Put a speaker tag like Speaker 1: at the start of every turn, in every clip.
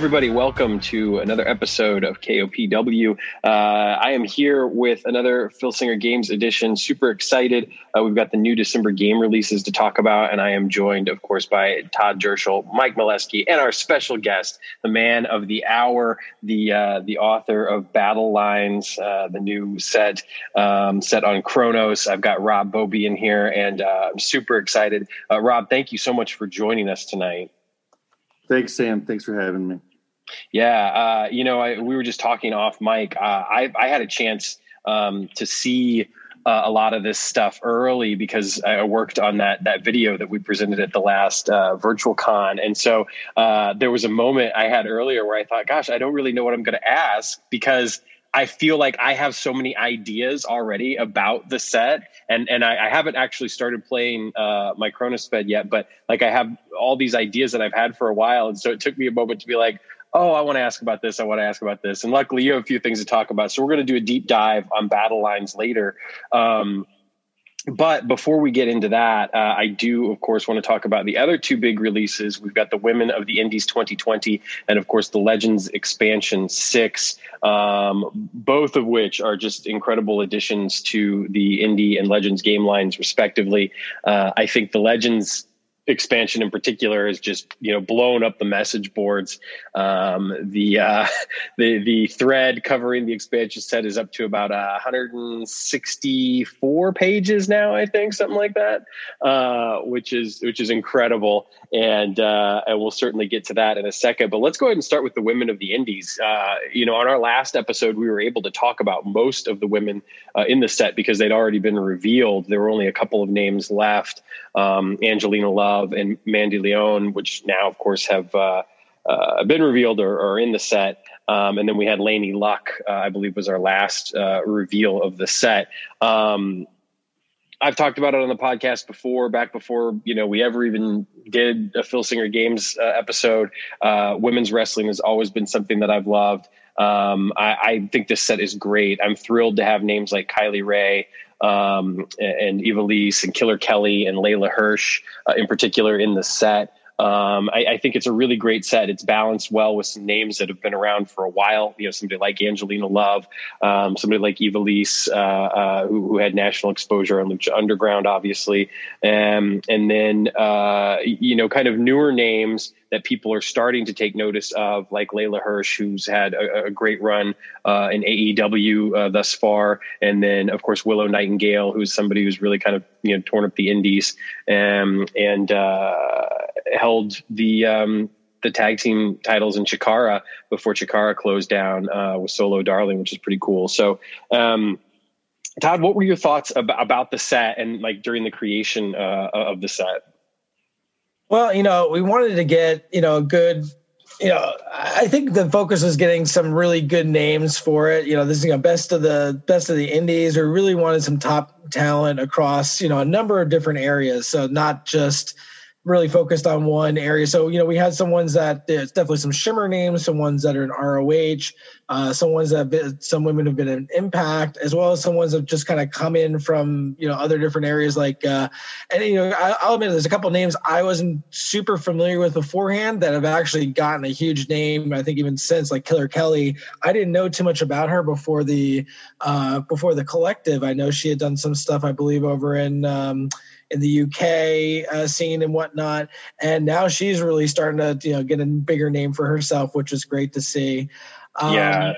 Speaker 1: Everybody. Welcome to another episode of KOPW. Uh, I am here with another Phil Singer Games edition. Super excited. Uh, we've got the new December game releases to talk about, and I am joined, of course, by Todd Jerschel, Mike Molesky, and our special guest, the man of the hour, the uh, the author of Battle Lines, uh, the new set um, set on Chronos. I've got Rob Bobie in here, and uh, I'm super excited. Uh, Rob, thank you so much for joining us tonight.
Speaker 2: Thanks, Sam. Thanks for having me.
Speaker 1: Yeah, uh, you know, I, we were just talking off mic. Uh, I, I had a chance um, to see uh, a lot of this stuff early because I worked on that that video that we presented at the last uh, virtual con, and so uh, there was a moment I had earlier where I thought, "Gosh, I don't really know what I'm going to ask," because I feel like I have so many ideas already about the set, and and I, I haven't actually started playing uh, my Chronosped yet, but like I have all these ideas that I've had for a while, and so it took me a moment to be like, oh, I want to ask about this, I want to ask about this, and luckily you have a few things to talk about, so we're going to do a deep dive on battle lines later. Um, but before we get into that, uh, I do, of course, want to talk about the other two big releases. We've got the Women of the Indies 2020, and of course, the Legends Expansion 6, um, both of which are just incredible additions to the Indie and Legends game lines, respectively. Uh, I think the Legends expansion in particular has just you know blown up the message boards. Um, the uh, the the thread covering the expansion set is up to about uh, 164 pages now, I think, something like that, uh, which is which is incredible. And uh, and we'll certainly get to that in a second. But let's go ahead and start with the women of the Indies. Uh, you know, on our last episode, we were able to talk about most of the women uh, in the set because they'd already been revealed. There were only a couple of names left. Um, Angelina Love and Mandy Leon, which now, of course, have uh, uh, been revealed or, or, in the set. Um, and then we had Laney Luck, uh, I believe, was our last uh, reveal of the set. Um, I've talked about it on the podcast before, back before you know we ever even did a Phil Singer Games uh, episode. Uh, women's wrestling has always been something that I've loved. Um, I, I, think this set is great. I'm thrilled to have names like Kylie Rae, um, and Ivelisse and Killer Kelly and Leyla Hirsch uh, in particular in the set. Um, I, I, think it's a really great set. It's balanced well with some names that have been around for a while. You know, somebody like Angelina Love, um, somebody like Ivelisse, uh, uh, who, who, had national exposure on Lucha Underground, obviously, um, and then uh, you know, kind of newer names that people are starting to take notice of, like Leyla Hirsch, who's had a, a great run uh, in AEW uh, thus far, and then of course Willow Nightingale, who's somebody who's really kind of you know torn up the indies um, and uh, held the um, the tag team titles in Chikara before Chikara closed down uh, with Solo Darling, which is pretty cool. So. Um, Todd, what were your thoughts about, about the set and like during the creation uh, of the set?
Speaker 3: Well, you know, we wanted to get, you know, a good, you know, I think the focus was getting some really good names for it. You know, this is you know, best of the best of the indies. We really wanted some top talent across, you know, a number of different areas. So not just really focused on one area. So, you know, we had some ones that there's definitely some shimmer names, some ones that are in ROH, uh, some ones that been, some women have been in Impact, as well as some ones that just kind of come in from, you know, other different areas. Like, uh, and, you know, I, will admit there's a couple names I wasn't super familiar with beforehand that have actually gotten a huge name. I think even since like Killer Kelly, I didn't know too much about her before the, uh, before the collective. I know she had done some stuff, I believe, over in, um, in the UK uh, scene and whatnot. And now she's really starting to you know get a bigger name for herself, which is great to see.
Speaker 1: Um, yeah.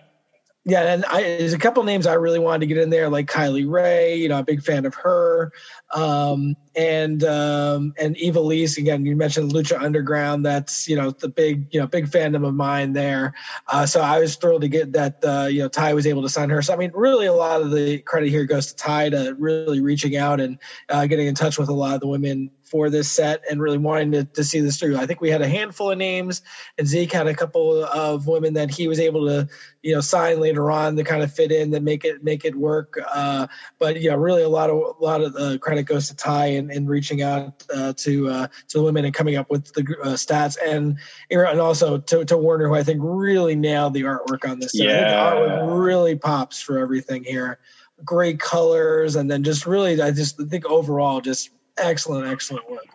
Speaker 3: Yeah, and I, there's a couple names I really wanted to get in there, like Kylie Rae. You know, a big fan of her um, and um, and Ivelisse again. You mentioned Lucha Underground. That's you know the big you know big fandom of mine there. Uh, so I was thrilled to get that uh, you know Ty was able to sign her. So I mean, really a lot of the credit here goes to Ty to really reaching out and uh, getting in touch with a lot of the women for this set and really wanting to, to see this through. I think we had a handful of names, and Zeke had a couple of women that he was able to, you know, sign later on to kind of fit in that make it make it work. Uh, but yeah, really a lot of a lot of the credit goes to Ty and, and reaching out uh, to uh, to the women and coming up with the uh, stats and and also to, to Warner who I think really nailed the artwork on this.
Speaker 1: Yeah,
Speaker 3: the artwork really pops for everything here. Great colors and then just really I just think overall just excellent excellent work.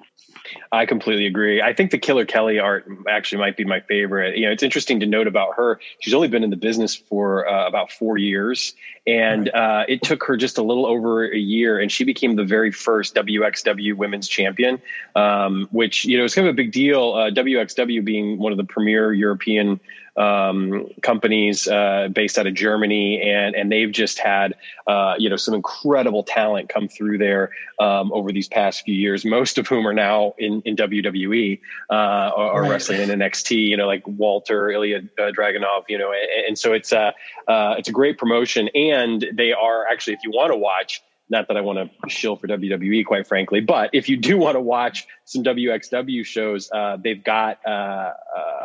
Speaker 1: I completely agree. I think the Killer Kelly art actually might be my favorite. You know, it's interesting to note about her. She's only been in the business for uh, about four years, and uh, it took her just a little over a year, and she became the very first WXW Women's Champion, um, which you know is kind of a big deal. Uh, WXW being one of the premier European um, companies uh, based out of Germany, and and they've just had uh, you know some incredible talent come through there um, over these past few years. Most of whom are now in in WWE uh, or, right. wrestling in NXT. You know, like Walter Ilja uh, Dragunov. You know, and, and so it's a uh, it's a great promotion, and they are actually if you want to watch not that I want to shill for WWE, quite frankly, but if you do want to watch some WXW shows, uh, they've got uh,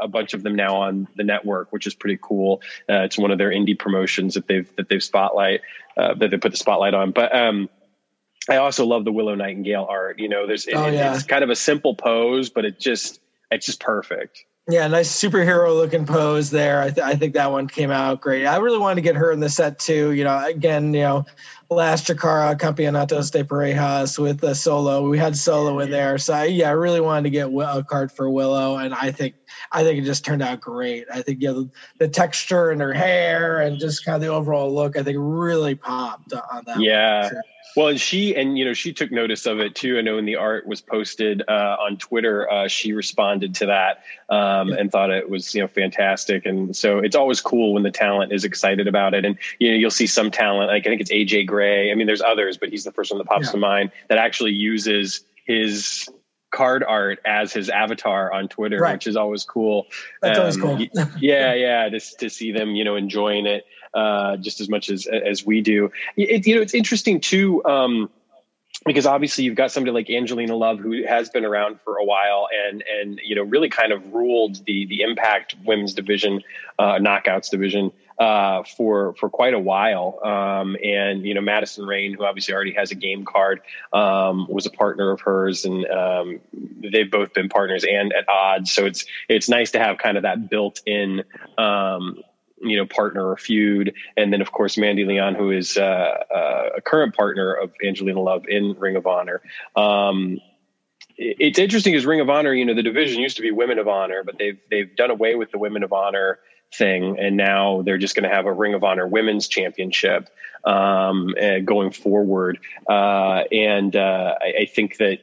Speaker 1: a bunch of them now on the network, which is pretty cool. Uh, it's one of their indie promotions that they've that they've spotlight uh, that they put the spotlight on. But um, I also love the Willow Nightingale art. You know, there's oh, it, yeah. it's kind of a simple pose, but it just it's just perfect.
Speaker 3: Yeah, nice superhero looking pose there. I, th- I, think that one came out great. I really wanted to get her in the set too. You know, again, you know, last Chikara Campeonatos de Parejas with the solo. We had solo in there, so I, yeah, I really wanted to get a card for Willow, and I think I think it just turned out great. I think yeah, the, the texture and her hair and just kind of the overall look, I think really popped on that.
Speaker 1: Yeah. One, so. Well, and she and you know she took notice of it too. I know when the art was posted uh, on Twitter, uh, she responded to that um, yeah. and thought it was you know fantastic. And so it's always cool when the talent is excited about it. And you know you'll see some talent like I think it's AJ Gray. I mean, there's others, but he's the first one that pops yeah. to mind that actually uses his card art as his avatar on Twitter, right. which is always cool.
Speaker 3: That's um, always cool.
Speaker 1: yeah, yeah, just to see them, you know, enjoying it uh, just as much as as we do. It, you know, it's interesting too. Um, because obviously you've got somebody like Angelina Love who has been around for a while and and you know really kind of ruled the the Impact Women's Division, uh, Knockouts Division uh, for for quite a while. Um, and you know Madison Rayne, who obviously already has a game card, um, was a partner of hers, and um, they've both been partners and at odds. So it's it's nice to have kind of that built in um, you know partner or feud. And then of course mandy leon who is uh, uh, a current partner of angelina love in ring of honor. Um, it's interesting because ring of honor you know the division used to be women of honor but they've they've done away with the women of honor thing and now they're just going to have a ring of honor women's championship um, uh, going forward uh, and uh, I, I think that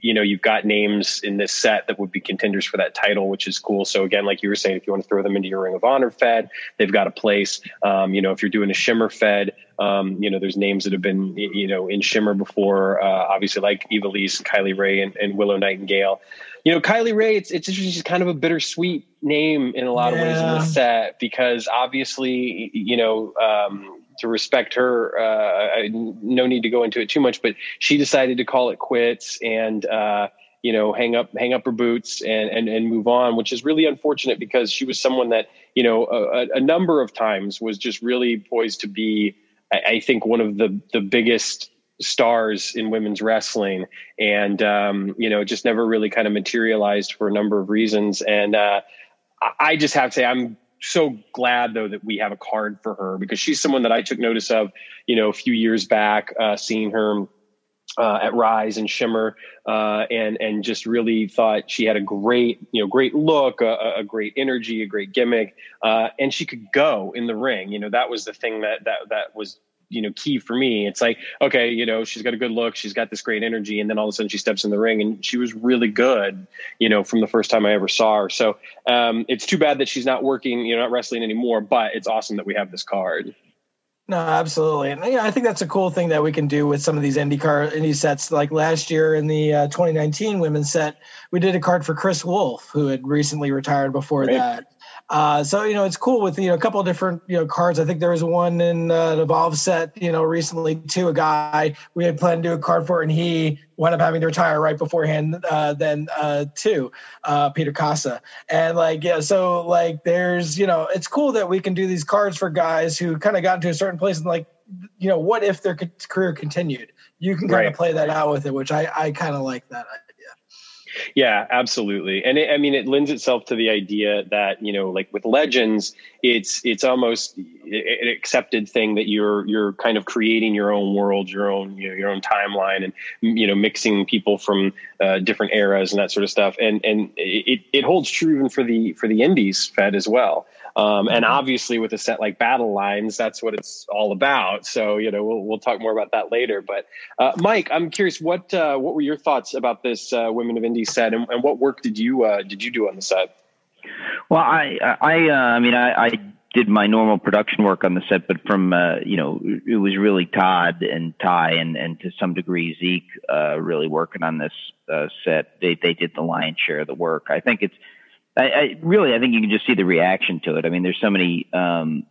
Speaker 1: you know, you've got names in this set that would be contenders for that title, which is cool. So again, like you were saying, if you want to throw them into your Ring of Honor Fed, they've got a place. Um, you know, if you're doing a Shimmer Fed, um, you know, there's names that have been, you know, in Shimmer before, uh, obviously like Ivelisse, Kylie Rae, and, and, Willow Nightingale. You know, Kylie Rae, it's it's interesting. She's kind of a bittersweet name in a lot yeah. of ways in the set because obviously, you know, um, to respect her. Uh, I, no need to go into it too much, but she decided to call it quits and uh, you know hang up hang up her boots and, and and move on, which is really unfortunate because she was someone that you know a, a number of times was just really poised to be. I, I think one of the the biggest stars in women's wrestling and um, you know just never really kind of materialized for a number of reasons and uh, i just have to say i'm so glad though that we have a card for her because she's someone that I took notice of, you know, a few years back, uh, seeing her uh, at Rise and Shimmer, uh, and and just really thought she had a great, you know, great look, a, a great energy, a great gimmick, uh, and she could go in the ring. You know, that was the thing that that that was you know key for me it's like okay you know she's got a good look she's got this great energy and then all of a sudden she steps in the ring and she was really good you know from the first time i ever saw her so um, it's too bad that she's not working you know not wrestling anymore but it's awesome that we have this card
Speaker 3: no, absolutely, and yeah, I think that's a cool thing that we can do with some of these indie car indie sets. Like last year in the uh, 2019 women's set, we did a card for Kris Wolf, who had recently retired before right. that. Uh, so you know it's cool with you know a couple of different you know cards. I think there was one in uh, the Evolve set you know recently too. A guy we had planned to do a card for, and he wound up having to retire right beforehand. Uh, then uh, too, uh, Peter Kaasa, and like yeah, so like there's you know it's cool that we can do these cards for guys who kind of got into a certain place and like you know what if their career continued. You can kind right. of play that out with it, which I I kind of like that
Speaker 1: Yeah, absolutely. And it, I mean, it lends itself to the idea that, you know, like with legends, it's, it's almost an accepted thing that you're, you're kind of creating your own world, your own, you know, your own timeline and, you know, mixing people from uh, different eras and that sort of stuff. And, and it, it holds true even for the, for the indies fed as well. Um, and mm-hmm. obviously, with a set like Battle Lines, that's what it's all about. So, you know, we'll we'll talk more about that later. But uh, Mike, I'm curious what uh, what were your thoughts about this uh, Women of Indie set, and, and what work did you uh, did you do on the set?
Speaker 4: Well, I I uh, I mean I, I did my normal production work on the set, but from uh, you know it was really Todd and Ty and and to some degree Zeke uh, really working on this uh, set. They they did the lion's share of the work. I think it's I, I, really, I think you can just see the reaction to it. I mean, there's so many um,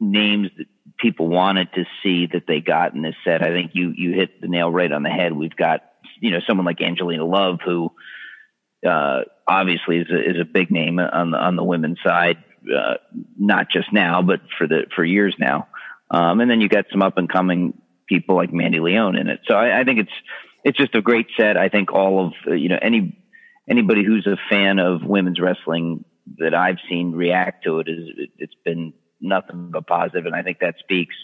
Speaker 4: names that people wanted to see that they got in this set. I think you you hit the nail right on the head. We've got you know someone like Angelina Love, who uh, obviously is a, is a big name on the on the women's side, uh, not just now, but for the for years now. Um, and then you got some up and coming people like Mandy Leon in it. So I, I think it's it's just a great set. I think all of you know any anybody who's a fan of women's wrestling that I've seen react to it is it, has been nothing but positive, and I think that speaks.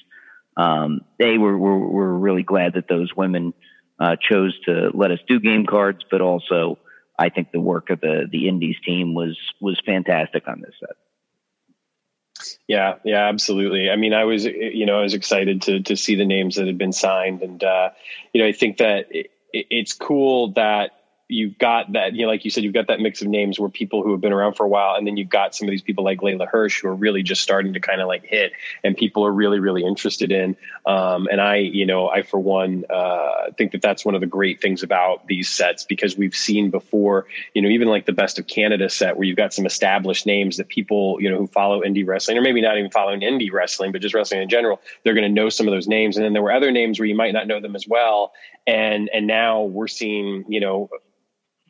Speaker 4: Um, a, we're, we're, we're really glad that those women uh, chose to let us do game cards, but also I think the work of the the Indies team was was fantastic on this set.
Speaker 1: Yeah, yeah, absolutely. I mean, I was, you know, I was excited to to see the names that had been signed, and uh, you know, I think that it, it's cool that you've got that, you know, like you said, you've got that mix of names where people who have been around for a while, and then you've got some of these people like Leyla Hirsch who are really just starting to kind of like hit, and people are really, really interested in. Um, and I, you know, I for one uh, think that that's one of the great things about these sets because we've seen before, you know, even like the Best of Canada set where you've got some established names that people, you know, who follow indie wrestling or maybe not even following indie wrestling, but just wrestling in general, they're going to know some of those names. And then there were other names where you might not know them as well, and and now we're seeing, you know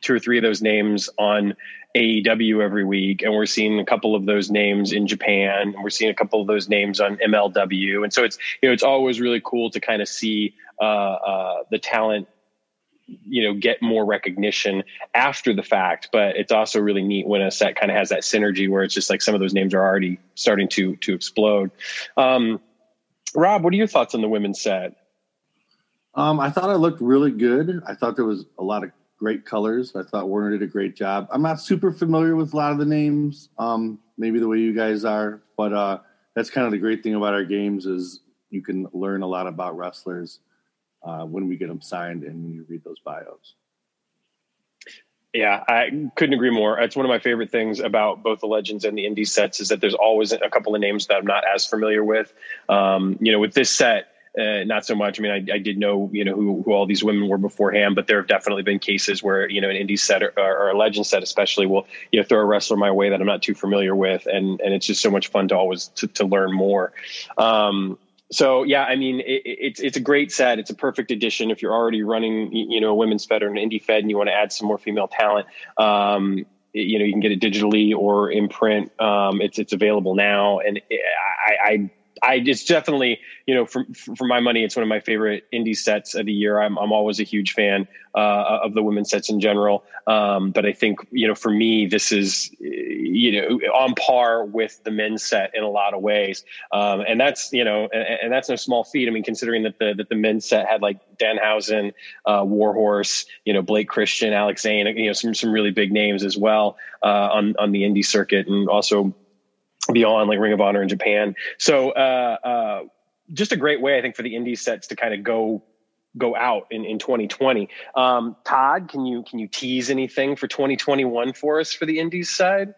Speaker 1: two or three of those names on AEW every week, and we're seeing a couple of those names in Japan, and we're seeing a couple of those names on MLW, and so it's you know it's always really cool to kind of see uh, uh, the talent you know get more recognition after the fact. But it's also really neat when a set kind of has that synergy where it's just like some of those names are already starting to to explode. Um, rob what are your thoughts on the women's set?
Speaker 2: Um, i thought it looked really good. I thought there was a lot of great colors. I thought Warner did a great job. I'm not super familiar with a lot of the names, um, maybe the way you guys are, but uh, that's kind of the great thing about our games is you can learn a lot about wrestlers uh, when we get them signed and when you read those bios.
Speaker 1: Yeah, I couldn't agree more. It's one of my favorite things about both the Legends and the Indie sets is that there's always a couple of names that I'm not as familiar with. Um, you know, with this set, uh, not so much. I mean, I, I, did know, you know, who, who all these women were beforehand, but there have definitely been cases where, you know, an indie set or, or, a legend set, especially will, you know, throw a wrestler my way that I'm not too familiar with. And, and it's just so much fun to always, to, to learn more. Um, so yeah, I mean, it, it's, it's a great set. It's a perfect addition. If you're already running, you know, a women's fed or an indie fed and you want to add some more female talent, um, you know, you can get it digitally or in print. Um, it's, it's available now. And I, I I it's definitely you know for for my money, it's one of my favorite indie sets of the year. I'm I'm always a huge fan uh, of the women's sets in general, um, but I think you know for me this is you know on par with the men's set in a lot of ways, um, and that's you know and, and, that's no small feat. I mean, considering that the that the men's set had like Danhausen, uh, Warhorse, you know Blake Christian, Alex Zayne, you know some some really big names as well uh, on on the indie circuit, and also beyond like Ring of Honor in Japan. So uh, uh, just a great way, I think, for the indie sets to kind of go go out in, in 2020. Um, Todd, can you can you tease anything for 2021 for us for the indies side?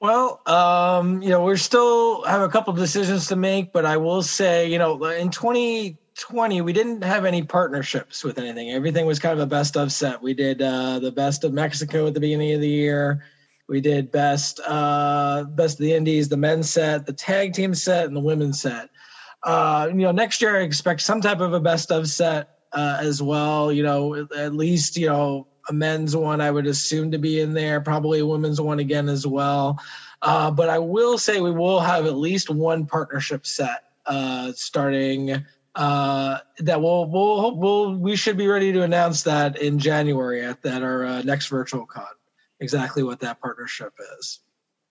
Speaker 3: Well, um, you know, we're still have a couple decisions to make, but I will say, you know, in 2020 we didn't have any partnerships with anything. Everything was kind of a best of set. We did uh, the best of Mexico at the beginning of the year. We did best uh, best of the indies, the men's set, the tag team set, and the women's set. Uh, you know, next year I expect some type of a best of set uh, as well. You know, at least you know a men's one I would assume to be in there, probably a women's one again as well. Uh, but I will say we will have at least one partnership set uh, starting uh, that we'll we'll we'll we should be ready to announce that in January at that our uh, next virtual con. Exactly what that partnership is.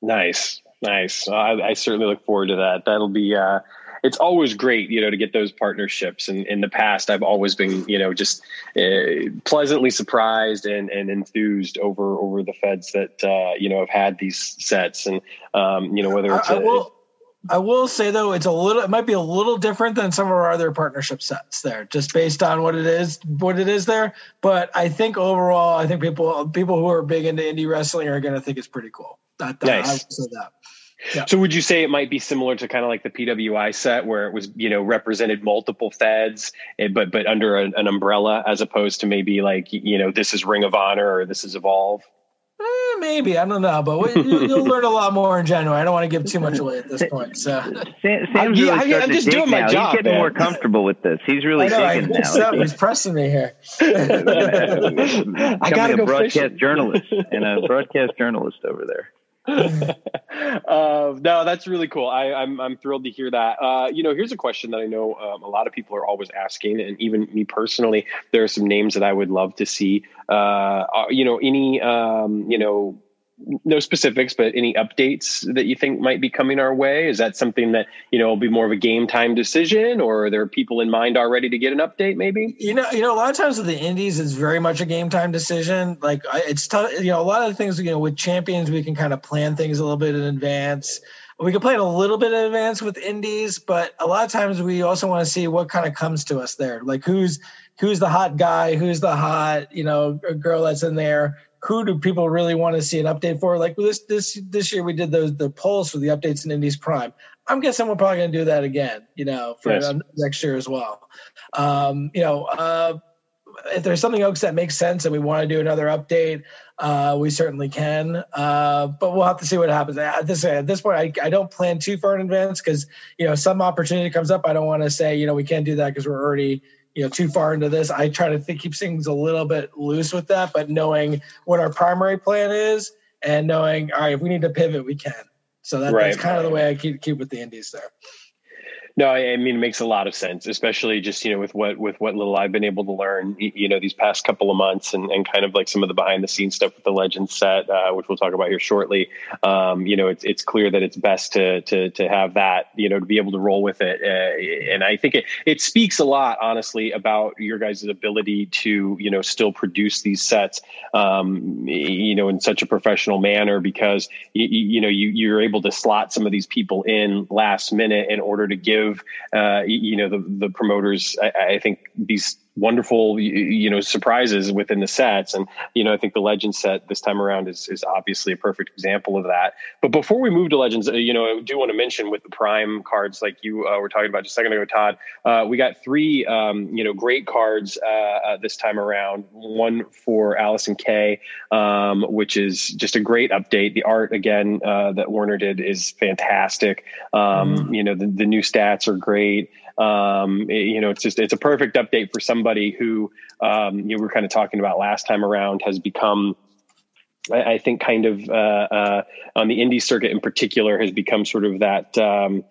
Speaker 1: Nice, nice. I, I certainly look forward to that. That'll be. Uh, it's always great, you know, to get those partnerships. And in the past, I've always been, you know, just uh, pleasantly surprised and, and enthused over over the feds that uh, you know have had these sets, and um, you know whether it's. I,
Speaker 3: I will, I will say though, it's a little. It might be a little different than some of our other partnership sets there, just based on what it is, what it is there. But I think overall, I think people people who are big into indie wrestling are going to think it's pretty cool. That, that nice. I would say that.
Speaker 1: Yeah. So would you say it might be similar to kind of like the PWI set where it was, you know, represented multiple feds, eh, but but under an, an umbrella as opposed to maybe like, you know, this is Ring of Honor or this is Evolve?
Speaker 3: Eh, maybe I don't know, but you, will learn a lot more in January. I don't want to give too much away at this point. So
Speaker 4: Sam, Sam's really I, am just doing my now. job. He's getting man. more comfortable with this. He's really know, now.
Speaker 3: He's pressing me here.
Speaker 4: I got to go a broadcast fishing. journalist and a broadcast journalist over there.
Speaker 1: Uh, no, that's really cool. I, am I'm, I'm thrilled to hear that. Uh, you know, here's a question that I know um, a lot of people are always asking, and even me personally, there are some names that I would love to see. Uh, uh you know, any um, you know no specifics, but any updates that you think might be coming our way? Is that something that you know will be more of a game time decision, or are there people in mind already to get an update? Maybe
Speaker 3: you know, you know, a lot of times with the indies, it's very much a game time decision. Like it's tough. You know, a lot of things you know with champions, we can kind of plan things a little bit in advance. We can plan a little bit in advance with indies, but a lot of times we also want to see what kind of comes to us there. Like who's who's the hot guy, who's the hot you know girl that's in there who do people really want to see an update for? Like this this this year we did those the polls for the updates in Indies Prime. I'm guessing we're probably going to do that again, you know, for yes. next year as well. Um, you know, uh, if there's something else that makes sense and we want to do another update, uh, we certainly can. Uh, but we'll have to see what happens. At this at this point, I, I don't plan too far in advance because you know some opportunity comes up. I don't want to say you know we can't do that because we're already you know too far into this. I try to think, keep things a little bit loose with that, but knowing what our primary plan is and knowing all right, if we need to pivot, we can. So that, right. that's kind of the way I keep keep with the indies there.
Speaker 1: No, I mean it makes a lot of sense, especially just you know with what with what little I've been able to learn, you know, these past couple of months, and, and kind of like some of the behind the scenes stuff with the Legend set, uh, which we'll talk about here shortly. Um, you know, it's it's clear that it's best to to to have that, you know, to be able to roll with it, uh, and I think it it speaks a lot, honestly, about your guys' ability to you know still produce these sets, um, you know, in such a professional manner because you, you know you you're able to slot some of these people in last minute in order to give give uh, you know the the promoters. I, I think these wonderful you know surprises within the sets. And you know i think the legends set this time around is is obviously a perfect example of that. But before we move to legends uh, you know i do want to mention with the prime cards like you uh, were talking about just a second ago todd uh, we got three um, you know great cards uh, uh this time around. One for Allysin Kay um, which is just a great update. The art again uh, that warner did is fantastic. Um, mm. you know the, the new stats are great um, it, you know, it's just it's a perfect update for somebody who um, you know, we were kind of talking about last time around has become. I, I think kind of uh, uh, on the indie circuit in particular has become sort of that. Um,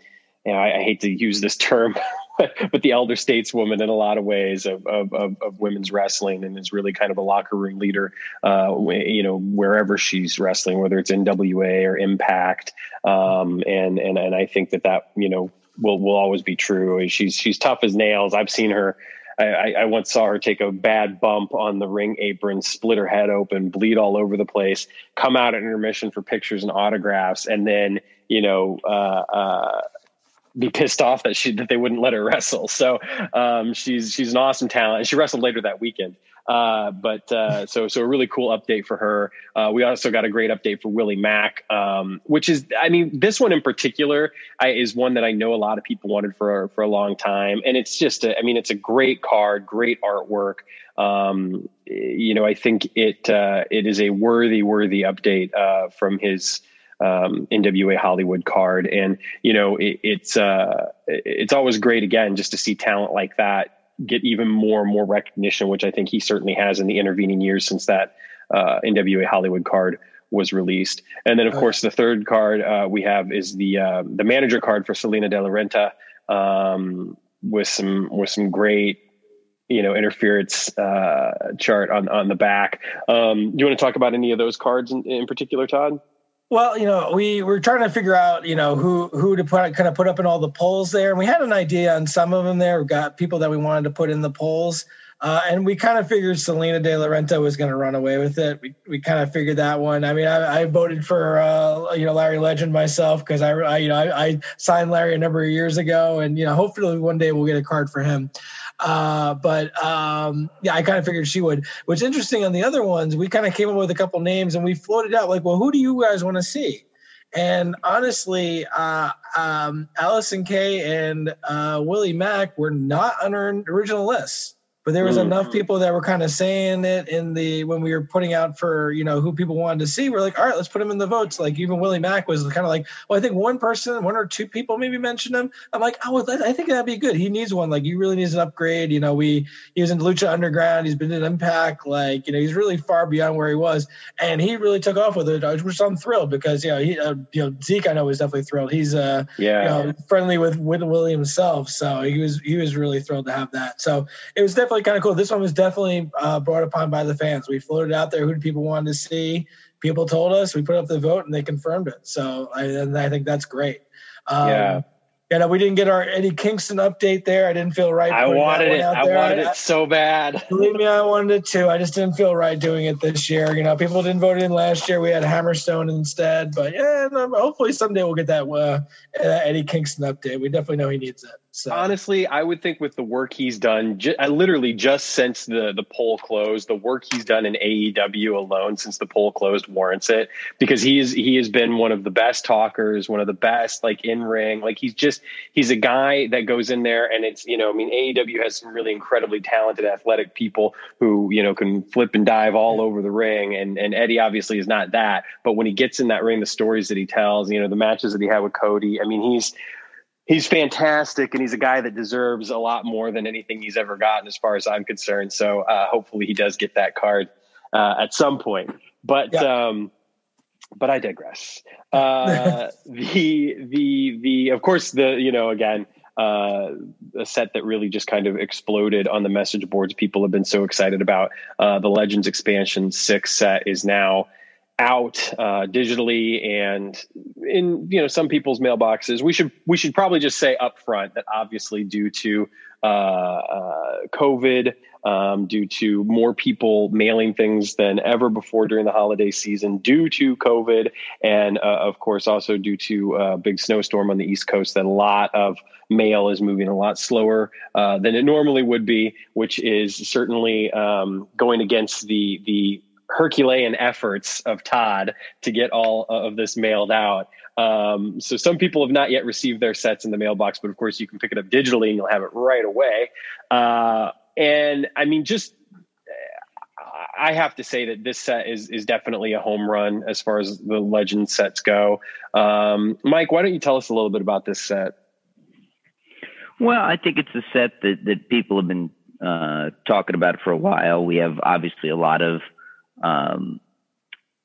Speaker 1: you know, I, I hate to use this term, but the elder stateswoman in a lot of ways of, of, of, of, women's wrestling and is really kind of a locker room leader, uh, you know, wherever she's wrestling, whether it's NWA or Impact. Um, and, and, and I think that that, you know, will will always be true. She's she's tough as nails. I've seen her. I, I, once saw her take a bad bump on the ring apron, split her head open, bleed all over the place, come out at intermission for pictures and autographs, and then you know uh, uh, be pissed off that she that they wouldn't let her wrestle. So um, she's she's an awesome talent. She wrestled later that weekend. Uh, but uh, so so a really cool update for her. Uh, we also got a great update for Willie Mack, um, which is I mean this one in particular I, is one that I know a lot of people wanted for for a long time, and it's just a, I mean it's a great card, great artwork. Um, you know I think it uh, it is a worthy worthy update uh, from his. Um, NWA Hollywood card, and you know it, it's uh, it's always great again just to see talent like that get even more and more recognition, which I think he certainly has in the intervening years since that uh, NWA Hollywood card was released. And then, of course, the third card uh, we have is the uh, the manager card for Salina De La Renta. Um, with some with some great you know interference uh, chart on on the back. Um, do you want to talk about any of those cards in, in particular, Todd?
Speaker 3: Well, you know, we were trying to figure out, you know, who who to put kind of put up in all the polls there, and we had an idea on some of them there. We got people that we wanted to put in the polls. Uh, and we kind of figured Salina De La Renta was going to run away with it. We, we kind of figured that one. I mean, I, I voted for uh, you know Larry Legend myself because I, I, you know I, I, signed Larry a number of years ago, and you know hopefully one day we'll get a card for him. Uh, but um, yeah, I kind of figured she would. What's interesting on the other ones, we kind of came up with a couple names and we floated out like, well, who do you guys want to see? And honestly, uh, um, Allysin Kay and uh, Willie Mack were not on our original list but there was mm. enough people that were kind of saying it in the when we were putting out for you know who people wanted to see we're like all right let's put them in the votes. Like even willie mack was kind of like well i think one person one or two people maybe mentioned him. I'm like oh i think that'd be good. He needs one. Like he really needs an upgrade. You know we he was in lucha underground. He's been in impact. Like you know he's really far beyond where he was. And he really took off with it. Which i'm thrilled because you know he uh, you know zeke i know is definitely thrilled. He's uh yeah. you know, friendly with with willie himself. So he was he was really thrilled to have that. So it was definitely definitely kind of cool. This one was definitely uh, brought upon by the fans. We floated out there who do people wanted to see. People told us. We put up the vote, and they confirmed it. So I, and I think that's great. Um, yeah. You know, we didn't get our Eddie Kingston update there. I didn't feel right.
Speaker 1: I wanted it. I wanted I, it so bad.
Speaker 3: Believe me, I wanted it too. I just didn't feel right doing it this year. You know, people didn't vote in last year. We had Hammerstone instead. But yeah, hopefully someday we'll get that uh, Eddie Kingston update. We definitely know he needs it. So.
Speaker 1: Honestly, I would think with the work he's done, ju- literally just since the the poll closed, the work he's done in AEW alone since the poll closed warrants it because he's he has been one of the best talkers, one of the best like in ring. Like he's just he's a guy that goes in there and it's you know I mean AEW has some really incredibly talented athletic people who you know can flip and dive all over the ring, and and Eddie obviously is not that, but when he gets in that ring, the stories that he tells, you know, the matches that he had with Cody, I mean he's he's fantastic and he's a guy that deserves a lot more than anything he's ever gotten as far as i'm concerned. So uh, hopefully he does get that card uh, at some point. But yeah. um, but i digress. Uh, the the the of course the you know again uh, a set that really just kind of exploded on the message boards. People have been so excited about uh, the legends expansion six set is now out uh, digitally and in you know some people's mailboxes. We should we should probably just say upfront that obviously due to uh, uh, COVID, um, due to more people mailing things than ever before during the holiday season, due to COVID, and uh, of course also due to a big snowstorm on the East Coast, that a lot of mail is moving a lot slower uh, than it normally would be, which is certainly um, going against the the Herculean efforts of Todd to get all of this mailed out. Um, so some people have not yet received their sets in the mailbox, but of course you can pick it up digitally and you'll have it right away. Uh, and I mean, just I have to say that this set is is definitely a home run as far as the legend sets go. Um, Mike, why don't you tell us a little bit about this set?
Speaker 4: Well, I think it's a set that that people have been uh, talking about for a while. We have obviously a lot of um,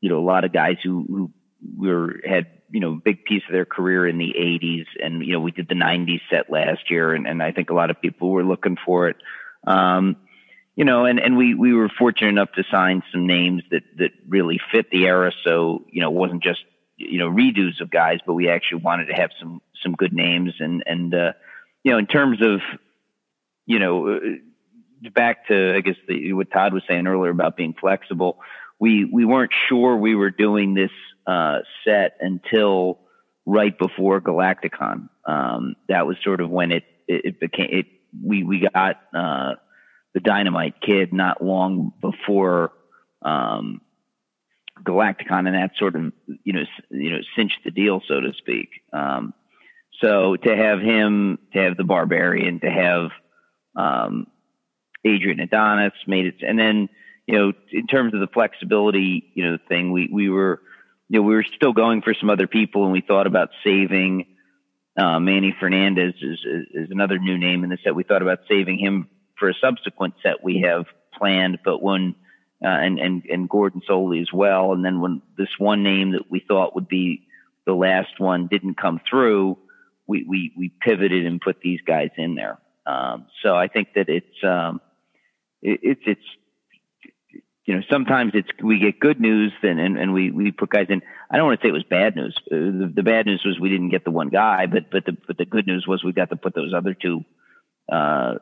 Speaker 4: you know, a lot of guys who, who were had you know big piece of their career in the 80s, and you know we did the 90s set last year, and, and I think a lot of people were looking for it. Um, you know, and, and we, we were fortunate enough to sign some names that, that really fit the era. So, you know, it wasn't just, you know, redos of guys, but we actually wanted to have some, some good names. And, and, uh, you know, in terms of, you know, back to I guess the, what Todd was saying earlier about being flexible. We we weren't sure we were doing this uh, set until right before Galacticon. Um, that was sort of when it it, it became it. We we got uh, the Dynamite Kid not long before um, Galacticon, and that sort of you know you know cinched the deal, so to speak. Um, so to have him, to have the Barbarian, to have um, Adrian Adonis made it, and then you know in terms of the flexibility, you know thing we we were you know we were still going for some other people, and we thought about saving uh, Manny Fernandez is, is, is another new name in the set. We thought about saving him for a subsequent set we have planned, but when uh, and and and Gordon Solie as well, and then when this one name that we thought would be the last one didn't come through, we we we pivoted and put these guys in there. Um, so I think that it's um, it, it's it's you know sometimes it's we get good news and and, and we we put guys in. I don't want to say it was bad news. Uh, the, the bad news was we didn't get the one guy, but but the but the good news was we got to put those other two uh,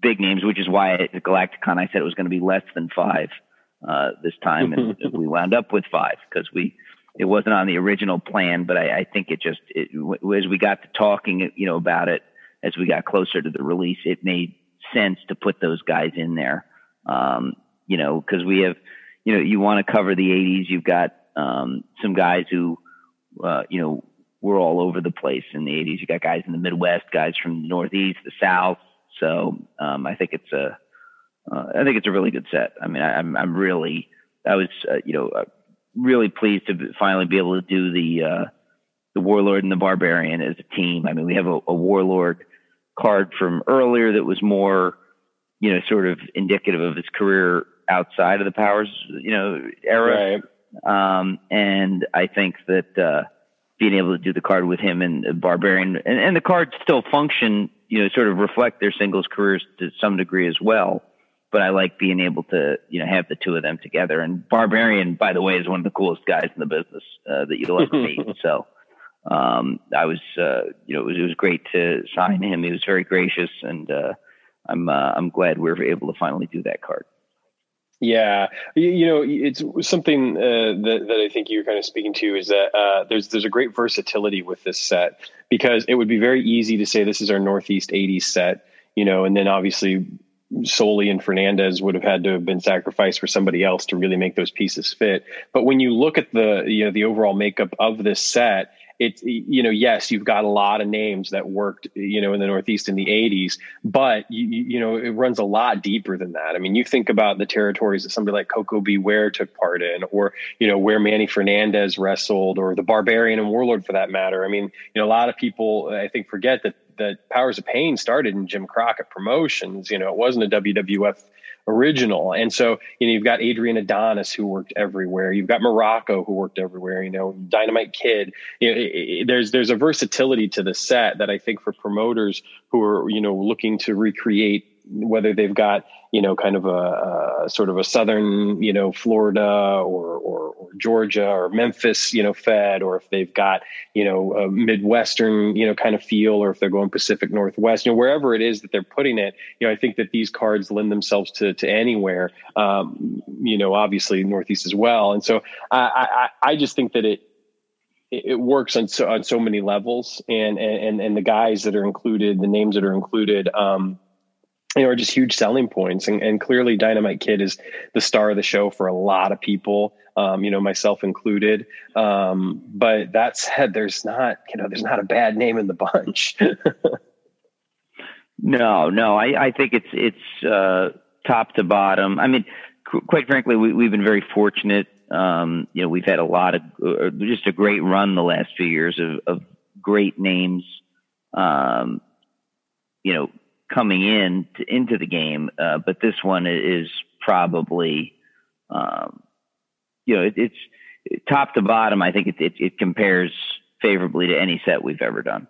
Speaker 4: big names, which is why at Galacticon I said it was going to be less than five uh, this time, and we wound up with five because we it wasn't on the original plan, but I, I think it just it, as we got to talking, you know, about it as we got closer to the release, it made sense to put those guys in there. Um, you know, because we have, you know, you want to cover the '80s. You've got um, some guys who, uh, you know, were all over the place in the '80s. You got guys in the Midwest, guys from the Northeast, the South. So um, I think it's a, uh, I think it's a really good set. I mean, I, I'm, I'm really, I was, uh, you know, uh, really pleased to finally be able to do the uh, the warlord and the barbarian as a team. I mean, we have a, a warlord card from earlier that was more, you know, sort of indicative of his career outside of the powers, you know, era. Right. Um, and I think that uh, being able to do the card with him and barbarian, and, and the cards still function, you know, sort of reflect their singles careers to some degree as well but I like being able to, you know, have the two of them together. And Barbarian, by the way, is one of the coolest guys in the business uh, that you'll ever meet. So um, I was, uh, you know, it was, it was great to sign him. He was very gracious, and uh, I'm uh, I'm glad we were able to finally do that card.
Speaker 1: Yeah, you, you know, it's something uh, that that I think you're kind of speaking to is that uh, there's there's a great versatility with this set because it would be very easy to say this is our Northeast '80s set, you know, and then obviously Solie and Fernandez would have had to have been sacrificed for somebody else to really make those pieces fit. But when you look at the you know the overall makeup of this set, it's you know yes you've got a lot of names that worked you know in the northeast in the 80s but you, you know it runs a lot deeper than that i mean you think about the territories that somebody like Koko B. Ware took part in or you know where manny fernandez wrestled or the barbarian and warlord for that matter i mean you know a lot of people i think forget that that Powers of Pain started in Jim Crockett Promotions. You know, it wasn't a WWF original. And so, you know, you've got Adrian Adonis who worked everywhere. You've got Morocco who worked everywhere. You know, Dynamite Kid. You know, it, it, there's there's a versatility to the set that I think for promoters who are you know looking to recreate whether they've got you know kind of a, a, sort of a southern you know Florida or, or, or Georgia or Memphis you know Fed or if they've got you know a midwestern you know kind of feel or if they're going Pacific Northwest you know wherever it is that they're putting it you know I think that these cards lend themselves to to anywhere um, you know obviously Northeast as well. And so I I, I just think that it it works on so on so many levels and and and the guys that are included the names that are included um you know, are just huge selling points. And, and, clearly, Dynamite Kid is the star of the show for a lot of people, um, you know, myself included. Um, but that said, there's not, you know, there's not a bad name in the bunch.
Speaker 4: no, no, I, I think it's it's uh, top to bottom. I mean, qu- quite frankly, we, have been very fortunate. Um, you know, we've had a lot of uh, just a great run the last few years of, of great names. Um, you know, coming in to, into the game, uh, but this one is probably, um, you know, it, it's top to bottom. I think it, it, it compares favorably to any set we've ever done.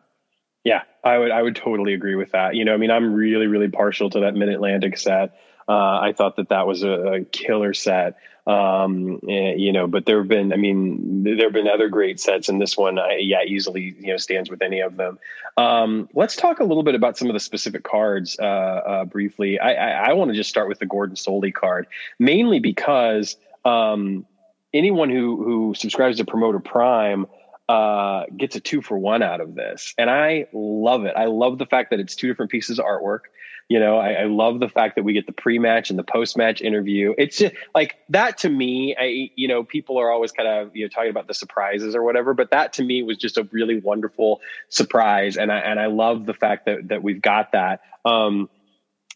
Speaker 1: Yeah, I would I would totally agree with that. You know, I mean, I'm really really partial to that Mid Atlantic set. Uh, I thought that that was a, a killer set. Um, and, eh, you know, but there have been, I mean, there have been other great sets, and this one, I, yeah, easily, you know, stands with any of them. Um, let's talk a little bit about some of the specific cards uh, uh, briefly. I, I, I want to just start with the Gordon Solie card, mainly because um, anyone who who subscribes to Promoter Prime uh, gets a two for one out of this, and I love it. I love the fact that it's two different pieces of artwork. You know, I, I love the fact that we get the pre-match and the post-match interview. It's just like that to me. I, you know, people are always kind of you know talking about the surprises or whatever, but that to me was just a really wonderful surprise, and I and I love the fact that that we've got that. Um,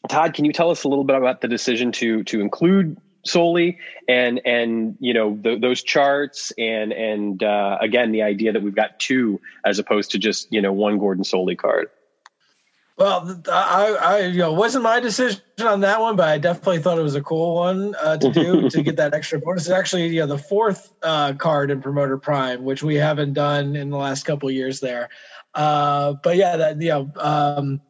Speaker 1: Todd, can you tell us a little bit about the decision to to include Solie and and you know the, those charts and and uh, again the idea that we've got two as opposed to just you know one Gordon Solie card.
Speaker 3: Well, I, I, you know, wasn't my decision on that one, but I definitely thought it was a cool one uh, to do to get that extra bonus. It's actually, you know, the fourth uh, card in Promoter Prime, which we haven't done in the last couple years there. Uh, but yeah, that you know, um,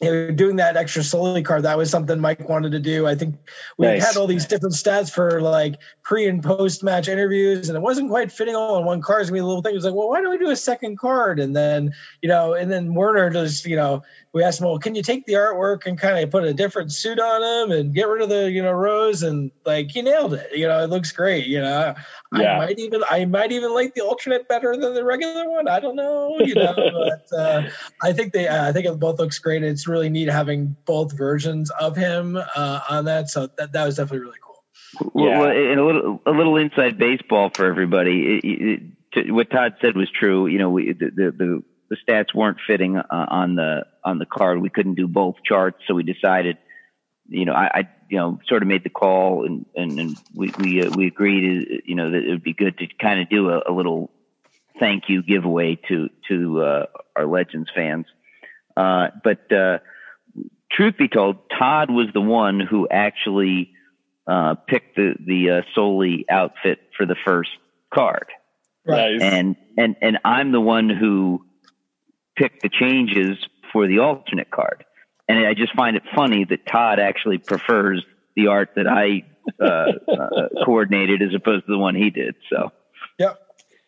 Speaker 3: you know, doing that extra Solie card, that was something Mike wanted to do. I think we nice. had all these different stats for like pre and post match interviews, and it wasn't quite fitting all in one card. It's gonna be a little thing. It was like, well, why don't we do a second card? And then, you know, and then Warner just, you know, we asked him, well, can you take the artwork and kind of put a different suit on him and get rid of the, you know, rose? And like he nailed it. You know, it looks great. You know, yeah. I might even I might even like the alternate better than the regular one. I don't know. You know, but uh, I think they uh, I think it both looks great. It's really neat having both versions of him uh, on that. So that that was definitely really cool.
Speaker 4: Yeah. Well, and a little a little inside baseball for everybody. It, it, to, what Todd said was true. You know, we, the, the, the the stats weren't fitting uh, on the on the card. We couldn't do both charts, so we decided, you know, I, I you know sort of made the call, and and, and we we uh, we agreed, uh, you know, that it would be good to kind of do a, a little thank you giveaway to to uh, our Legends fans. Uh, but uh, truth be told, Todd was the one who actually uh, picked the the uh, Solie outfit for the first card.
Speaker 1: Right.
Speaker 4: And and and I'm the one who pick the changes for the alternate card. And I just find it funny that Todd actually prefers the art that I uh, uh, coordinated as opposed to the one he did. So,
Speaker 3: yep,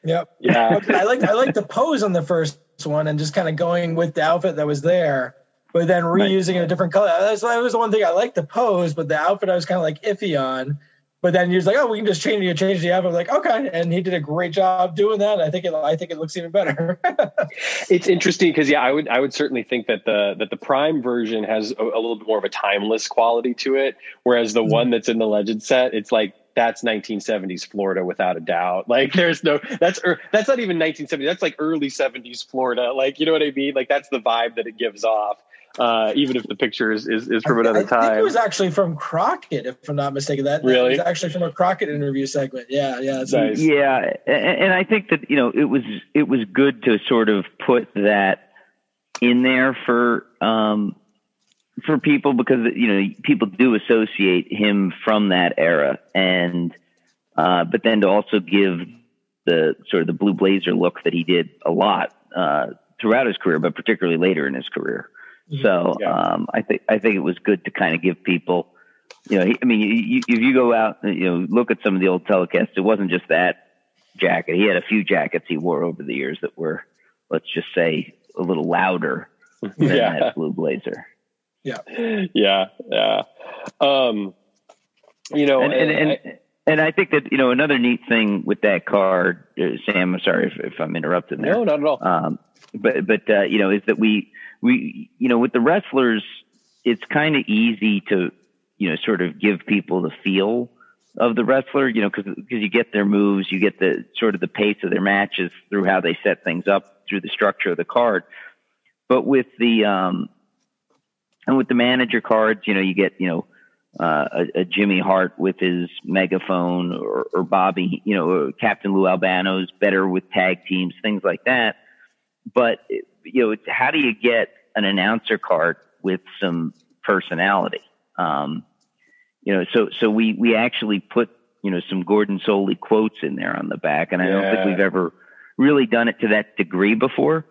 Speaker 3: yep, yeah. I like I like the pose on the first one and just kind of going with the outfit that was there, but then reusing right. a different color. That's that was the one thing I liked the pose, but the outfit I was kind of like iffy on. But then he was like, "Oh, we can just change it, change the app." I'm like, "Okay," and he did a great job doing that. I think it, I think it looks even better.
Speaker 1: it's interesting because yeah, I would I would certainly think that the that the Prime version has a, a little bit more of a timeless quality to it, whereas the mm-hmm. one that's in the Legend set, it's like that's 1970s Florida without a doubt. Like there's no that's er, that's not even 1970s. That's like early 70s Florida. Like you know what I mean? Like that's the vibe that it gives off uh, even if the picture is, is, is from I, another
Speaker 3: I
Speaker 1: time.
Speaker 3: it was actually from Crockett, if I'm not mistaken. That
Speaker 1: really
Speaker 3: was actually from a Crockett interview segment. Yeah, yeah,
Speaker 1: nice.
Speaker 4: yeah. And, and I think that you know it was it was good to sort of put that in there for um, for people because you know people do associate him from that era, and uh, but then to also give the sort of the blue blazer look that he did a lot uh, throughout his career, but particularly later in his career. Mm-hmm. So yeah. um, I think I think it was good to kind of give people, you know, I mean, you, if you go out, you know, look at some of the old telecasts, it wasn't just that jacket. He had a few jackets he wore over the years that were, let's just say, a little louder than yeah. that blue blazer.
Speaker 3: Yeah,
Speaker 1: yeah, yeah. Um, you know,
Speaker 4: and and, and, I, and I think that you know another neat thing with that card, uh, Sam. I'm sorry if, if I'm interrupting there.
Speaker 1: No, not at all.
Speaker 4: Um, but but uh, you know is that we we, you know, with the wrestlers, it's kind of easy to, you know, sort of give people the feel of the wrestler, you know, because because you get their moves, you get the sort of the pace of their matches through how they set things up through the structure of the card. But with the um, and with the manager cards, you know, you get you know uh, a, a Jimmy Hart with his megaphone, or, or Bobby, you know, Captain Lou Albano's better with tag teams, things like that. But you know, how do you get an announcer card with some personality? Um, you know, so so we we actually put you know some Gordon Solie quotes in there on the back, and I don't think we've ever really done it to that degree before.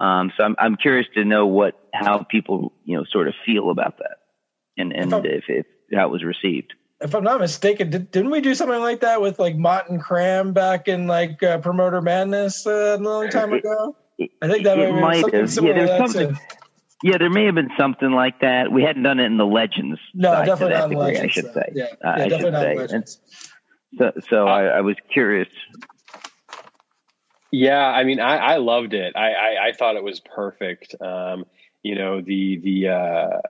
Speaker 4: Um, so I'm I'm curious to know what how people you know sort of feel about that, and and if, if, if how it was received
Speaker 3: if I'm not mistaken, did, not we do something like that with like Mott and Cram back in like uh, Promoter Madness uh, a long time ago? I think that
Speaker 4: it might have. Yeah, there's something. Too. Yeah, there may have been something like that. We hadn't done it in the Legends.
Speaker 3: No, definitely not degree, Legends.
Speaker 4: I should say.
Speaker 3: Yeah, uh, yeah
Speaker 4: I
Speaker 3: definitely not Legends.
Speaker 4: so, so uh, I, I, was curious.
Speaker 1: Yeah, I mean, I, I loved it. I, I, I, thought it was perfect. Um, you know, the the uh,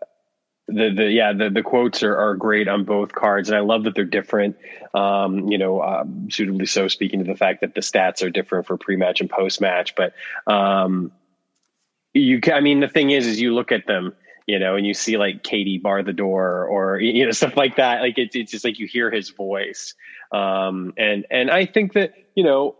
Speaker 1: the the yeah the the quotes are, are great on both cards and i love that they're different. Um, you know um, suitably so speaking to the fact that the stats are different for pre-match and post-match but um, you can, i mean the thing is is you look at them you know and you see like katie bar the door or you know stuff like that. Like it's, it's just like you hear his voice. Um, and and i think that you know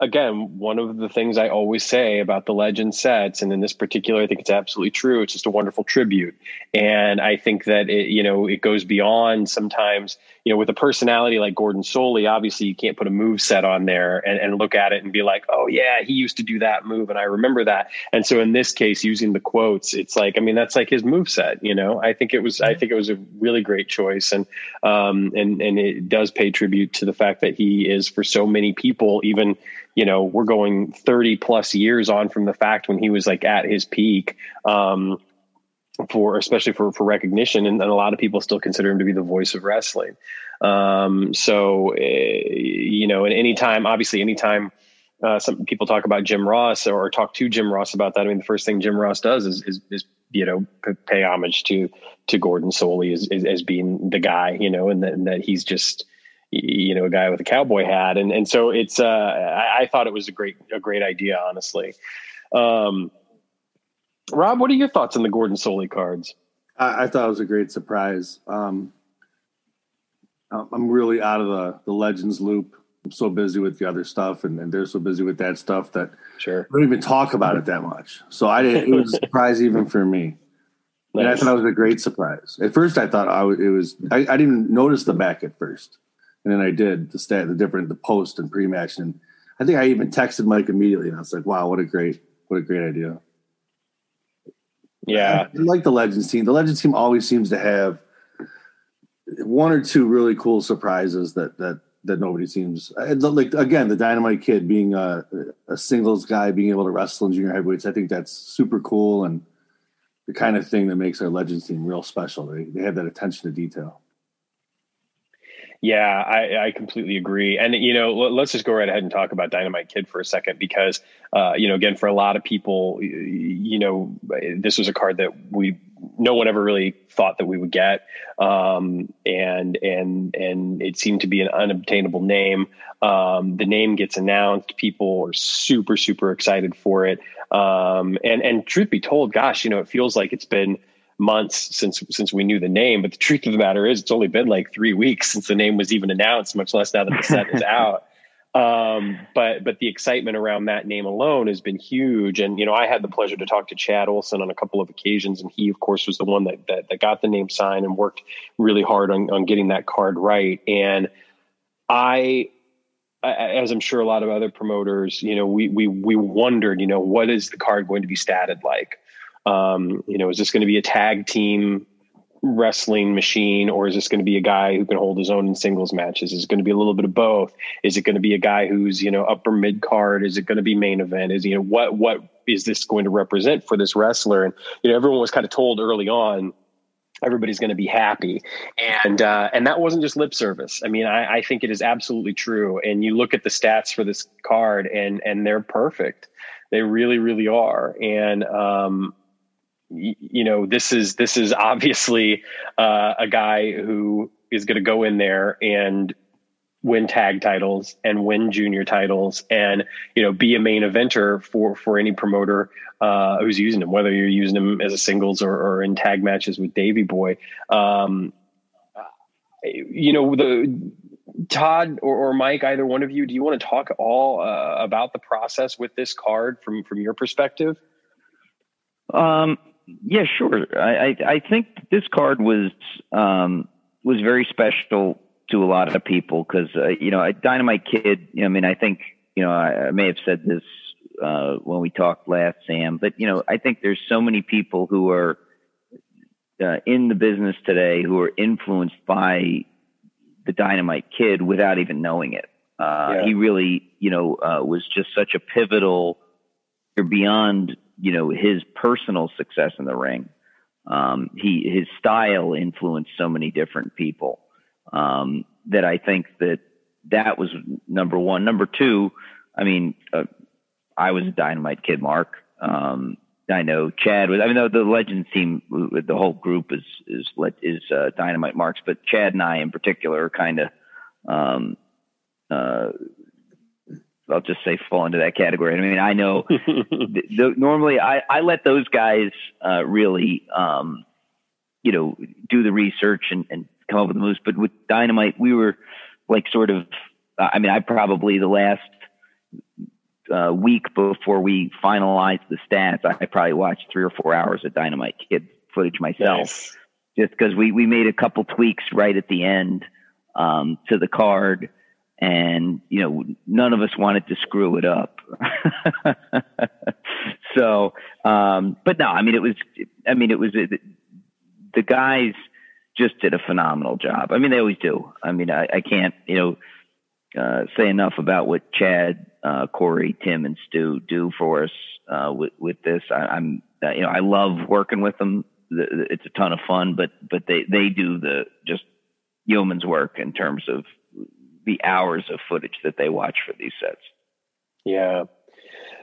Speaker 1: again, one of the things I always say about the legend sets, and in this particular, I think it's absolutely true. It's just a wonderful tribute, and I think that it, you know, it goes beyond sometimes. You know, with a personality like Gordon Solie, obviously you can't put a move set on there and, and look at it and be like, oh yeah, he used to do that move, and I remember that. And so in this case, using the quotes, it's like, I mean, that's like his move set. You know, I think it was, I think it was a really great choice, and um, and and it does pay tribute to the fact that he is for so many people, even you know, we're going 30 plus years on from the fact when he was like at his peak. Um, for especially for for recognition, and, and, a lot of people still consider him to be the voice of wrestling. Um, so, uh, you know, and anytime, obviously, anytime uh, some people talk about Jim Ross or, talk to Jim Ross about that, I mean, the first thing Jim Ross does is, is, is you know, pay homage to to Gordon Solie as, as, as being the guy, you know, and and that he's just you know a guy with a cowboy hat. And and so it's uh I, I thought it was a great a great idea honestly. Um rob what are your thoughts on the gordon solie cards?
Speaker 2: I, I thought it was a great surprise. Um i'm really out of the the legends loop. I'm so busy with the other stuff and, and they're so busy with that stuff that
Speaker 1: sure.
Speaker 2: We don't even talk about it that much. So i didn't it was a surprise even for me. Nice. And I thought it was a great surprise. At first, I thought I w- it was. I, I, didn't even notice the back at first and then I did the stat, the different, the post and pre-match, and I think I even texted Mike immediately, and I was like, "Wow, what a great, what a great idea!"
Speaker 1: Yeah,
Speaker 2: I, like the Legends team. The Legends team always seems to have one or two really cool surprises that that that nobody seems like. Again, the Dynamite Kid being a, a singles guy, being able to wrestle in junior heavyweights, I think that's super cool and the kind of thing that makes our Legends team real special. They they have that attention to detail.
Speaker 1: Yeah, I, I, completely agree. And, you know, let's just go right ahead and talk about Dynamite Kid for a second because, uh, you know, again, for a lot of people, you know, this was a card that we, no one ever really thought that we would get. Um, and, and, and it seemed to be an unobtainable name. Um, the name gets announced. People are super, super excited for it. Um, and, and truth be told, gosh, you know, it feels like it's been, months since since we knew the name. But the truth of the matter is, it's only been like three weeks since the name was even announced. Much less now that the set is out. Um, but but the excitement around that name alone has been huge. And you know, I had the pleasure to talk to Chad Olson on a couple of occasions, and he, of course, was the one that that, that got the name signed and worked really hard on on getting that card right. And I as I'm sure a lot of other promoters, you know, we we we wondered, you know, what is the card going to be statted like? Um, you know, is this going to be a tag team wrestling machine or is this going to be a guy who can hold his own in singles matches? Is it going to be a little bit of both? Is it going to be a guy who's you know upper mid card? Is it going to be main event? Is you know what what is this going to represent for this wrestler? And you know everyone was kind of told early on everybody's going to be happy. And uh, and that wasn't just lip service. I mean I, I think it is absolutely true. And you look at the stats for this card and and they're perfect. They really really are. And um you know this is this is obviously uh, a guy who is going to go in there and win tag titles and win junior titles and you know be a main eventer for for any promoter uh, who's using him whether you're using him as a singles or, or in tag matches with davy boy. Um, you know the todd or, or, mike either one of you do you want to talk all uh, about the process with this card from from your perspective?
Speaker 4: Um yeah, sure. I, I, I think this card was um, was very special to a lot of people because uh, you know, Dynamite Kid. You know, I mean, I think you know, I, I may have said this uh, when we talked last, Sam, but you know, I think there's so many people who are uh, in the business today who are influenced by the Dynamite Kid without even knowing it. Uh, yeah. He really, you know, uh, was just such a pivotal. You're beyond you know his personal success in the ring. Um, he his style influenced so many different people um, that I think that that was number one. Number two, I mean, uh, I was a dynamite kid, Mark. Um, I know Chad was. I mean, the, the Legends team, the whole group is is is uh, dynamite marks, but Chad and I in particular are kind of um, uh, I'll just say fall into that category. I mean, I know the, the, normally I, I let those guys uh, really, um, you know, do the research and, and come up with the moves. But with Dynamite, we were like sort of, uh, I mean, I probably the last uh, week before we finalized the stats, I probably watched three or four hours of Dynamite Kid footage myself, nice. just because we we made a couple tweaks right at the end um, to the card, and you know none of us wanted to screw it up. so, um, but no, I mean it was, I mean it was it, the guys just did a phenomenal job. I mean they always do. I mean I, I can't you know uh, say enough about what Chad, uh, Corey, Tim, and Stu do for us uh, with with this. I, am uh, you know I love working with them. It's a ton of fun, but but they they do the just yeoman's work in terms of the hours of footage that they watch for these sets.
Speaker 1: Yeah.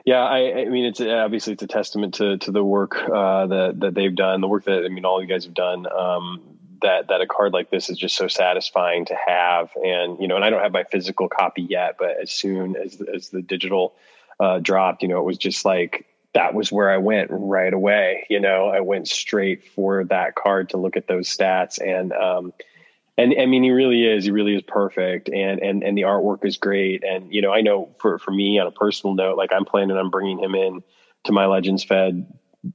Speaker 1: Yeah, I, I mean, it's obviously it's a testament to to the work uh, that that they've done, the work that I mean, all you guys have done. Um, that that a card like this is just so satisfying to have, and you know, and I don't have my physical copy yet, but as soon as as the digital uh, dropped, you know, it was just like that was where I went right away. You know, I went straight for that card to look at those stats, and um, and I mean, he really is. He really is perfect, and and and the artwork is great. And you know, I know for for me on a personal note, like I'm planning on bringing him in to my Legends Fed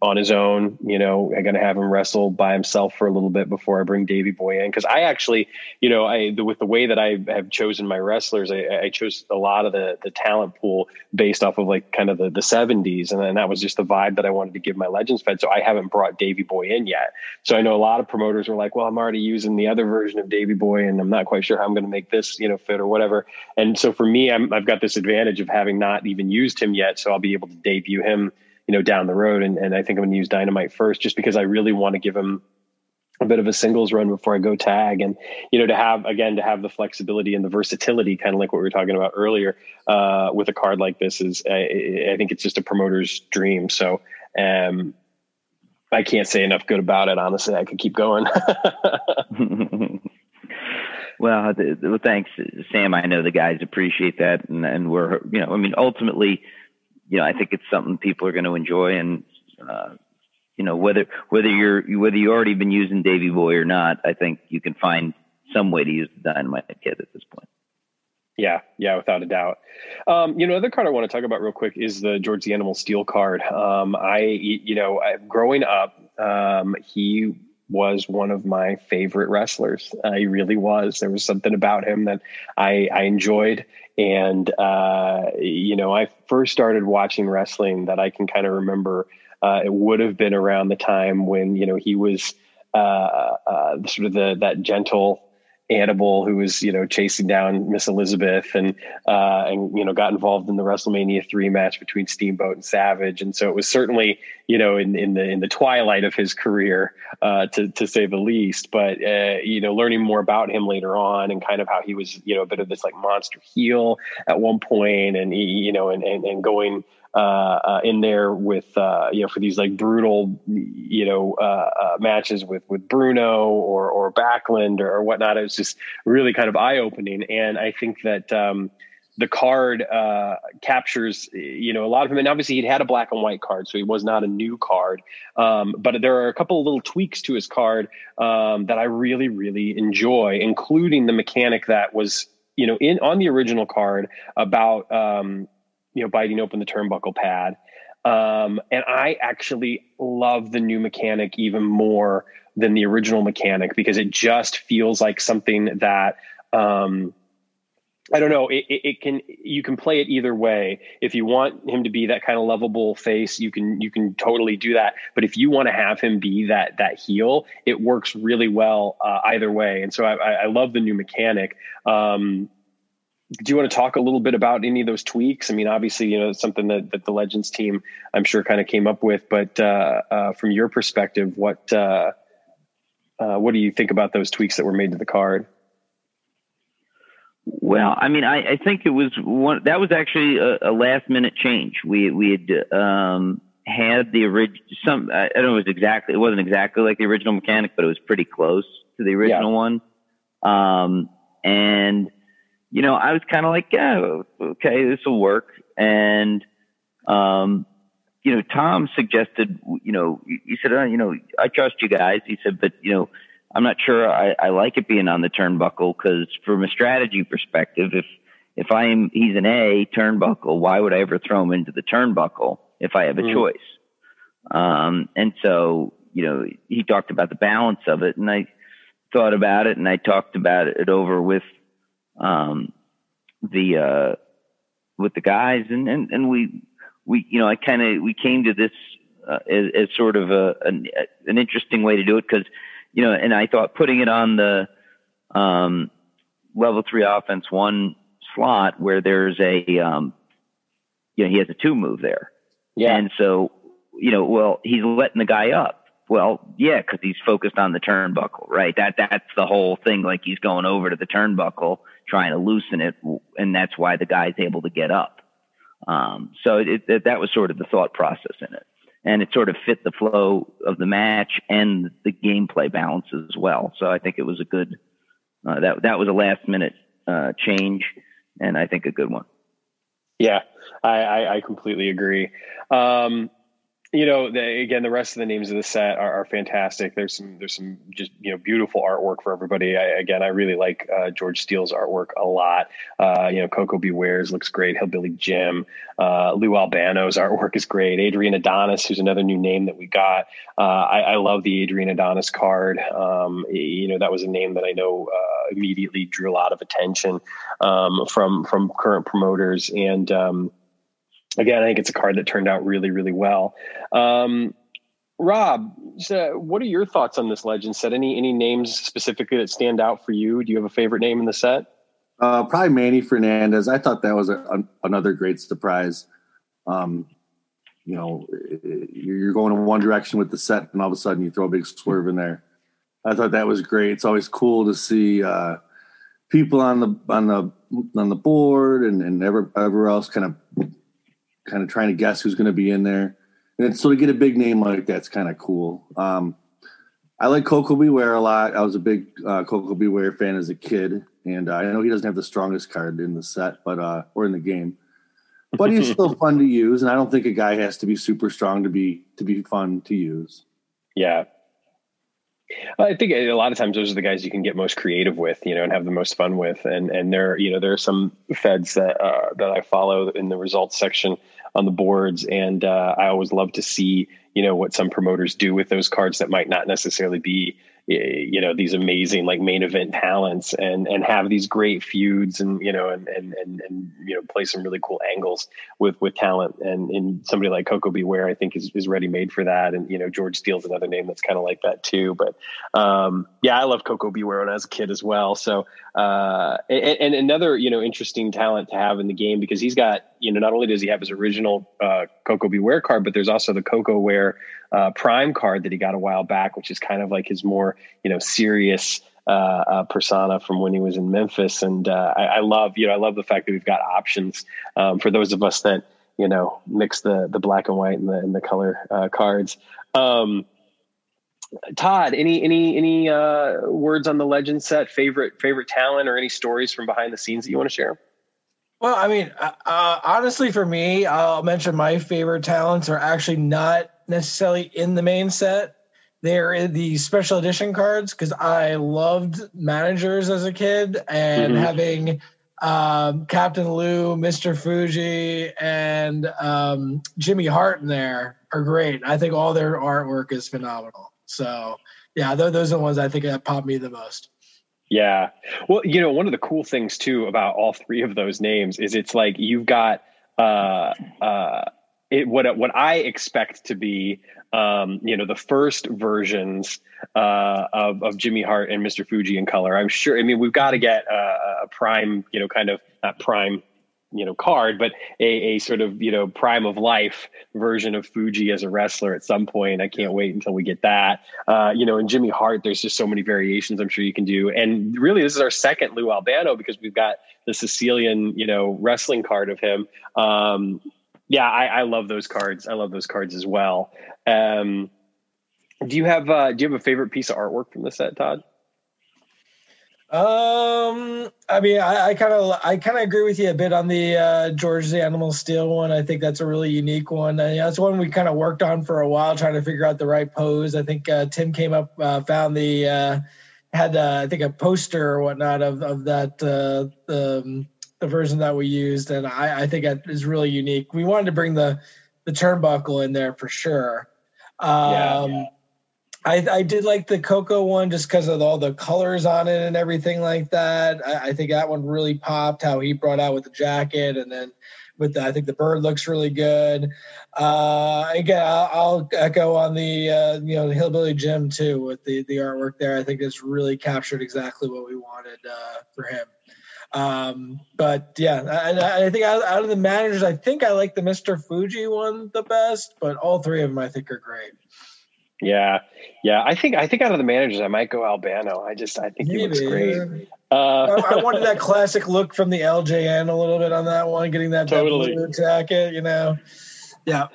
Speaker 1: on his own. You know, I'm going to have him wrestle by himself for a little bit before I bring Davy Boy in. Cause I actually, you know, I, the, with the way that I have chosen my wrestlers, I, I, chose a lot of the, the talent pool based off of like kind of the, the seventies. And then that was just the vibe that I wanted to give my Legends Fed. So I haven't brought Davy Boy in yet. So I know a lot of promoters were like, well, I'm already using the other version of Davy Boy and I'm not quite sure how I'm going to make this, you know, fit or whatever. And so for me, I'm, I've got this advantage of having not even used him yet. So I'll be able to debut him you know, down the road. And, and I think I'm going to use Dynamite first, just because I really want to give him a bit of a singles run before I go tag. And, you know, to have, again, to have the flexibility and the versatility, kind of like what we were talking about earlier, uh, with a card like this is, I, I think it's just a promoter's dream. So, um, I can't say enough good about it. Honestly, I could keep going.
Speaker 4: well, well, thanks, Sam. I know the guys appreciate that, and, and we're, you know, I mean, ultimately, you know, I think it's something people are going to enjoy. And, uh, you know, whether, whether you're, whether you already been using Davy Boy or not, I think you can find some way to use the Dynamite Kid at this point.
Speaker 1: Yeah, yeah, without a doubt. Um, you know, other card I want to talk about real quick is the George the Animal Steele card. Um, I, you know, growing up, um, he was one of my favorite wrestlers. Uh, he really was. There was something about him that I, I enjoyed. And, uh, you know, I first started watching wrestling that I can kind of remember. Uh, it would have been around the time when, you know, he was uh, uh, sort of the, that gentle, Animal who was you know chasing down Miss Elizabeth and uh, and you know got involved in the WrestleMania three match between Steamboat and Savage, and so it was certainly you know in in the in the twilight of his career uh, to to say the least. But uh, you know, learning more about him later on and kind of how he was you know a bit of this like monster heel at one point, and he, you know and and, and going uh, uh, in there with uh, you know for these like brutal you know uh, uh, matches with with Bruno or or Backlund or, or, whatnot. It was just really kind of eye opening, and I think that. Um, the card uh, captures, you know, a lot of him, and obviously he'd had a black and white card, so he was not a new card. Um, but there are a couple of little tweaks to his card um, that I really, really enjoy, including the mechanic that was, you know, in on the original card about um, you know, biting open the turnbuckle pad. Um, and I actually love the new mechanic even more than the original mechanic because it just feels like something that, um, I don't know. It, it, it, can you can play it either way. If you want him to be that kind of lovable face, you can you can totally do that. But if you want to have him be that that heel, it works really well uh, either way. And so I, I, love the new mechanic. Um, do you want to talk a little bit about any of those tweaks? I mean, obviously, you know, it's something that, that the Legends team, I'm sure, kind of came up with. But uh, uh, from your perspective, what uh, uh, what do you think about those tweaks that were made to the card?
Speaker 4: Well, I mean, I, I think it was one that was actually a, a last minute change. We we had um, had the original some I don't know it was exactly it wasn't exactly like the original mechanic, but it was pretty close to the original yeah. one. Um, and you know, I was kind of like, yeah, okay, this will work. And, um, you know, Tom suggested, you know, he said, oh, you know, I trust you guys. He said, but, you know, I'm not sure I, I like it being on the turnbuckle because from a strategy perspective, if, if I'm he's an A turnbuckle, why would I ever throw him into the turnbuckle if I have a mm. choice? Um, and so you know he talked about the balance of it, and I thought about it, and I talked about it over with um, the uh, with the guys, and and and we we you know I kind of we came to this uh, as, as, sort of a an, an interesting way to do it because you know, and I thought putting it on the um, level three offense one slot where there's a um, you know he has a two move there, yeah, and so you know well he's letting the guy up. Well, yeah, because he's focused on the turnbuckle, right? That that's the whole thing. Like he's going over to the turnbuckle, trying to loosen it, and that's why the guy's able to get up. Um, so it, it, that was sort of the thought process in it, and it sort of fit the flow of the match and the gameplay balance as well. So I think it was a good. Uh, that that was a last minute uh, change, and I think a good one.
Speaker 1: Yeah, I, I, I completely agree. Um, you know, again, the rest of the names of the set are, are, fantastic. There's some, there's some just you know beautiful artwork for everybody. I, again, I really like uh, George Steele's artwork a lot. Uh, you know, Koko B. Ware's looks great. Hillbilly Jim, uh, Lou Albano's artwork is great. Adrian Adonis, who's another new name that we got. Uh, I, I, love the Adrian Adonis card. Um, you know, that was a name that I know uh, immediately drew a lot of attention um, from from current promoters and. Um, again, I think it's a card that turned out really, really well. Um, Rob, so what are your thoughts on this legend set? Any any names specifically that stand out for you? Do you have a favorite name in the set?
Speaker 2: Uh, probably Manny Fernandez. I thought that was a, a, another great surprise. Um, you know, you're going in one direction with the set, and all of a sudden you throw a big swerve in there. I thought that was great. It's always cool to see uh, people on the on the on the board and and ever, everywhere else kind of kind of trying to guess who's going to be in there. And so to get a big name like that's kind of cool. Um, I like Koko B. Ware a lot. I was a big uh, Koko B. Ware fan as a kid, and uh, I know he doesn't have the strongest card in the set, but uh, or in the game, but he's still fun to use. And I don't think a guy has to be super strong to be to be fun to use.
Speaker 1: Yeah, I think a lot of times those are the guys you can get most creative with, you know, and have the most fun with. And and there, you know, there are some feds that uh, that I follow in the results section on the boards, and uh, I always love to see you know what some promoters do with those cards that might not necessarily be you know these amazing like main event talents and and have these great feuds and you know and and and, and you know play some really cool angles with with talent. And and somebody like Koko B. Ware, I think is is ready made for that. And you know George Steele's another name that's kind of like that too. But um, yeah I love Koko B. Ware when I was a kid as well. So uh, and, and, another you know interesting talent to have in the game because he's got you know not only does he have his original uh, Koko B. Ware card but there's also the Koko Ware uh, Prime card that he got a while back, which is kind of like his more you know serious uh, uh, persona from when he was in Memphis. And uh, I, I, love you know I love the fact that we've got options um, for those of us that you know mix the the black and white and the and the color uh, cards. Um, Todd, any any any uh, words on the legend set? Favorite favorite talent or any stories from behind the scenes that you want to share?
Speaker 3: Well, I mean, uh, honestly, for me, I'll mention my favorite talents are actually not necessarily in the main set. They're the special edition cards because I loved managers as a kid and mm-hmm. having um, Captain Lou, Mr. Fuji, and um, Jimmy Hart in there are great. I think all their artwork is phenomenal. So, yeah, those are the ones I think that pop me the most.
Speaker 1: Yeah. Well, you know, one of the cool things too about all three of those names is it's like you've got uh uh it, what what I expect to be, um, you know, the first versions uh, of of Jimmy Hart and Mr. Fuji in color. I'm sure. I mean, we've got to get a, a prime, you know, kind of not prime, you know, card, but a, a sort of you know prime of life version of Fuji as a wrestler at some point. I can't wait until we get that. Uh, you know, and Jimmy Hart, there's just so many variations. I'm sure you can do. And really, this is our second Lou Albano because we've got the Sicilian, you know, wrestling card of him. Um, yeah, I, I, love those cards. I love those cards as well. Um, do you have uh, do you have a favorite piece of artwork from the set, Todd?
Speaker 3: Um, I mean, I kind of I kind of agree with you a bit on the uh, George the Animal Steele one. I think that's a really unique one. That's one we kind of worked on for a while, trying to figure out the right pose. I think uh, Tim came up, uh, found the uh, had uh, I think a poster or whatnot of of that uh, um, the version that we used, and I, I think that is really unique. We wanted to bring the the turnbuckle in there for sure. Um, yeah. I, I did like the Koko one just because of all the colors on it and everything like that. I, I, think that one really popped. How he brought out with the jacket, and then with the, I think the bird looks really good. Uh, again, I'll, I'll, echo on the uh, you know the Hillbilly Jim too with the the artwork there. I think it's really captured exactly what we wanted uh, for him. Um, but yeah, I, I think out, out, of the managers, I think I like the Mr. Fuji one the best, but all three of them I think are great.
Speaker 1: Yeah, yeah. I think I think out of the managers, I might go Albano. I just I think Maybe. he looks great. Uh,
Speaker 3: I, I, wanted that classic look from the LJN a little bit on that one, getting that, totally. that blue jacket. You know, yeah,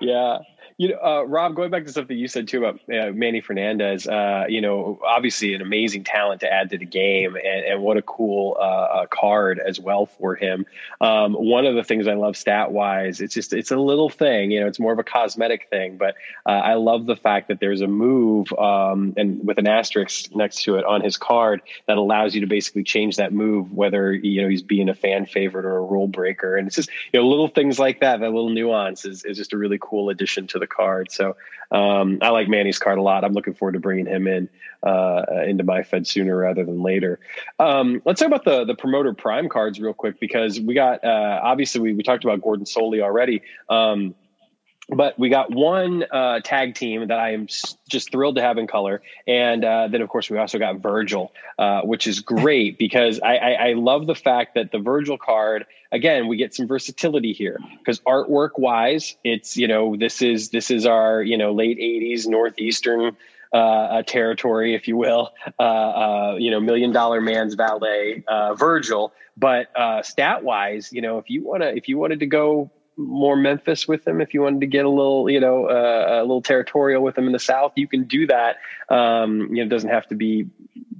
Speaker 1: yeah. You know, uh, Rob, going back to that you said too about uh, Manny Fernandez, uh, you know, obviously an amazing talent to add to the game, and, and what a cool uh, card as well for him. Um, one of the things I love stat wise, it's just it's a little thing, you know, it's more of a cosmetic thing, but uh, I love the fact that there's a move um, and with an asterisk next to it on his card that allows you to basically change that move, whether you know he's being a fan favorite or a rule breaker, and it's just you know little things like that, that little nuance is, is just a really cool addition to the the card. So um, I like Manny's card a lot. I'm looking forward to bringing him in uh, into my Fed sooner rather than later. Um, let's talk about the the promoter prime cards real quick because we got uh, obviously we, we talked about Gordon Solie already. Um, but we got one uh, tag team that I am just thrilled to have in color, and uh, then of course we also got Virgil, uh, which is great because I, I, I, love the fact that the Virgil card again we get some versatility here. Because artwork wise, it's you know this is this is our you know late '80s northeastern uh, territory, if you will, uh, uh, you know, million dollar man's valet, uh, Virgil. But uh, stat wise, you know, if you want to, if you wanted to go more Memphis with them if you wanted to get a little, you know, uh, a little territorial with them in the South. You can do that. Um, you know, it doesn't have to be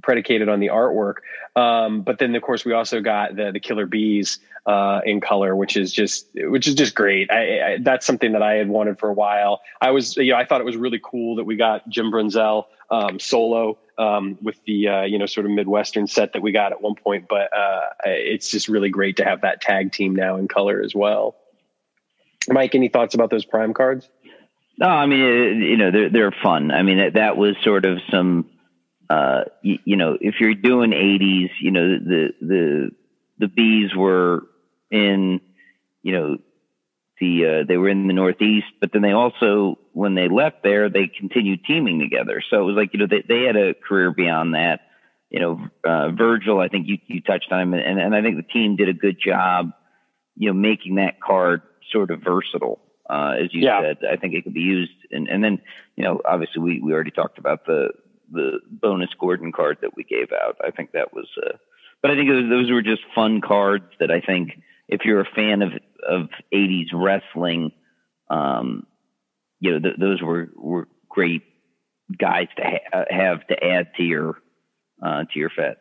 Speaker 1: predicated on the artwork. Um, but then, of course, we also got the the Killer Bees uh, in color, which is just which is just great. I, I, that's something that I had wanted for a while. I was, you know, I thought it was really cool that we got Jim Brunzell um, solo um, with the uh, you know sort of midwestern set that we got at one point. But uh, it's just really great to have that tag team now in color as well. Mike, any thoughts about those prime cards?
Speaker 4: No, I mean, you know, they're they're fun. I mean, that that was sort of some, uh, you, you know, if you're doing '80s, you know, the the the bees were in, you know, the uh, they were in the Northeast, but then they also, when they left there, they continued teaming together. So it was like, you know, they they had a career beyond that. You know, uh, Virgil, I think you you touched on him, and and I think the team did a good job, you know, making that card sort of versatile. Uh, as you yeah. said, I think it could be used. And, and then, you know, obviously we, we already talked about the, the bonus Gordon card that we gave out. I think that was, uh, but I think was, those were just fun cards that I think if you're a fan of, of 80s wrestling, um, you know, th- those were, were great guys to ha- have to add to your, uh, to your fet.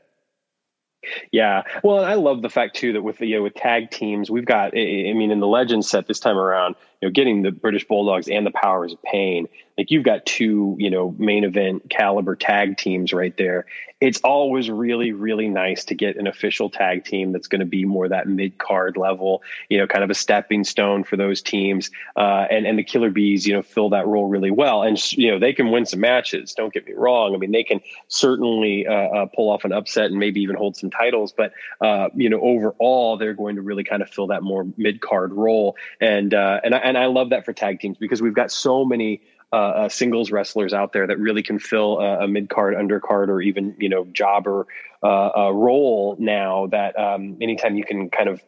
Speaker 1: Yeah, well, I love the fact too that with you know with tag teams, we've got. I mean, in the Legends set this time around, you know, getting the British Bulldogs and the Powers of Pain, like you've got two, you know, main event caliber tag teams right there. It's always really, really nice to get an official tag team that's going to be more that mid card level, you know, kind of a stepping stone for those teams. Uh, and and the Killer Bees, you know, fill that role really well. And you know, they can win some matches. Don't get me wrong. I mean, they can certainly uh, uh, pull off an upset and maybe even hold some titles. But uh, you know, overall, they're going to really kind of fill that more mid card role. And uh, and I, and I love that for tag teams because we've got so many uh, uh, singles wrestlers out there that really can fill a, a mid card, undercard, or even you know jobber uh, role now. That um, anytime you can kind of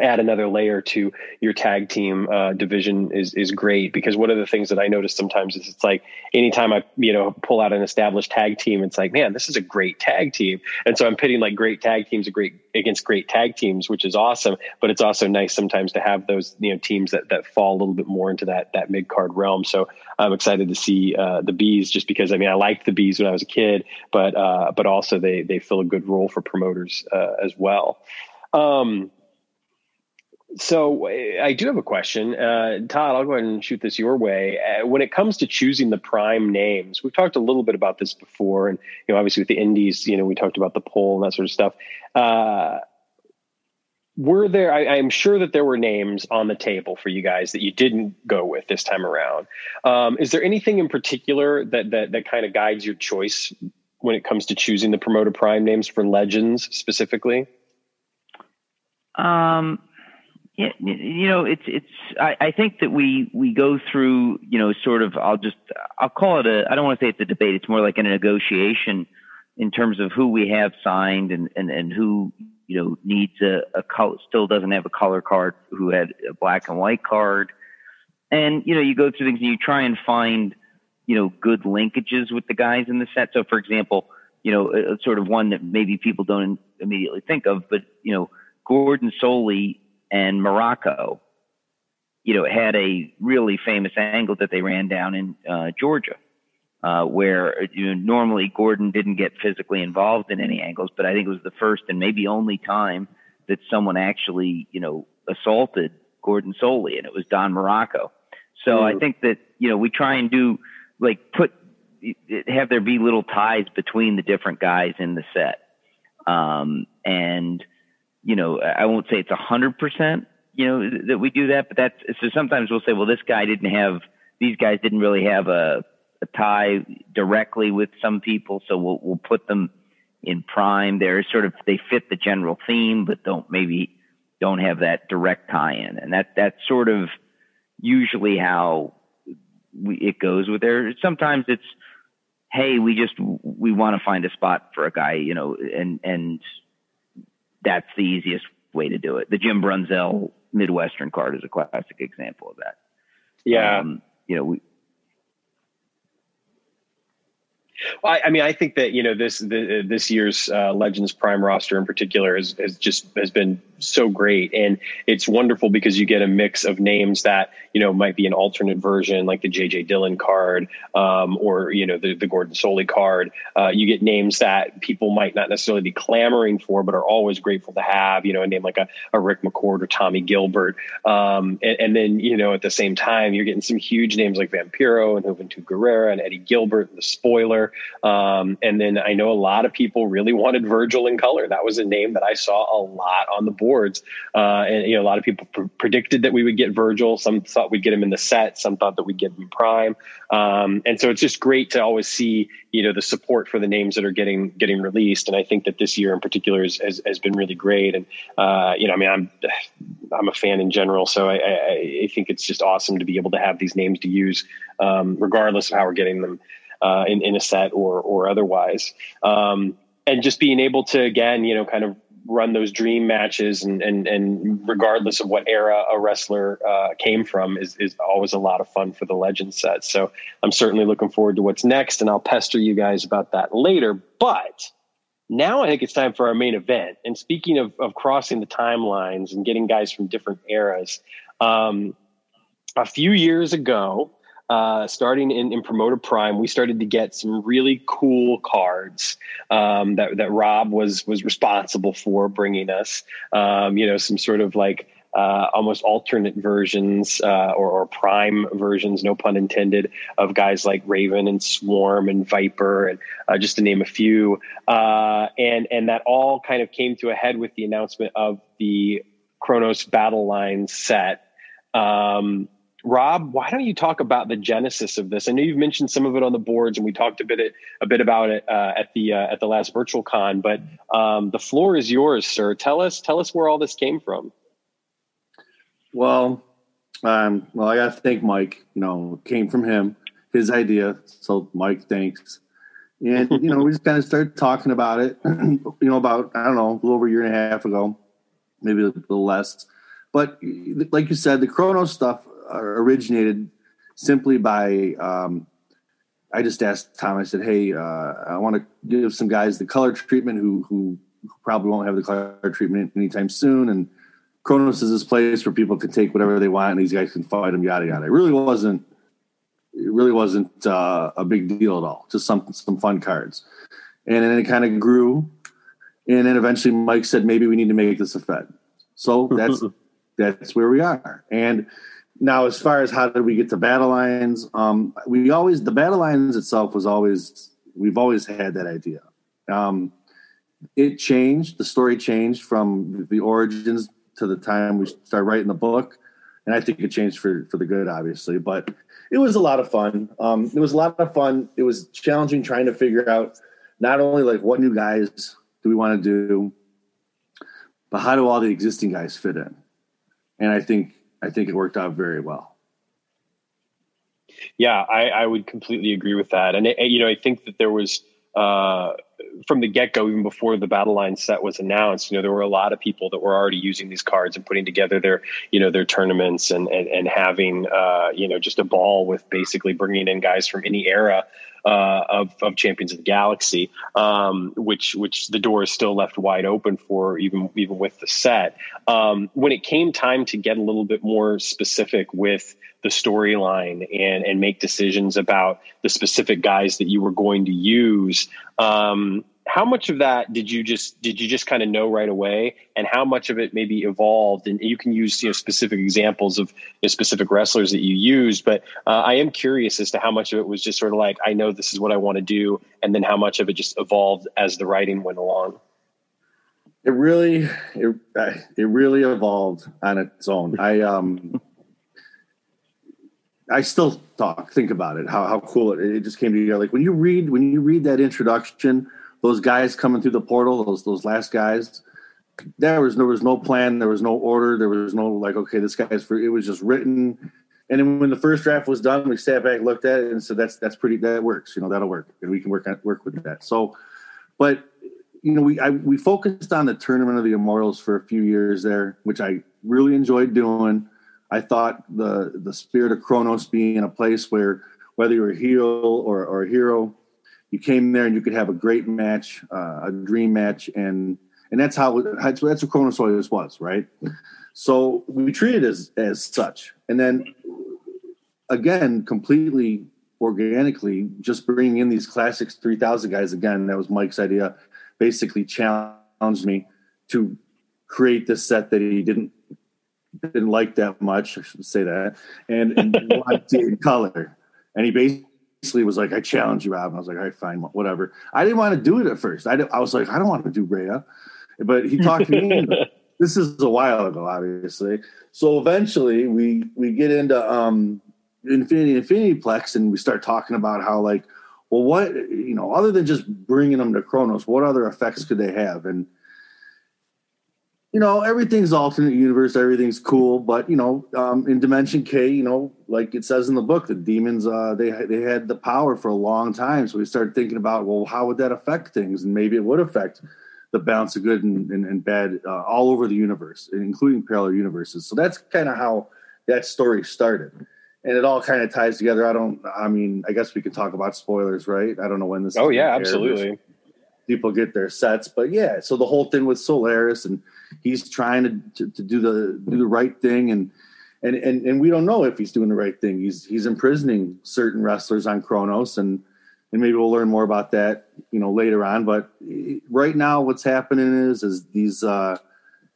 Speaker 1: add another layer to your tag team uh, division is is great because one of the things that I notice sometimes is it's like anytime I you know pull out an established tag team, it's like man, this is a great tag team, and so I'm pitting like great tag teams great against great tag teams, which is awesome. But it's also nice sometimes to have those you know teams that that fall a little bit more into that that mid card realm. So I'm excited to see uh, the bees just because I mean I liked the bees when I was a kid, but uh, but also they they fill a good role for promoters uh, as well. Um, so I do have a question, uh, Todd. I'll go ahead and shoot this your way. Uh, when it comes to choosing the prime names, we've talked a little bit about this before, and you know, obviously with the indies, you know, we talked about the poll and that sort of stuff. Uh, were there I, am sure that there were names on the table for you guys that you didn't go with this time around um, is there anything in particular that that, that kind of guides your choice when it comes to choosing the promoter prime names for legends specifically
Speaker 4: um yeah, you know, it's it's. I, I think that we we go through, you know, sort of. I'll just I'll call it a. I don't want to say it's a debate. It's more like a negotiation in terms of who we have signed and and and who you know needs a, a color still doesn't have a color card, who had a black and white card, and you know you go through things and you try and find you know good linkages with the guys in the set. So, for example, you know, a, a sort of one that maybe people don't immediately think of, but you know, Gordon Solie and Muraco, you know, had a really famous angle that they ran down in uh, Georgia, uh, where you know, normally Gordon didn't get physically involved in any angles, but I think it was the first and maybe only time that someone actually, you know, assaulted Gordon Solie, and it was Don Muraco. So mm. I think that you know we try and do like put have there be little ties between the different guys in the set, um, and you know, I won't say it's a hundred percent, you know, that we do that, but that's, so sometimes we'll say, well, this guy didn't have, these guys didn't really have a, a tie directly with some people. So we'll, we'll put them in prime. They're sort of, they fit the general theme, but don't maybe don't have that direct tie in. And that, that's sort of usually how we, it goes with there. Sometimes it's, Hey, we just, we want to find a spot for a guy, you know, and, and, that's the easiest way to do it. The Jim Brunzell Midwestern card is a classic example of that.
Speaker 1: Yeah. Um,
Speaker 4: you know, we,
Speaker 1: Well, I, I, mean, I think that you know this the, this year's uh, Legends Prime roster in particular has, has just has been so great, and it's wonderful because you get a mix of names that you know might be an alternate version, like the JJ Dillon card, um, or you know the, the Gordon Solie card. Uh, you get names that people might not necessarily be clamoring for, but are always grateful to have. You know, a name like a, a Rick McCord or Tommy Gilbert, um, and, and, then you know at the same time you're getting some huge names like Vampiro and Juventud Guerrera and Eddie Gilbert, and the Spoiler. Um, and then I know a lot of people really wanted Virgil in color. That was a name that I saw a lot on the boards. Uh, and, you know, a lot of people pr- predicted that we would get Virgil. Some thought we'd get him in the set. Some thought that we'd get him prime. Um, and so it's just great to always see, you know, the support for the names that are getting, getting released. And I think that this year in particular has, has, has been really great. And, uh, you know, I mean, I'm, I'm a fan in general. So I, I, I, think it's just awesome to be able to have these names to use, um, regardless of how we're getting them uh, in, in a set or or otherwise. Um, and just being able to again, you know, kind of run those dream matches and and and regardless of what era a wrestler uh, came from is is always a lot of fun for the legend set. So I'm certainly looking forward to what's next, and I'll pester you guys about that later. But now I think it's time for our main event. And speaking of, of crossing the timelines and getting guys from different eras, um, a few years ago, uh, starting in, in Promoter Prime, we started to get some really cool cards um, that that Rob was was responsible for bringing us. Um, you know, some sort of like uh, almost alternate versions uh, or, or, prime versions, no pun intended, of guys like Raven and Swarm and Viper, and uh, just to name a few. Uh, and and that all kind of came to a head with the announcement of the Kronos Battle Line set. Um, Rob, why don't you talk about the genesis of this? I know you've mentioned some of it on the boards, and we talked a bit a bit about it uh, at the uh, at the last virtual con. But um, the floor is yours, sir. Tell us tell us where all this came from.
Speaker 2: Well, um, well, I got to thank Mike. You know, came from him, his idea. So, Mike, thanks. And you know, we just kind of started talking about it. you know, about I don't know, a little over a year and a half ago, maybe a little less. But like you said, the Chrono stuff originated simply by um, I just asked Tom. I said, "Hey, uh, I want to give some guys the color treatment who who probably won't have the color treatment anytime soon." And Kronos is this place where people can take whatever they want, and these guys can fight them. Yada yada. It really wasn't. It really wasn't uh, a big deal at all. Just some some fun cards, and then it kind of grew, and then eventually Mike said, "Maybe we need to make this a Fed." So that's that's where we are, and now, as far as how did we get to battle lines, um, we always the battle lines itself was always we've always had that idea. Um, it changed. The story changed from the origins to the time we started writing the book, and I think it changed for for the good, obviously. But it was a lot of fun. Um, it was a lot of fun. It was challenging trying to figure out not only like what new guys do we want to do, but how do all the existing guys fit in? And I think I think it worked out very well.
Speaker 1: Yeah, I, I would completely agree with that, and it, you know I think that there was uh, from the get go, even before the battle line set was announced, you know, there were a lot of people that were already using these cards and putting together their, you know, their tournaments and and, and having, uh, you know, just a ball with basically bringing in guys from any era uh, of, of Champions of the Galaxy, um, which which the door is still left wide open for even even with the set. Um, when it came time to get a little bit more specific with the storyline and and make decisions about the specific guys that you were going to use, um, how much of that did you just did you just kind of know right away? And how much of it maybe evolved? And you can use you know specific examples of you know, specific wrestlers that you used but uh, i am curious as to how much of it was just sort of like i know this is what i want to do and then how much of it just evolved as the writing went along.
Speaker 2: It really it, it really evolved on its own. I um I still talk, think about it, how, how cool it, it just came together. Like when you read, when you read that introduction, those guys coming through the portal, those those last guys, there was there was no plan, there was no order, there was no like, okay, this guy's for. It was just written, and then when the first draft was done, we sat back, looked at it, and said, "That's that's pretty. That works. You know, that'll work, and we can work on, work with that." So, but you know, we I, we focused on the tournament of the Immortals for a few years there, which I really enjoyed doing. I thought the the spirit of Kronos being in a place where whether you're a heel or, or a hero, you came there and you could have a great match, uh, a dream match, and and that's how that's, what Kronos always was, right? So we treated it as as such, and then again, completely organically, just bringing in these classics three thousand guys again. That was Mike's idea. Basically, challenged me to create this set that he didn't didn't like that much. I should say that, and, and wanted in color. And he basically basically was like, I challenge you, Rob. And I was like, all right, fine, whatever. I didn't want to do it at first. I, I was like, I don't want to do Rhea. But he talked to me. this is a while ago, obviously. So eventually we we get into um, Infinity Infinity Plex and we start talking about how like, well, what you know, other than just bringing them to Kronos, what other effects could they have? And you know, everything's alternate universe, everything's cool, but you know, um, in Dimension K, you know, like it says in the book, the demons uh, they they had the power for a long time. So we started thinking about, well, how would that affect things, and maybe it would affect the balance of good and, and, and bad uh, all over the universe, including parallel universes. So that's kind of how that story started, and it all kind of ties together. I don't, I mean, I guess we could talk about spoilers, right? I don't know when this.
Speaker 1: Oh yeah, absolutely.
Speaker 2: People get their sets, but yeah. So the whole thing with Solaris and he's trying to, to, to do the do the right thing and and, and and we don't know if he's doing the right thing. He's he's imprisoning certain wrestlers on Kronos, and and maybe we'll learn more about that, you know, later on. But right now, what's happening is is these uh,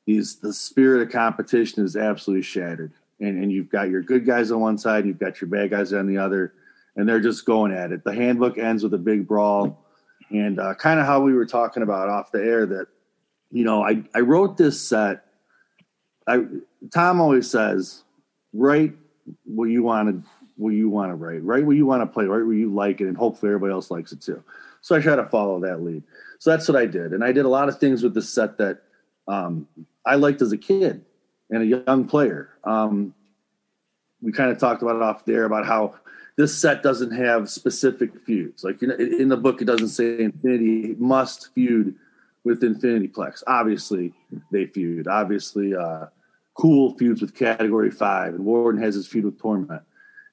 Speaker 2: these the spirit of competition is absolutely shattered, and and you've got your good guys on one side, you've got your bad guys on the other, and they're just going at it. The handbook ends with a big brawl, and uh, kind of how we were talking about off the air that you know, I, I wrote this set. I Tom always says, write what you want to what you want to write, write what you want to play, write where you like it, and hopefully everybody else likes it too. So I try to follow that lead. So that's what I did, and I did a lot of things with the set that um, I liked as a kid and a young player. Um, we kind of talked about it off there about how this set doesn't have specific feuds. Like you know, in the book, it doesn't say Infinity must feud with Infinity Plex. Obviously, they feud. Obviously, uh, Cool feuds with Category Five, and Warden has his feud with Torment,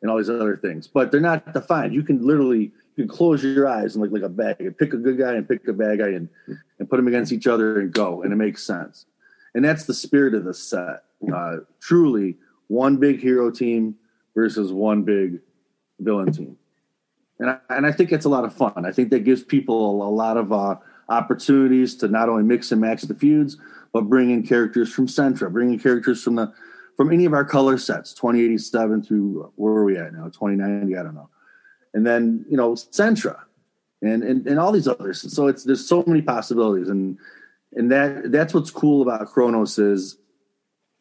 Speaker 2: and all these other things. But they're not defined. You can literally you can close your eyes and look like a bag and pick a good guy and pick a bad guy and and put them against each other and go, and it makes sense. And that's the spirit of the set. Uh, truly, one big hero team versus one big villain team. And I, and I think it's a lot of fun. I think that gives people a, lot of uh, opportunities to not only mix and match the feuds, but bring in characters from Centra, bringing characters from the from any of our color sets, 2087 through where are we at now, 2090, I don't know. And then, you know, Centra and, and, and all these others. So it's, there's so many possibilities. And, and that, that's what's cool about Kronos is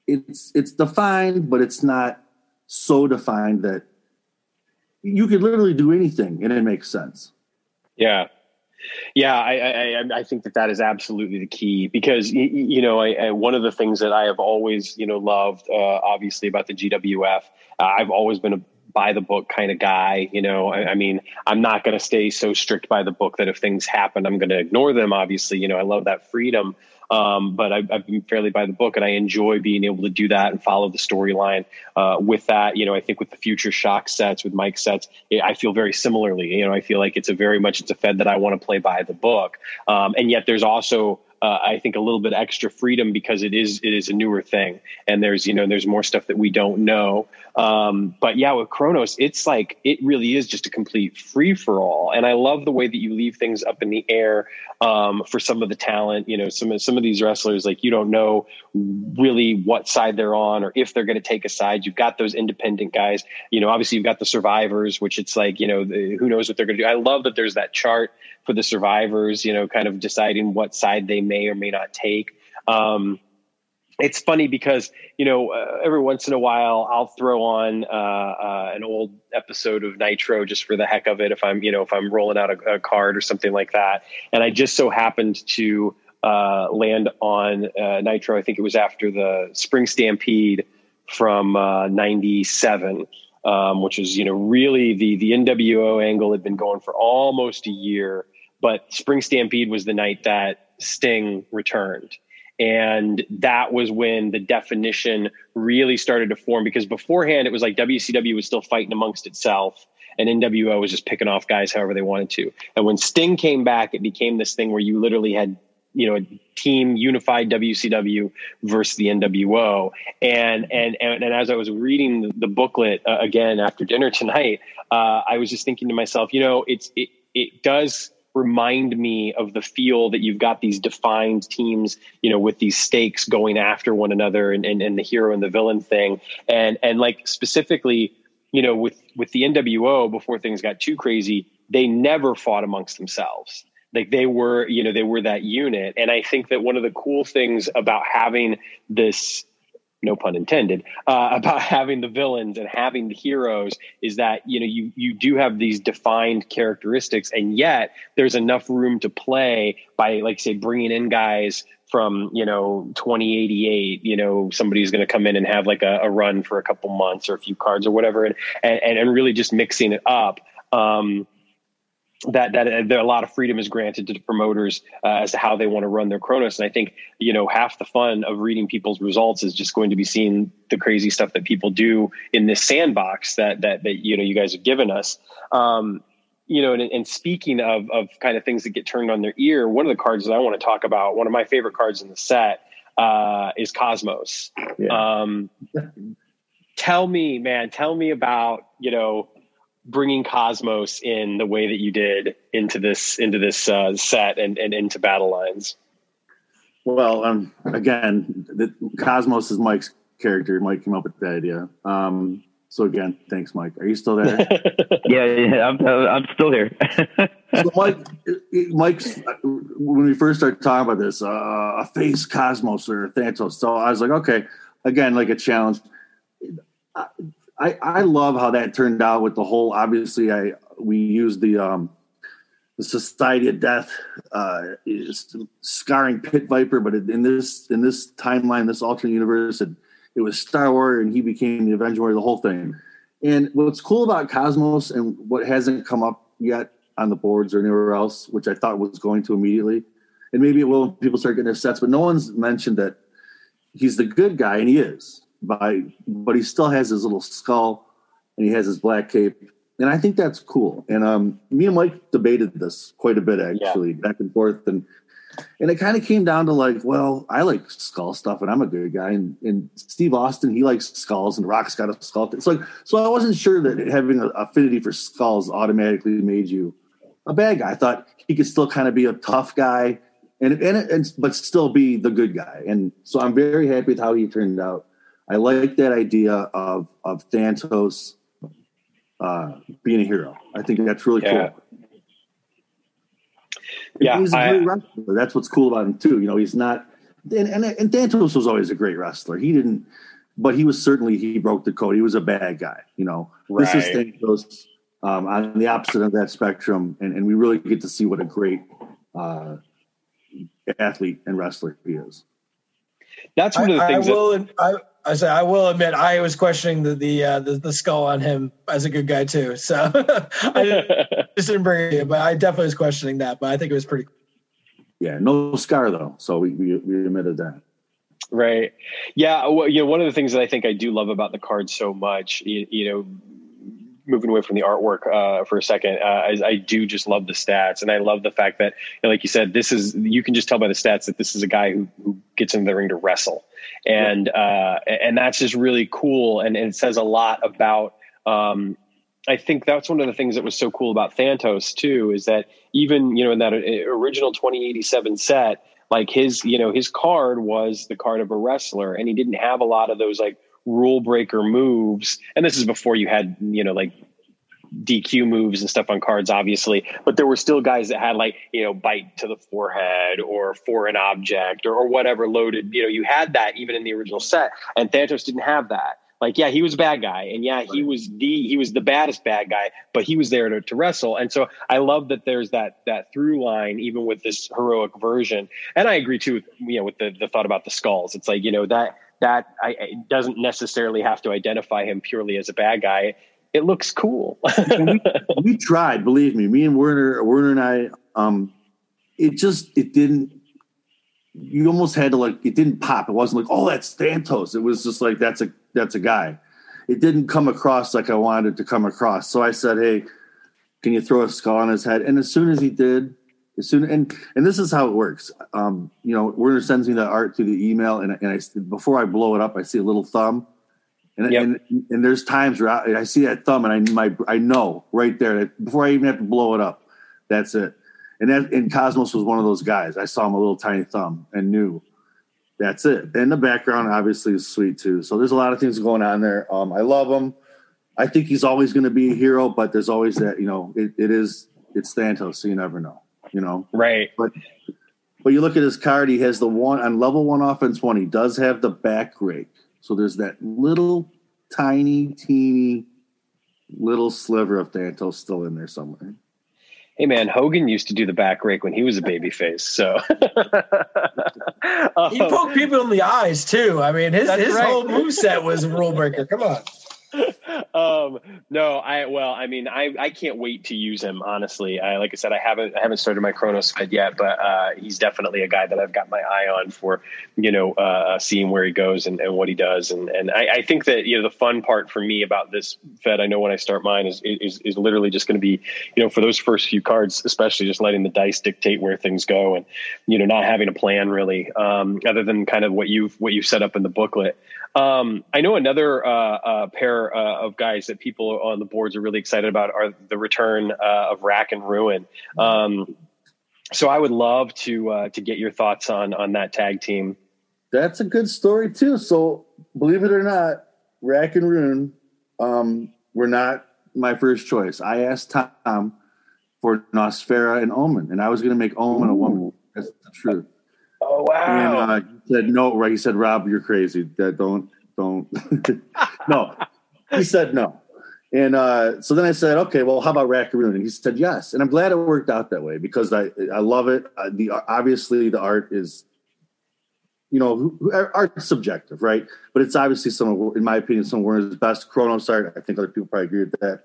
Speaker 2: it's it's defined, but it's not so defined that you could literally do anything and it makes sense.
Speaker 1: Yeah. Yeah, I, I, I think that that is absolutely the key because you know I, I, one of the things that I have always you know loved uh, obviously about the GWF uh, I've always been a by the book kind of guy you know I, I mean I'm not going to stay so strict by the book that if things happen I'm going to ignore them obviously you know I love that freedom um, but I've, I've, been fairly by the book, and I enjoy being able to do that and follow the storyline. Uh, with that, you know, I think with the future shock sets, with Mike sets, I feel very similarly. You know, I feel like it's a very much it's a Fed that I want to play by the book, um, and yet there's also uh, I think a little bit extra freedom because it is it is a newer thing, and there's you know there's more stuff that we don't know. Um, but yeah, with Kronos, it's like it really is just a complete free for all, and I love the way that you leave things up in the air um, for some of the talent. You know, some of some of these wrestlers like you don't know really what side they're on or if they're going to take a side. You've got those independent guys. You know, obviously you've got the survivors, which it's like you know the, who knows what they're going to do. I love that there's that chart for the survivors, you know, kind of deciding what side they may or may not take. Um, it's funny because you know uh, every once in a while I'll throw on uh, uh, an old episode of Nitro just for the heck of it if I'm you know if I'm rolling out a, a card or something like that, and I just so happened to uh, land on uh, Nitro. I think it was after the Spring Stampede from '97 um, which was you know really the the NWO angle had been going for almost a year, but Spring Stampede was the night that Sting returned. And that was when the definition really started to form because beforehand it was like WCW was still fighting amongst itself and NWO was just picking off guys however they wanted to. And when Sting came back, it became this thing where you literally had you know, a team unified WCW versus the NWO. And and and, and as I was reading the booklet uh, again after dinner tonight, uh, I was just thinking to myself, you know, it's it it does remind me of the feel that you've got these defined teams, you know, with these stakes going after one another and, and, and the hero and the villain thing. And and like specifically, you know, with with the NWO before things got too crazy, they never fought amongst themselves like they were you know they were that unit and i think that one of the cool things about having this no pun intended uh, about having the villains and having the heroes is that you know you you do have these defined characteristics and yet there's enough room to play by like say bringing in guys from you know 2088 you know somebody's going to come in and have like a, a, run for a couple months or a few cards or whatever and and, and really just mixing it up. Um, that that uh, there a lot of freedom is granted to the promoters uh, as to how they want to run their Kronos. And I think you know half the fun of reading people's results is just going to be seeing the crazy stuff that people do in this sandbox that that that you know you guys have given us. Um, you know, and, and speaking of of kind of things that get turned on their ear, one of the cards that I want to talk about, one of my favorite cards in the set, uh, is Cosmos. Yeah. Um, tell me, man, tell me about you know bringing Cosmos in the way that you did into this into this uh, set and, and into battle lines?
Speaker 2: Well, um, again, the, Cosmos is Mike's character. Mike came up with the idea. Um, so again, thanks, Mike. Are you still there?
Speaker 4: yeah, yeah, I'm, I'm still here.
Speaker 2: so Mike, Mike's when we first started talking about this, uh, a face Cosmos or Thanatos. So I was like, okay, again, like a challenge. I, I love how that turned out with the whole. Obviously, I we used the um, the Society of Death uh, scarring Pit Viper, but in this in this timeline, this alternate universe, it, it was Star Warrior, and he became the Avenger the whole thing. And what's cool about Cosmos and what hasn't come up yet on the boards or anywhere else, which I thought was going to immediately, and maybe it will when people start getting their sets, but no one's mentioned that he's the good guy, and he is by, but he still has his little skull and he has his black cape. And I think that's cool. And um, me and Mike debated this quite a bit actually, yeah. back and forth. And and it kind of came down to like, well, I like skull stuff, and I'm a good guy. And, and Steve Austin, he likes skulls, and Rock's got a skull. It's like, so I wasn't sure that having an affinity for skulls automatically made you a bad guy. I thought he could still kind of be a tough guy, and and, and but still be the good guy. And so I'm very happy with how he turned out. I like that idea of of Thanatos uh, being a hero. I think that's really yeah. cool.
Speaker 1: Yeah,
Speaker 2: he's a I, wrestler. That's what's cool about him too. You know, he's not and, and and Dantos was always a great wrestler. He didn't, but he was certainly he broke the code. He was a bad guy. You know,
Speaker 1: Right.
Speaker 2: this is Dantos um, on the opposite of that spectrum, and, and we really get to see what a great uh, athlete and wrestler he is.
Speaker 1: That's one of the
Speaker 3: I, I
Speaker 1: things that
Speaker 3: will. I, I say I will admit I was questioning the the, uh, the the skull on him as a good guy too. So I didn't, just didn't bring it, but I definitely was questioning that. But I think it was pretty.
Speaker 2: Yeah, no scar though, so we we, we admitted that.
Speaker 1: Right. Yeah. Well, you know, one of the things that I think I do love about the card so much, you, you know, moving away from the artwork uh, for a second, uh, is I do just love the stats, and I love the fact that, you know, like you said, this is you can just tell by the stats that this is a guy who, who gets in the ring to wrestle, and uh, and that's just really cool, and, and it says a lot about. Um, I think that's one of the things that was so cool about Thantos too, is that even you know in that uh, original 2087 set, like his you know his card was the card of a wrestler, and he didn't have a lot of those like rule breaker moves. And this is before you had you know like DQ moves and stuff on cards, obviously, but there were still guys that had like, you know, bite to the forehead or for an object or, or whatever loaded. You know, you had that even in the original set, and Thantos didn't have that. Like, yeah, he was a bad guy, and yeah, he was the he was the baddest bad guy, but he was there to, to wrestle. And so I love that there's that that through line even with this heroic version. And I agree too, with, you know, with the the thought about the skulls. It's like you know that that I, doesn't necessarily have to identify him purely as a bad guy. It looks cool.
Speaker 2: we, we tried, believe me. Me and Warner, Warner and I, um, it just it didn't. You almost had to like it didn't pop. It wasn't like oh that's Thantos. It was just like that's a that's a guy. It didn't come across like I wanted it to come across. So I said, hey, can you throw a skull on his head? And as soon as he did, as soon and and this is how it works. Um, you know, Warner sends me the art through the email, and and I before I blow it up, I see a little thumb. And,
Speaker 1: Yep.
Speaker 2: and and there's times where I, I see that thumb and I my I know right there that before I even have to blow it up, that's it. And that and Cosmos was one of those guys. I saw him a little tiny thumb and knew that's it. And the background obviously is sweet too. So there's a lot of things going on there. Um, I love him. I think he's always going to be a hero, but there's always that you know it, it is it's Thantos, so you never know. You know,
Speaker 1: right.
Speaker 2: but but you look at his card. He has the one on level one offense one. He does have the back rake. So there's that little tiny, teeny, little sliver of Thantos still in there somewhere.
Speaker 1: Hey man, Hogan used to do the back rake when he was a baby face. So
Speaker 3: He poked people in the eyes too. I mean, his
Speaker 1: That's
Speaker 3: his
Speaker 1: right.
Speaker 3: whole moveset was a rule breaker. Come on.
Speaker 1: um, no, I well, I mean, I, I can't wait to use him. Honestly, I, like I said, I haven't I haven't started my Chronos yet, but uh, he's definitely a guy that I've got my eye on for you know uh, seeing where he goes and, and what he does, and and I, I think that you know the fun part for me about this Fed, I know when I start mine is is is literally just going to be you know for those first few cards, especially just letting the dice dictate where things go, and you know not having a plan really, um, other than kind of what you've what you've set up in the booklet. Um, I know another uh, uh, pair uh, of guys that people on the boards are really excited about are the return uh, of Rack and Ruin. Um, so I would love to uh, to get your thoughts on on that tag team.
Speaker 2: That's a good story too. So believe it or not, Rack and Ruin um, were not my first choice. I asked Tom for Nosfera and Omen, and I was going to make Omen a woman. That's the truth.
Speaker 1: Oh
Speaker 2: And uh, said no. Right? He said, "Rob, you're crazy. That don't don't." no, he said no. And uh, so then I said, "Okay, well, how about Rack and Ruin?" And he said, "Yes." And I'm glad it worked out that way because I I love it. Uh, the obviously the art is, you know, art's subjective, right? But it's obviously some, of, in my opinion, some of Warner's best Chronos art. I think other people probably agree with that.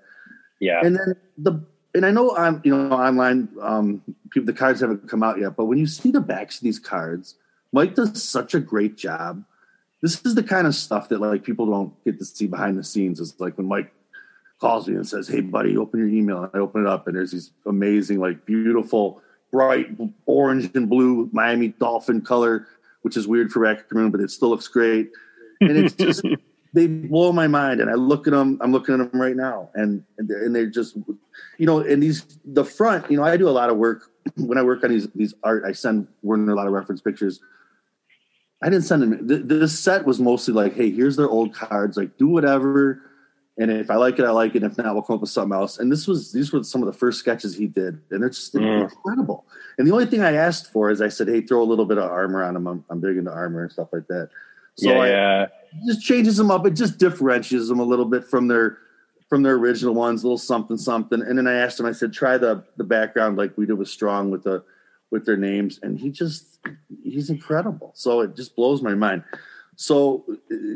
Speaker 1: yeah,
Speaker 2: And then the and I know on you know online um, people the cards haven't come out yet, but when you see the backs of these cards, Mike does such a great job. This is the kind of stuff that like people don't get to see behind the scenes. It's like when Mike calls me and says, "Hey, buddy, open your email." And I open it up, and there's these amazing, like beautiful, bright orange and blue Miami Dolphin color, which is weird for Raccoon, but it still looks great. And it's just they blow my mind and i look at them i'm looking at them right now and and they're, and they're just you know and these the front you know i do a lot of work when i work on these these art i send Warner a lot of reference pictures i didn't send them th- this set was mostly like hey here's their old cards like do whatever And if I like it, I like it. If not, we'll come up with something else. And this was these were some of the first sketches he did, and they're just mm. incredible. And the only thing I asked for is I said, "Hey, throw a little bit of armor on him. I'm, I'm big into armor and stuff like that." So yeah, I, yeah. just changes them up. It just differentiates them a little bit from their from their original ones, a little something something. And then I asked him, I said, "Try the the background like we did with Strong with the with their names," and he just he's incredible. So it just blows my mind. So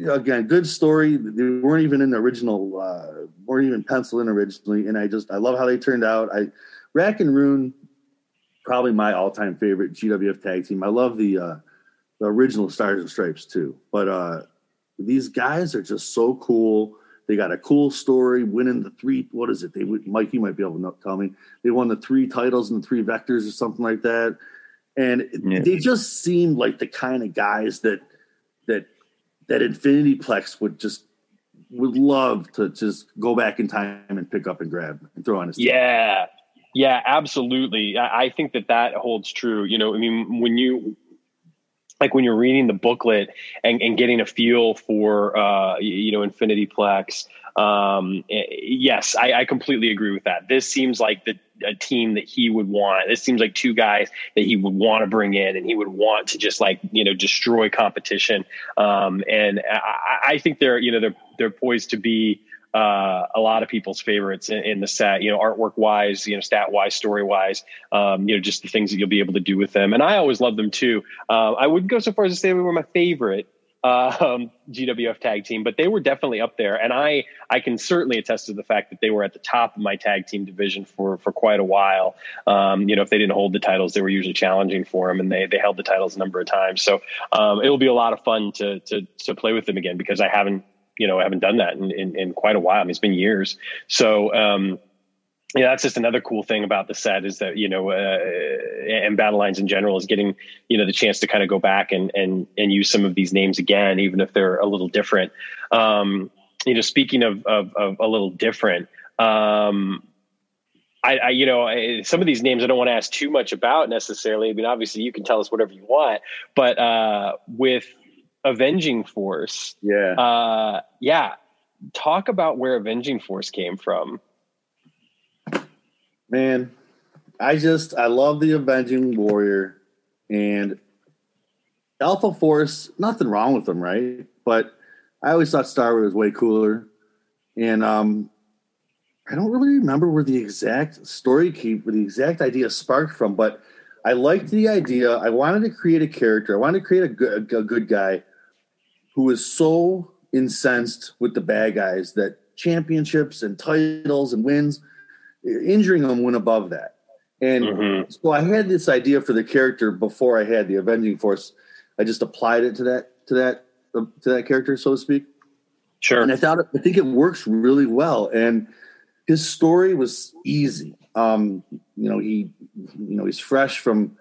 Speaker 2: again, good story. They weren't even in the original, uh, weren't even penciled in originally, and I just I love how they turned out. I Rack and Ruin, probably my all time favorite GWF tag team. I love the uh, the original Stars and Stripes too, but uh, these guys are just so cool. They got a cool story, winning the three. What is it? They Mike, you might be able to tell me. They won the three titles and the three vectors or something like that, and yeah. they just seemed like the kind of guys that that that Infinity Plex would just would love to just go back in time and pick up and grab and throw on his.
Speaker 1: Team. Yeah, yeah, absolutely. I, I think that that holds true. You know, I mean, when you like when you're reading the booklet and, and getting a feel for uh, you know Infinity Plex. Um, eh, yes, I, I completely agree with that. This seems like the a team that he would want. This seems like two guys that he would want to bring in, and he would want to just like you know destroy competition. Um, and I, I, think they're you know they're they're poised to be. Uh, a lot of people's favorites in, in, the set, you know, artwork wise, you know, stat wise, story wise, um, you know, just the things that you'll be able to do with them. And I always love them too. Uh, I wouldn't go so far as to say they were my favorite, um, GWF tag team, but they were definitely up there. And I, I can certainly attest to the fact that they were at the top of my tag team division for, for quite a while. Um, you know, if they didn't hold the titles, they were usually challenging for them and they, they held the titles a number of times. So, um, it'll be a lot of fun to, to, to play with them again because I haven't, you know, I haven't done that in, in, in quite a while. I mean, it's been years. So, um, yeah, that's just another cool thing about the set is that you know, uh, and battle lines in general is getting you know the chance to kind of go back and and and use some of these names again, even if they're a little different. Um, you know, speaking of of, of a little different, um, I, I, you know I, some of these names I don't want to ask too much about necessarily. I mean, obviously you can tell us whatever you want, but uh, with Avenging Force,
Speaker 2: yeah,
Speaker 1: uh, yeah, talk about where Avenging Force came from
Speaker 2: man, I just I love the Avenging Warrior and Alpha Force. Nothing wrong with them, right? But I always thought Star Wars was way cooler, and um, I don't really remember where the exact story came, where the exact idea sparked from. But I liked the idea. I wanted to create a character. I wanted to create a good, a good guy who was so incensed with the bad guys that championships and titles and wins injuring them went above that. And mm-hmm. so I had this idea for the character before I had the Avenging Force. I just applied it to that to that to that character, so to speak.
Speaker 1: Sure.
Speaker 2: And I thought I think it works really well. And his story was easy. Um, you know, he you know he's fresh from